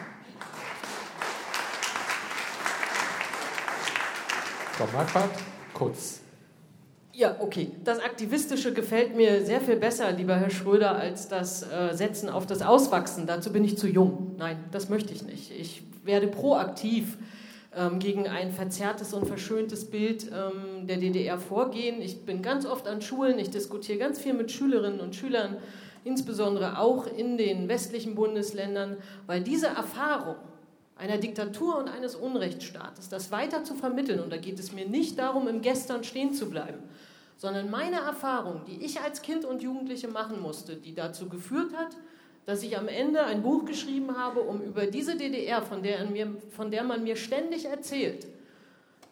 Frau Marquardt, kurz. Ja, okay. Das Aktivistische gefällt mir sehr viel besser, lieber Herr Schröder, als das äh, Setzen auf das Auswachsen. Dazu bin ich zu jung. Nein, das möchte ich nicht. Ich werde proaktiv ähm, gegen ein verzerrtes und verschöntes Bild ähm, der DDR vorgehen. Ich bin ganz oft an Schulen, ich diskutiere ganz viel mit Schülerinnen und Schülern insbesondere auch in den westlichen Bundesländern, weil diese Erfahrung einer Diktatur und eines Unrechtsstaates, das weiter zu vermitteln, und da geht es mir nicht darum, im Gestern stehen zu bleiben, sondern meine Erfahrung, die ich als Kind und Jugendliche machen musste, die dazu geführt hat, dass ich am Ende ein Buch geschrieben habe, um über diese DDR, von der, mir, von der man mir ständig erzählt,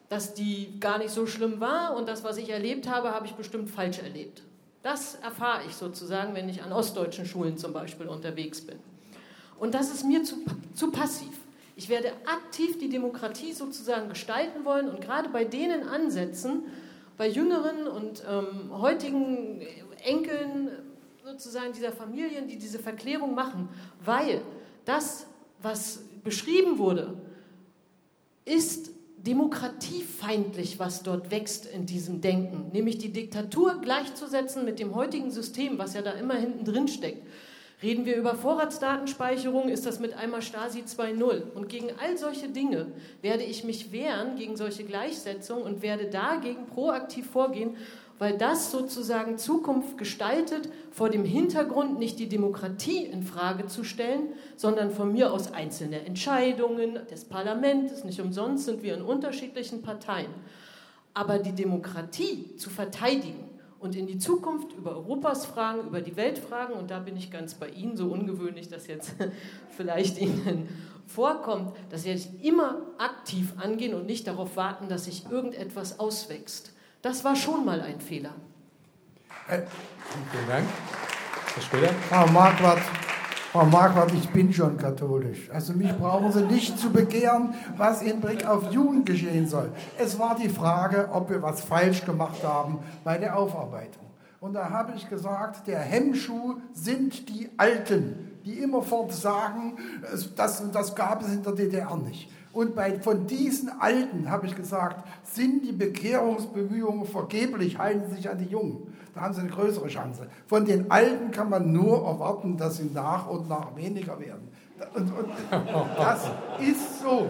dass die gar nicht so schlimm war und das, was ich erlebt habe, habe ich bestimmt falsch erlebt. Das erfahre ich sozusagen, wenn ich an ostdeutschen Schulen zum Beispiel unterwegs bin. Und das ist mir zu, zu passiv. Ich werde aktiv die Demokratie sozusagen gestalten wollen und gerade bei denen ansetzen, bei jüngeren und ähm, heutigen Enkeln sozusagen dieser Familien, die diese Verklärung machen, weil das, was beschrieben wurde, ist demokratiefeindlich, was dort wächst in diesem Denken, nämlich die Diktatur gleichzusetzen mit dem heutigen System, was ja da immer hinten drin steckt. Reden wir über Vorratsdatenspeicherung, ist das mit einmal Stasi 2.0. Und gegen all solche Dinge werde ich mich wehren, gegen solche Gleichsetzungen und werde dagegen proaktiv vorgehen weil das sozusagen Zukunft gestaltet, vor dem Hintergrund nicht die Demokratie in Frage zu stellen, sondern von mir aus einzelne Entscheidungen des Parlaments. Nicht umsonst sind wir in unterschiedlichen Parteien. Aber die Demokratie zu verteidigen und in die Zukunft über Europas Fragen, über die Welt fragen, und da bin ich ganz bei Ihnen, so ungewöhnlich das jetzt [laughs] vielleicht Ihnen vorkommt, das werde ich immer aktiv angehen und nicht darauf warten, dass sich irgendetwas auswächst. Das war schon mal ein Fehler. Äh, Vielen Dank. Herr Schröder. Frau Marquardt, Frau Marquardt, ich bin schon katholisch. Also mich brauchen Sie nicht zu begehren, was im Blick auf Jugend geschehen soll. Es war die Frage, ob wir was falsch gemacht haben bei der Aufarbeitung. Und da habe ich gesagt, der Hemmschuh sind die Alten, die immerfort sagen, das, das gab es in der DDR nicht. Und bei, von diesen Alten, habe ich gesagt, sind die Bekehrungsbemühungen vergeblich, halten Sie sich an die Jungen. Da haben Sie eine größere Chance. Von den Alten kann man nur erwarten, dass sie nach und nach weniger werden. Und, und das ist so.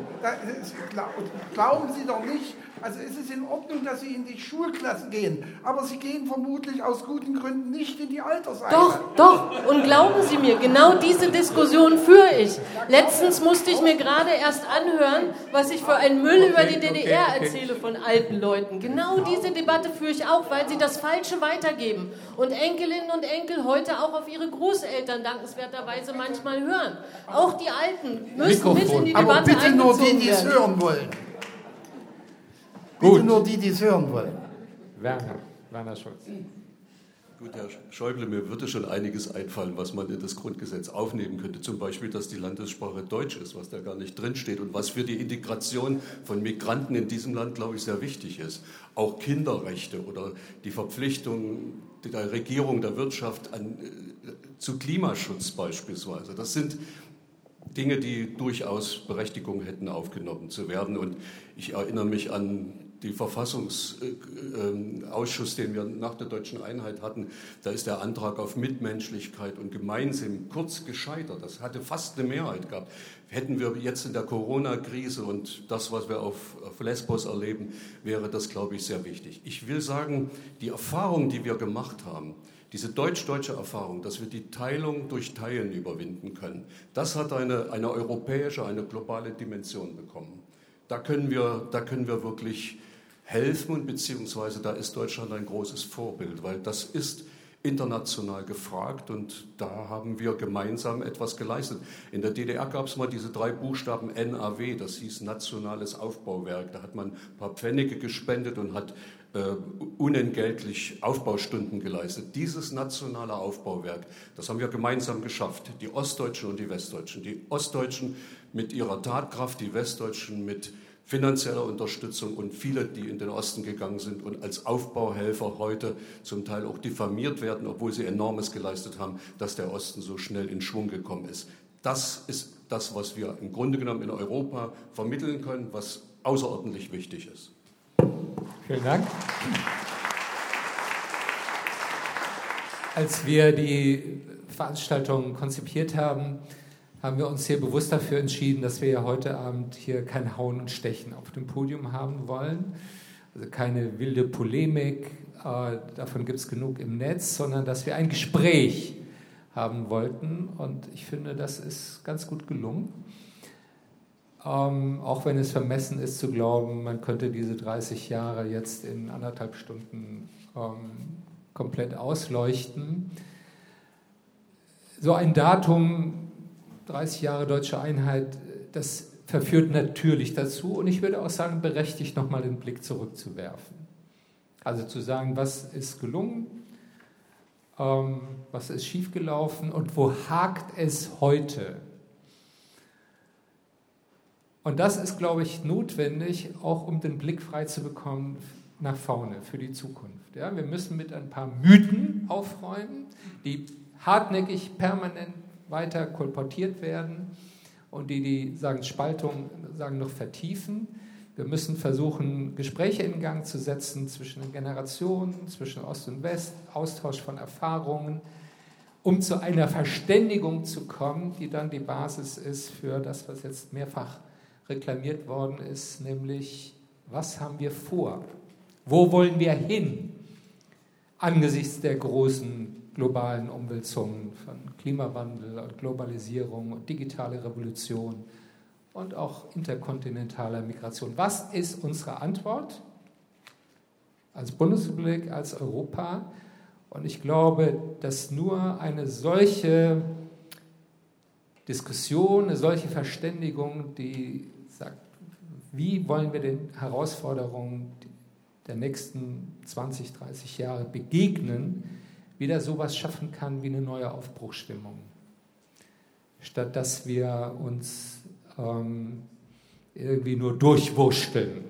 glauben Sie doch nicht, also es ist in Ordnung, dass Sie in die Schulklassen gehen, aber Sie gehen vermutlich aus guten Gründen nicht in die Alterseinheit. Doch, doch. Und glauben Sie mir, genau diese Diskussion führe ich. Letztens musste ich mir gerade erst anhören, was ich für einen Müll über die DDR erzähle von alten Leuten. Genau diese Debatte führe ich auch, weil sie das Falsche weitergeben und Enkelinnen und Enkel heute auch auf ihre Großeltern dankenswerterweise manchmal hören. Auch die Alten müssen mit in die Debatte Aber bitte nur die, die es hören wollen. Bitte Gut. nur die, die es hören wollen. Werner, Werner Schulz. Gut, Herr Schäuble, mir würde schon einiges einfallen, was man in das Grundgesetz aufnehmen könnte. Zum Beispiel, dass die Landessprache Deutsch ist, was da gar nicht drinsteht und was für die Integration von Migranten in diesem Land, glaube ich, sehr wichtig ist. Auch Kinderrechte oder die Verpflichtung der Regierung, der Wirtschaft an, äh, zu Klimaschutz beispielsweise. Das sind Dinge, die durchaus Berechtigung hätten, aufgenommen zu werden. Und ich erinnere mich an die Verfassungsausschuss, den wir nach der deutschen Einheit hatten, da ist der Antrag auf Mitmenschlichkeit und Gemeinsinn kurz gescheitert. Das hatte fast eine Mehrheit gehabt. Hätten wir jetzt in der Corona-Krise und das, was wir auf, auf Lesbos erleben, wäre das, glaube ich, sehr wichtig. Ich will sagen, die Erfahrung, die wir gemacht haben, diese deutsch-deutsche Erfahrung, dass wir die Teilung durch Teilen überwinden können, das hat eine, eine europäische, eine globale Dimension bekommen. Da können wir, da können wir wirklich helfen beziehungsweise da ist Deutschland ein großes Vorbild, weil das ist international gefragt und da haben wir gemeinsam etwas geleistet. In der DDR gab es mal diese drei Buchstaben NAW, das hieß Nationales Aufbauwerk. Da hat man ein paar Pfennige gespendet und hat äh, unentgeltlich Aufbaustunden geleistet. Dieses nationale Aufbauwerk, das haben wir gemeinsam geschafft, die Ostdeutschen und die Westdeutschen. Die Ostdeutschen mit ihrer Tatkraft, die Westdeutschen mit finanzieller Unterstützung und viele, die in den Osten gegangen sind und als Aufbauhelfer heute zum Teil auch diffamiert werden, obwohl sie enormes geleistet haben, dass der Osten so schnell in Schwung gekommen ist. Das ist das, was wir im Grunde genommen in Europa vermitteln können, was außerordentlich wichtig ist. Vielen Dank. Als wir die Veranstaltung konzipiert haben, haben wir uns hier bewusst dafür entschieden, dass wir ja heute Abend hier kein Hauen und Stechen auf dem Podium haben wollen. Also keine wilde Polemik, äh, davon gibt es genug im Netz, sondern dass wir ein Gespräch haben wollten. Und ich finde, das ist ganz gut gelungen. Ähm, auch wenn es vermessen ist zu glauben, man könnte diese 30 Jahre jetzt in anderthalb Stunden ähm, komplett ausleuchten. So ein Datum 30 Jahre deutsche Einheit, das verführt natürlich dazu und ich würde auch sagen, berechtigt nochmal den Blick zurückzuwerfen. Also zu sagen, was ist gelungen, ähm, was ist schiefgelaufen und wo hakt es heute? Und das ist, glaube ich, notwendig, auch um den Blick frei zu bekommen nach vorne, für die Zukunft. Ja, wir müssen mit ein paar Mythen aufräumen, die hartnäckig, permanent weiter kolportiert werden und die die sagen Spaltung sagen noch vertiefen. Wir müssen versuchen, Gespräche in Gang zu setzen zwischen den Generationen, zwischen Ost und West, Austausch von Erfahrungen, um zu einer Verständigung zu kommen, die dann die Basis ist für das, was jetzt mehrfach reklamiert worden ist, nämlich was haben wir vor? Wo wollen wir hin angesichts der großen globalen Umwälzungen von Klimawandel und Globalisierung und digitale Revolution und auch interkontinentaler Migration. Was ist unsere Antwort als Bundesrepublik, als Europa? Und ich glaube, dass nur eine solche Diskussion, eine solche Verständigung, die sagt, wie wollen wir den Herausforderungen der nächsten 20, 30 Jahre begegnen, wieder sowas schaffen kann wie eine neue Aufbruchstimmung. Statt dass wir uns ähm, irgendwie nur durchwurschteln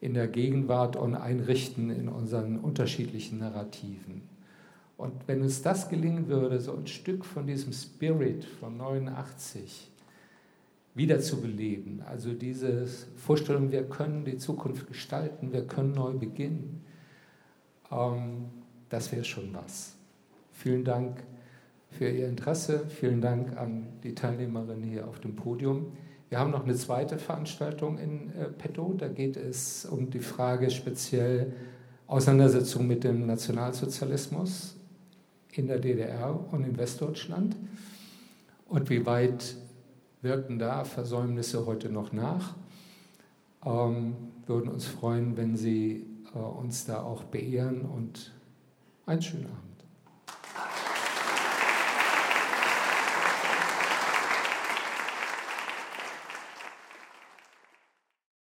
in der Gegenwart und einrichten in unseren unterschiedlichen Narrativen. Und wenn uns das gelingen würde, so ein Stück von diesem Spirit von 89 wiederzubeleben, also diese Vorstellung, wir können die Zukunft gestalten, wir können neu beginnen, ähm, das wäre schon was. Vielen Dank für Ihr Interesse. Vielen Dank an die Teilnehmerinnen hier auf dem Podium. Wir haben noch eine zweite Veranstaltung in äh, petto. Da geht es um die Frage speziell Auseinandersetzung mit dem Nationalsozialismus in der DDR und in Westdeutschland. Und wie weit wirken da Versäumnisse heute noch nach? Ähm, würden uns freuen, wenn Sie äh, uns da auch beehren und einen schönen Abend.